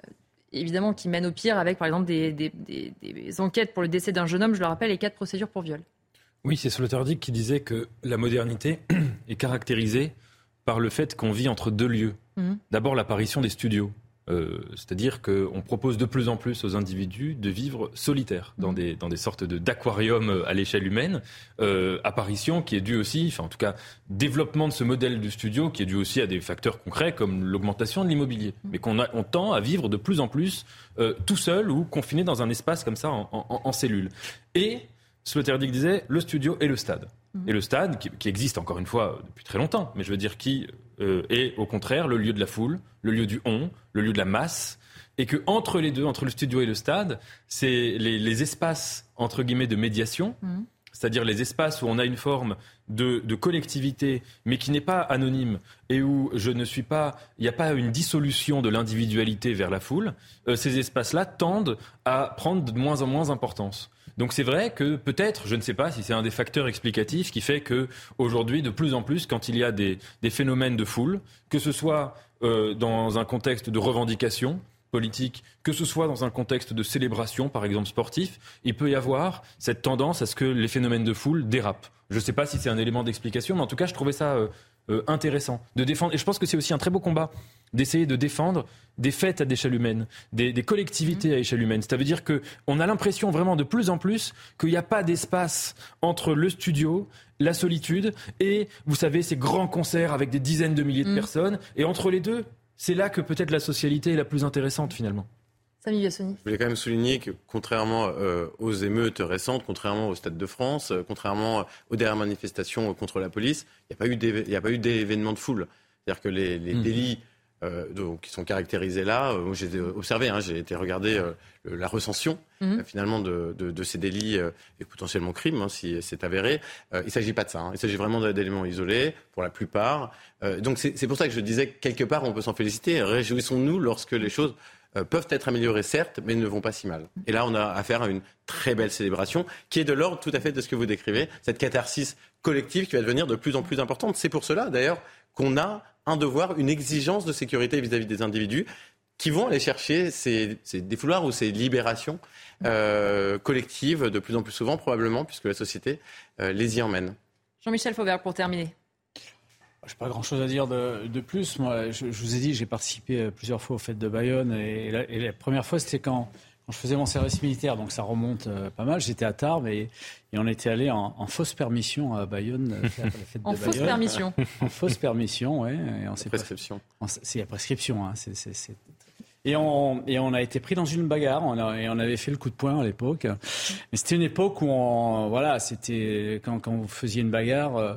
euh, évidemment, qui mènent au pire, avec par exemple des, enquêtes pour le décès d'un jeune homme, je le rappelle, et quatre procédures pour viol. Oui, c'est Sloterdijk qui disait que la modernité est caractérisée par le fait qu'on vit entre deux lieux. Mmh. D'abord l'apparition des studios. Euh, c'est-à-dire qu'on propose de plus en plus aux individus de vivre solitaires dans, mmh. des, dans des sortes d'aquariums euh, à l'échelle humaine. Euh, apparition qui est due aussi, enfin en tout cas développement de ce modèle du studio qui est dû aussi à des facteurs concrets comme l'augmentation de l'immobilier. Mmh. Mais qu'on on tend à vivre de plus en plus tout seul ou confiné dans un espace comme ça en, en, cellule. Et Sloterdijk disait le studio et le stade. Mmh. Et le stade, qui, qui, existe encore une fois depuis très longtemps, mais je veux dire qui est au contraire le lieu de la foule, le lieu du on, le lieu de la masse, et que entre les deux, entre le studio et le stade, c'est les, espaces entre guillemets de médiation, mhm. c'est-à-dire les espaces où on a une forme de, collectivité, mais qui n'est pas anonyme et où je ne suis pas, il n'y a pas une dissolution de l'individualité vers la foule. Euh, ces espaces-là tendent à prendre de moins en moins d'importance. Donc c'est vrai que peut-être, je ne sais pas si c'est un des facteurs explicatifs qui fait que aujourd'hui, de plus en plus, quand il y a des, des phénomènes de foule, que ce soit euh, dans un contexte de revendication politique, que ce soit dans un contexte de célébration, par exemple sportif, il peut y avoir cette tendance à ce que les phénomènes de foule dérapent. Je ne sais pas si c'est un élément d'explication, mais en tout cas, je trouvais ça euh, euh, intéressant de défendre. Et je pense que c'est aussi un très beau combat d'essayer de défendre des fêtes à échelle humaine, des, collectivités à échelle humaine. Ça veut dire qu'on a l'impression vraiment de plus en plus qu'il n'y a pas d'espace entre le studio, la solitude et, vous savez, ces grands concerts avec des dizaines de milliers de mm. personnes. Et entre les deux, c'est là que peut-être la socialité est la plus intéressante finalement. Samy Je voulais quand même souligner que contrairement euh, aux émeutes récentes, contrairement au Stade de France, euh, contrairement aux dernières manifestations contre la police, il n'y a pas eu d'événements de foule. C'est-à-dire que les, mm. délits euh, donc, qui sont caractérisés là. Euh, j'ai observé, hein, j'ai été regarder euh, la recension mhm. finalement de, ces délits et potentiellement crimes, hein, si c'est avéré. il ne s'agit pas de ça. Hein. Il s'agit vraiment d'éléments isolés pour la plupart. donc c'est pour ça que je disais que quelque part on peut s'en féliciter. Réjouissons-nous lorsque les choses peuvent être améliorées, certes, mais ne vont pas si mal. Et là, on a affaire à une très belle célébration qui est de l'ordre tout à fait de ce que vous décrivez, cette catharsis collective qui va devenir de plus en plus importante. C'est pour cela, d'ailleurs, qu'on a un devoir, une exigence de sécurité vis-à-vis des individus qui vont aller chercher ces, défouloirs ou ces libérations euh, collectives de plus en plus souvent probablement puisque la société euh, les y emmène. Jean-Michel Fauvert pour terminer. Je n'ai pas grand-chose à dire de, plus. Moi, je, vous ai dit, j'ai participé euh, plusieurs fois aux fêtes de Bayonne et la, première fois, c'était quand, quand je faisais mon service militaire, donc ça remonte pas mal. J'étais à Tarbes et, et on était allé en, fausse permission à Bayonne. en fausse permission. en fausse permission, oui. C'est prescription. C'est la prescription. Hein, c'est et on, et on a été pris dans une bagarre. On et on avait fait le coup de poing à l'époque. Mais c'était une époque où, on, voilà, c'était quand, quand vous faisiez une bagarre, euh,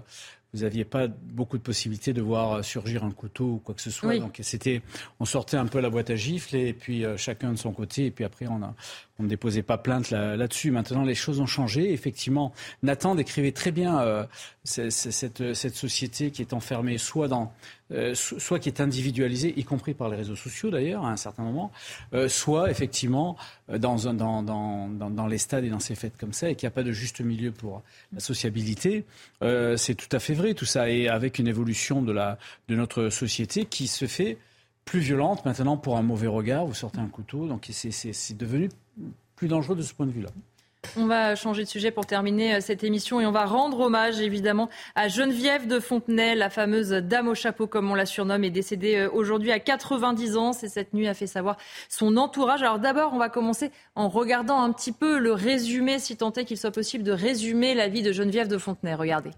vous n'aviez pas beaucoup de possibilités de voir surgir un couteau ou quoi que ce soit. Donc c'était, on sortait un peu la boîte à gifles et puis euh, chacun de son côté. Et puis après, on a, on ne déposait pas plainte là-dessus. Maintenant, les choses ont changé. Effectivement, Nathan décrivait très bien euh, cette, cette, société qui est enfermée soit dans, euh, soit qui est individualisée, y compris par les réseaux sociaux d'ailleurs, à un certain moment, euh, soit effectivement dans, dans, les stades et dans ces fêtes comme ça, et qu'il n'y a pas de juste milieu pour la sociabilité. c'est tout à fait vrai tout ça, et avec une évolution de notre société qui se fait plus violente maintenant pour un mauvais regard. Vous sortez un couteau, donc c'est devenu plus dangereux de ce point de vue-là. On va changer de sujet pour terminer euh, cette émission et on va rendre hommage évidemment à Geneviève de Fontenay, la fameuse dame au chapeau comme on la surnomme, est décédée euh, aujourd'hui à 90 ans. C'est cette nuit a fait savoir son entourage. Alors d'abord, on va commencer en regardant un petit peu le résumé, si tant est qu'il soit possible de résumer la vie de Geneviève de Fontenay. Regardez.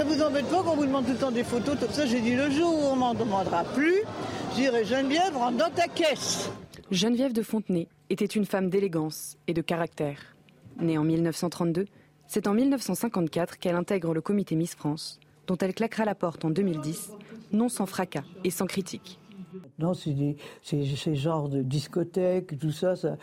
Ça vous embête pas qu'on vous demande tout le temps des photos comme ça J'ai dit le jour où on m'en demandera plus, j'irai Geneviève, rentre dans ta caisse. Geneviève de Fontenay était une femme d'élégance et de caractère. Née en 1932, c'est en 1954 qu'elle intègre le comité Miss France, dont elle claquera la porte en 2010, non sans fracas et sans critique. Non, c'est ces genres de discothèques, tout ça, ça,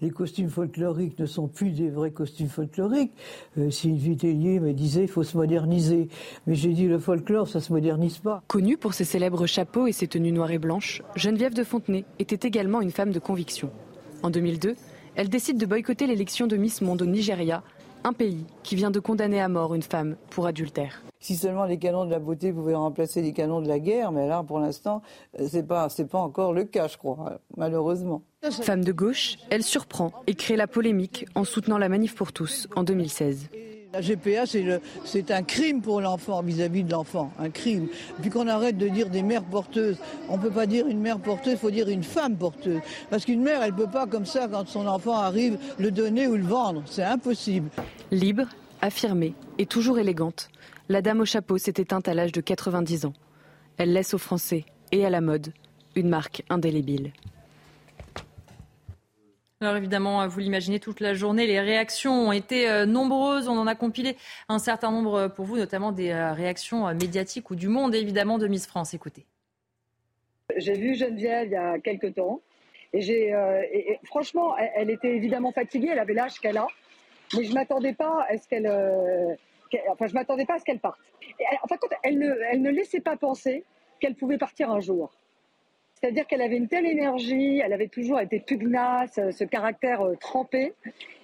les costumes folkloriques ne sont plus des vrais costumes folkloriques. Euh, Sylvie Tellier me disait il faut se moderniser. Mais j'ai dit le folklore, ça se modernise pas. Connue pour ses célèbres chapeaux et ses tenues noires et blanches, Geneviève de Fontenay était également une femme de conviction. En 2002, elle décide de boycotter l'élection de Miss Monde au Nigeria, un pays qui vient de condamner à mort une femme pour adultère. Si seulement les canons de la beauté pouvaient remplacer les canons de la guerre, mais là, pour l'instant, euh, c'est pas, c'est pas encore le cas, je crois, malheureusement. Femme de gauche, elle surprend et crée la polémique en soutenant la manif pour tous en 2016. La GPA, c'est un crime pour l'enfant, vis-à-vis de l'enfant, un crime. Puis qu'on arrête de dire des mères porteuses. On ne peut pas dire une mère porteuse, il faut dire une femme porteuse. Parce qu'une mère, elle ne peut pas, comme ça, quand son enfant arrive, le donner ou le vendre. C'est impossible. Libre, affirmée et toujours élégante, la dame au chapeau s'est éteinte à l'âge de 90 ans. Elle laisse aux Français et à la mode une marque indélébile. Alors évidemment, vous l'imaginez, toute la journée, les réactions ont été euh, nombreuses. On en a compilé un certain nombre pour vous, notamment des euh, réactions euh, médiatiques ou du monde, évidemment, de Miss France. Écoutez. J'ai vu Geneviève il y a quelques temps. Et, franchement, elle, était évidemment fatiguée, elle avait l'âge qu'elle a. Mais je ne m'attendais pas à ce qu'elle enfin, je m'attendais pas à ce qu'elle parte. elle, en elle ne, elle ne laissait pas penser qu'elle pouvait partir un jour. C'est-à-dire qu'elle avait une telle énergie, elle avait toujours été pugnace, ce caractère euh, trempé.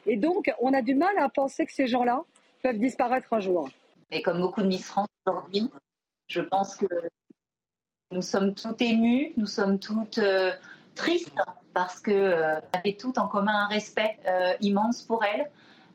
Et donc, on a du mal à penser que ces gens-là peuvent disparaître un jour. Et comme beaucoup de Miss France aujourd'hui, je pense que nous sommes toutes émues, nous sommes toutes euh, tristes parce qu'on euh, avait toutes en commun un respect immense pour elle.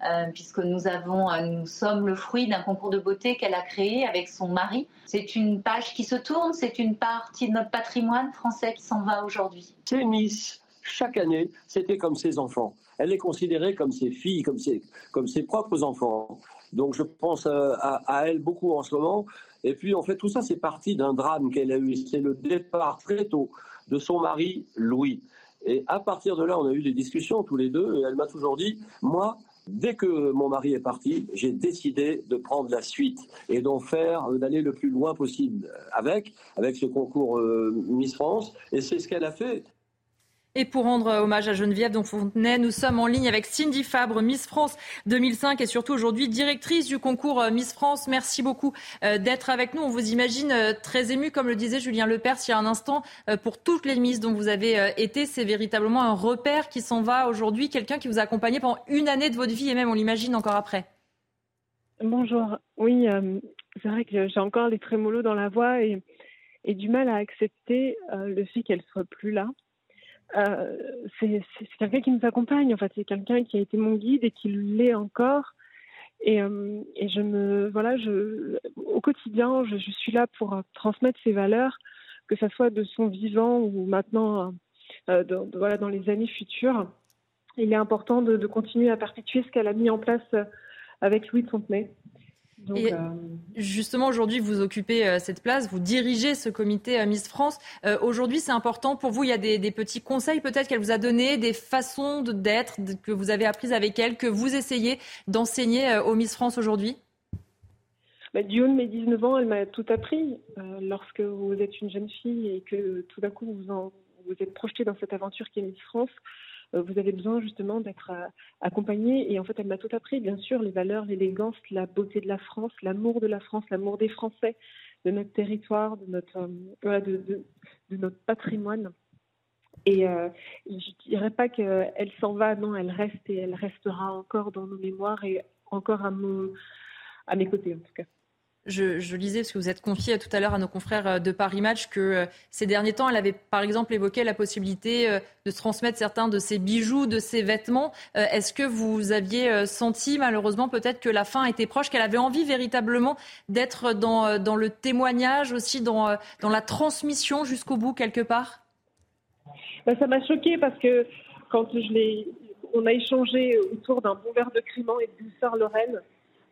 Euh, puisque nous avons, euh, nous sommes le fruit d'un concours de beauté qu'elle a créé avec son mari. C'est une page qui se tourne, c'est une partie de notre patrimoine français qui s'en va aujourd'hui. Ces Miss, chaque année, c'était comme ses enfants. Elle est considérée comme ses filles, comme ses, comme ses propres enfants. Donc je pense euh, à, à, elle beaucoup en ce moment. Et puis en fait, tout ça, c'est parti d'un drame qu'elle a eu. C'est le départ très tôt de son mari, Louis. Et à partir de là, on a eu des discussions tous les deux. Et elle m'a toujours dit, moi, Dès que mon mari est parti, j'ai décidé de prendre la suite et d'en faire, euh, d'aller le plus loin possible avec, avec ce concours euh, Miss France. Et c'est ce qu'elle a fait. Et pour rendre hommage à Geneviève donc Fontenay, nous sommes en ligne avec Cindy Fabre, Miss France 2005 et surtout aujourd'hui directrice du concours euh, Miss France. Merci beaucoup euh, d'être avec nous. On vous imagine euh, très ému, comme le disait Julien Lepers il y a un instant, pour toutes les Miss dont vous avez été. C'est véritablement un repère qui s'en va aujourd'hui, quelqu'un qui vous a accompagné pendant une année de votre vie et même on l'imagine encore après. Bonjour. Oui, c'est vrai que j'ai encore les trémolos dans la voix et, et du mal à accepter le fait qu'elle soit plus là. Euh, c'est quelqu'un qui nous accompagne. En fait, c'est quelqu'un qui a été mon guide et qui l'est encore. Et, euh, je me voilà, au quotidien, je, suis là pour transmettre ses valeurs, que ce soit de son vivant ou maintenant dans, voilà, dans les années futures. Il est important de, de continuer à perpétuer ce qu'elle a mis en place avec Louis de Fontenay. Et euh, justement, aujourd'hui, vous occupez euh, cette place, vous dirigez ce comité euh, Miss France. aujourd'hui, c'est important pour vous. Il y a des, petits conseils peut-être qu'elle vous a donné, des façons d'être que vous avez apprises avec elle, que vous essayez d'enseigner aux Miss France aujourd'hui? Bah, du haut de mes 19 ans, elle m'a tout appris. lorsque vous êtes une jeune fille et que tout d'un coup vous, vous êtes projetée dans cette aventure qui est Miss France, vous avez besoin justement d'être euh, accompagné. Et en fait, elle m'a tout appris, bien sûr, les valeurs, l'élégance, la beauté de la France, l'amour de la France, l'amour des Français, de notre territoire, de notre, euh, de, notre patrimoine. Et je ne dirais pas qu'elle s'en va, non, elle reste et elle restera encore dans nos mémoires et encore à, mon, à mes côtés en tout cas. Je, lisais, parce que vous êtes confié tout à l'heure à nos confrères euh, de Paris Match, que euh, ces derniers temps, elle avait par exemple évoqué la possibilité euh, de transmettre certains de ses bijoux, de ses vêtements. Est-ce que vous aviez senti malheureusement peut-être que la fin était proche, qu'elle avait envie véritablement d'être dans, le témoignage, aussi dans, la transmission jusqu'au bout quelque part? Ben, Ça m'a choqué parce que quand on a échangé autour d'un bon verre de Criment et de douceur Lorraine,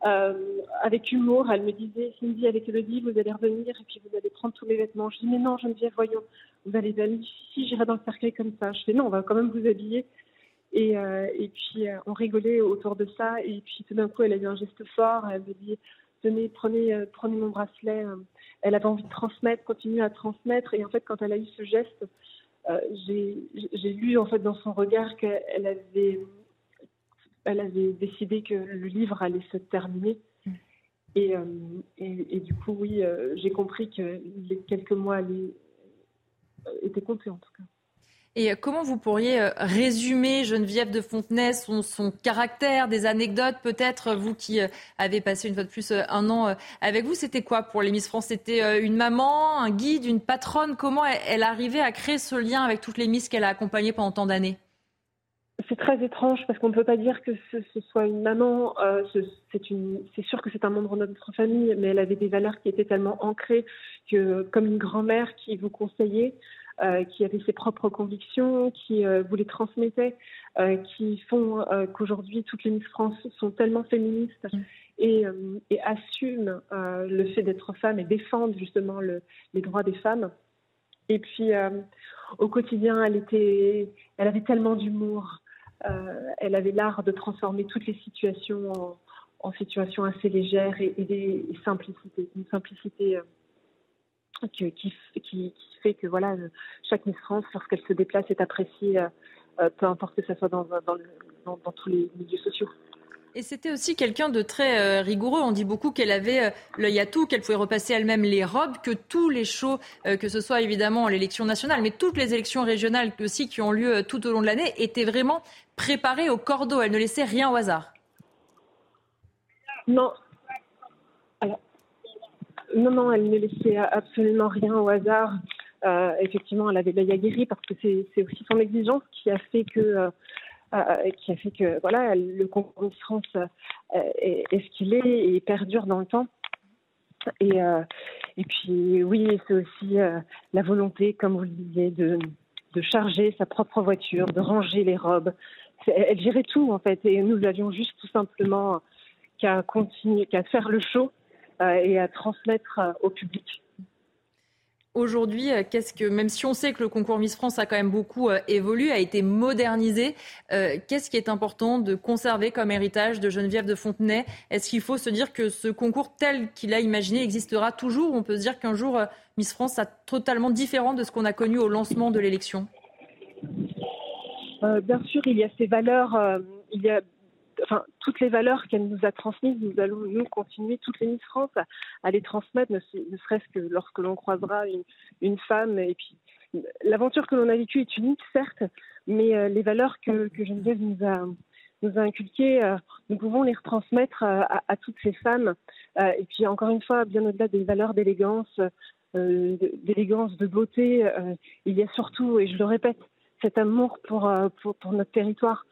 euh, avec humour, elle me disait, Cindy, avec Elodie, vous allez revenir et puis vous allez prendre tous mes vêtements. Je dis, mais non, Geneviève, voyons, vous allez aller ici, j'irai dans le cercueil comme ça. Je dis, non, on va quand même vous habiller. Et, euh, et puis, euh, on rigolait autour de ça. Et puis, tout d'un coup, elle a eu un geste fort. Elle me dit, tenez, prenez, prenez mon bracelet. Elle avait envie de transmettre, continuer à transmettre. Et en fait, quand elle a eu ce geste, j'ai lu en fait dans son regard qu'elle avait elle avait décidé que le livre allait se terminer. Mm. Euh, et, et, du coup, oui, euh, j'ai compris que les quelques mois allaient, euh, étaient comptés en tout cas. Et comment vous pourriez résumer Geneviève de Fontenay, son, son caractère, des anecdotes peut-être, vous qui avez passé une fois de plus un an avec vous, c'était quoi pour les Miss France? C'était une maman, un guide, une patronne? Comment elle arrivait à créer ce lien avec toutes les Miss qu'elle a accompagnées pendant tant d'années? C'est très étrange parce qu'on ne peut pas dire que ce, soit une maman. Euh, c'est sûr que c'est un membre de notre famille, mais elle avait des valeurs qui étaient tellement ancrées que, comme une grand-mère qui vous conseillait, euh, qui avait ses propres convictions, qui euh, vous les transmettait, qui font qu'aujourd'hui toutes les Miss France sont tellement féministes et, et assument le fait d'être femme et défendent justement les droits des femmes. Et puis au quotidien, elle était, elle avait tellement d'humour. Euh, elle avait l'art de transformer toutes les situations en, situations assez légères et, des simplicités, une simplicité euh, qui, fait que voilà, chaque Miss France, lorsqu'elle se déplace, est appréciée, euh, peu importe que ce soit dans, dans, dans tous les milieux sociaux. Et c'était aussi quelqu'un de très euh, rigoureux. On dit beaucoup qu'elle avait euh, l'œil à tout, qu'elle pouvait repasser elle-même les robes, que tous les shows, euh, que ce soit évidemment l'élection nationale, mais toutes les élections régionales aussi qui ont lieu tout au long de l'année, étaient vraiment préparées au cordeau. Elle ne laissait rien au hasard. Non. non, non, elle ne laissait absolument rien au hasard. effectivement, elle avait l'œil aguerri parce que c'est aussi son exigence qui a fait que euh, qui a fait que voilà, le concours de France euh, est, ce qu'il est et perdure dans le temps. Et, euh, et puis oui, c'est aussi la volonté, comme vous le disiez, de, de charger sa propre voiture, de ranger les robes. Elle gérait tout en fait, et nous avions juste tout simplement qu'à continuer, qu'à faire le show et à transmettre au public aujourd'hui, euh, qu'est-ce que, même si on sait que le concours Miss France a quand même beaucoup euh, évolué, a été modernisé, euh, qu'est-ce qui est important de conserver comme héritage de Geneviève de Fontenay? Est-ce qu'il faut se dire que ce concours tel qu'il a imaginé existera toujours? On peut se dire qu'un jour, Miss France sera totalement différent de ce qu'on a connu au lancement de l'élection. Bien sûr, il y a ces valeurs, enfin, toutes les valeurs qu'elle nous a transmises, nous allons nous continuer, toutes les Miss France, à, les transmettre, ne, serait-ce que lorsque l'on croisera une, femme. Et puis, l'aventure que l'on a vécue est unique, certes, mais euh, les valeurs que, que, Geneviève nous a, inculquées, euh, nous pouvons les retransmettre euh, à, toutes ces femmes. et puis, encore une fois, bien au-delà des valeurs d'élégance, d'élégance, de beauté, il y a surtout, et je le répète, cet amour pour notre territoire,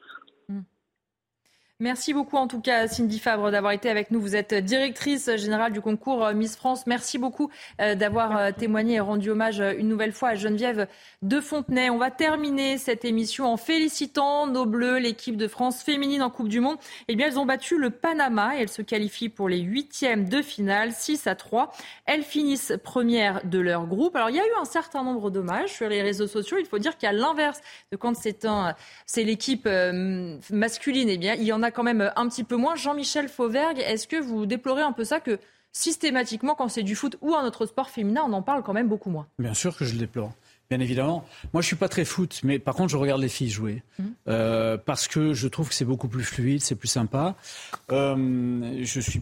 Merci beaucoup en tout cas Cindy Fabre d'avoir été avec nous. Vous êtes directrice générale du concours Miss France. Merci beaucoup euh, d'avoir euh, témoigné et rendu hommage euh, une nouvelle fois à Geneviève de Fontenay. On va terminer cette émission en félicitant nos Bleus, l'équipe de France féminine en Coupe du Monde. Eh bien, elles ont battu le Panama et elles se qualifient pour les huitièmes de finale, 6 à 3. Elles finissent premières de leur groupe. Alors, il y a eu un certain nombre d'hommages sur les réseaux sociaux. Il faut dire qu'à l'inverse de quand c'est l'équipe masculine, eh bien, il y en a quand même un petit peu moins. Jean-Michel Fauvergue, est-ce que vous déplorez un peu ça que systématiquement, quand c'est du foot ou un autre sport féminin, on en parle quand même beaucoup moins? Bien sûr que je le déplore. Bien évidemment. Moi, je suis pas très foot, mais par contre, je regarde les filles jouer mmh. euh, parce que je trouve que c'est beaucoup plus fluide, c'est plus sympa. Euh, je suis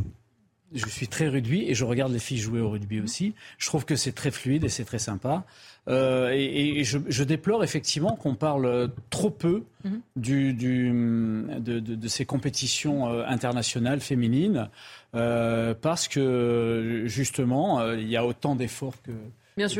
je suis très rugby et je regarde les filles jouer au rugby aussi. Je trouve que c'est très fluide et c'est très sympa. Euh, et, je, déplore effectivement qu'on parle trop peu mhm. du, de, ces compétitions euh, internationales féminines euh, parce que justement il y a autant d'efforts que,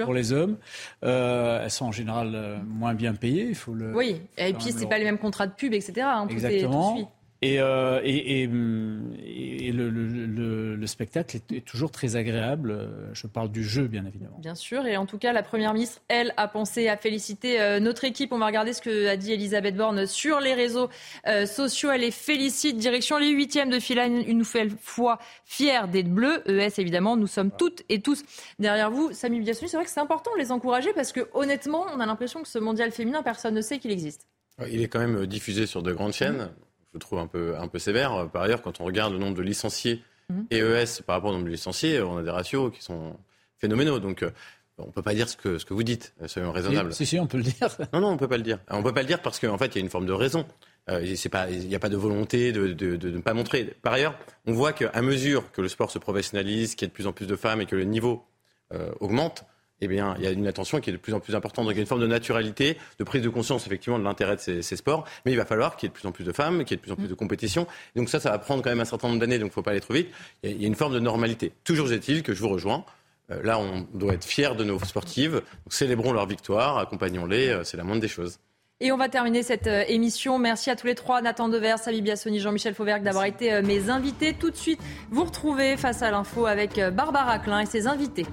pour les hommes. elles sont en général moins bien payées, il faut le. Oui, et puis c'est pas les mêmes contrats de pub, etc. Hein, Exactement. Et, euh, et, et, et le, le, le, spectacle est, toujours très agréable. Je parle du jeu, bien évidemment. Bien sûr. Et en tout cas, la Première ministre, elle, a pensé à féliciter euh, notre équipe. On va regarder ce que a dit Elisabeth Borne sur les réseaux euh, sociaux. Elle les félicite. Direction les huitièmes de finale, une nouvelle fois fière d'être bleu. ES, évidemment, nous sommes toutes et tous derrière vous. Samy Biassouni, c'est vrai que c'est important de les encourager parce que, honnêtement, on a l'impression que ce mondial féminin, personne ne sait qu'il existe. Il est quand même diffusé sur de grandes chaînes je trouve un peu, un peu sévère. Par ailleurs, quand on regarde le nombre de licenciés mhm. EES par rapport au nombre de licenciés, on a des ratios qui sont phénoménaux. Donc, euh, on ne peut pas dire ce que, ce que vous dites, soyons raisonnables. Si, si, on peut le dire. Non, non, on ne peut pas le dire. On ne peut pas le dire parce qu'en fait, il y a une forme de raison. Euh, il n'y a pas de volonté de, de, de, ne pas montrer. Par ailleurs, on voit qu'à mesure que le sport se professionnalise, qu'il y a de plus en plus de femmes et que le niveau euh, augmente, eh bien, il y a une attention qui est de plus en plus importante. Donc, il y a une forme de naturalité, de prise de conscience, effectivement, de l'intérêt de ces, sports. Mais il va falloir qu'il y ait de plus en plus de femmes, qu'il y ait de plus en plus de compétitions. donc, ça, ça va prendre quand même un certain nombre d'années, donc il ne faut pas aller trop vite. Il y a une forme de normalité. Toujours est-il que je vous rejoins. Euh, là, on doit être fiers de nos sportives. Donc, célébrons leur victoire, accompagnons-les. Euh, c'est la moindre des choses. Et on va terminer cette euh, émission. Merci à tous les trois, Nathan Dever, Samy Biassoni, Jean-Michel Fauvergue, d'avoir été mes invités. Tout de suite, vous retrouvez face à l'info avec Barbara Klein et ses invités.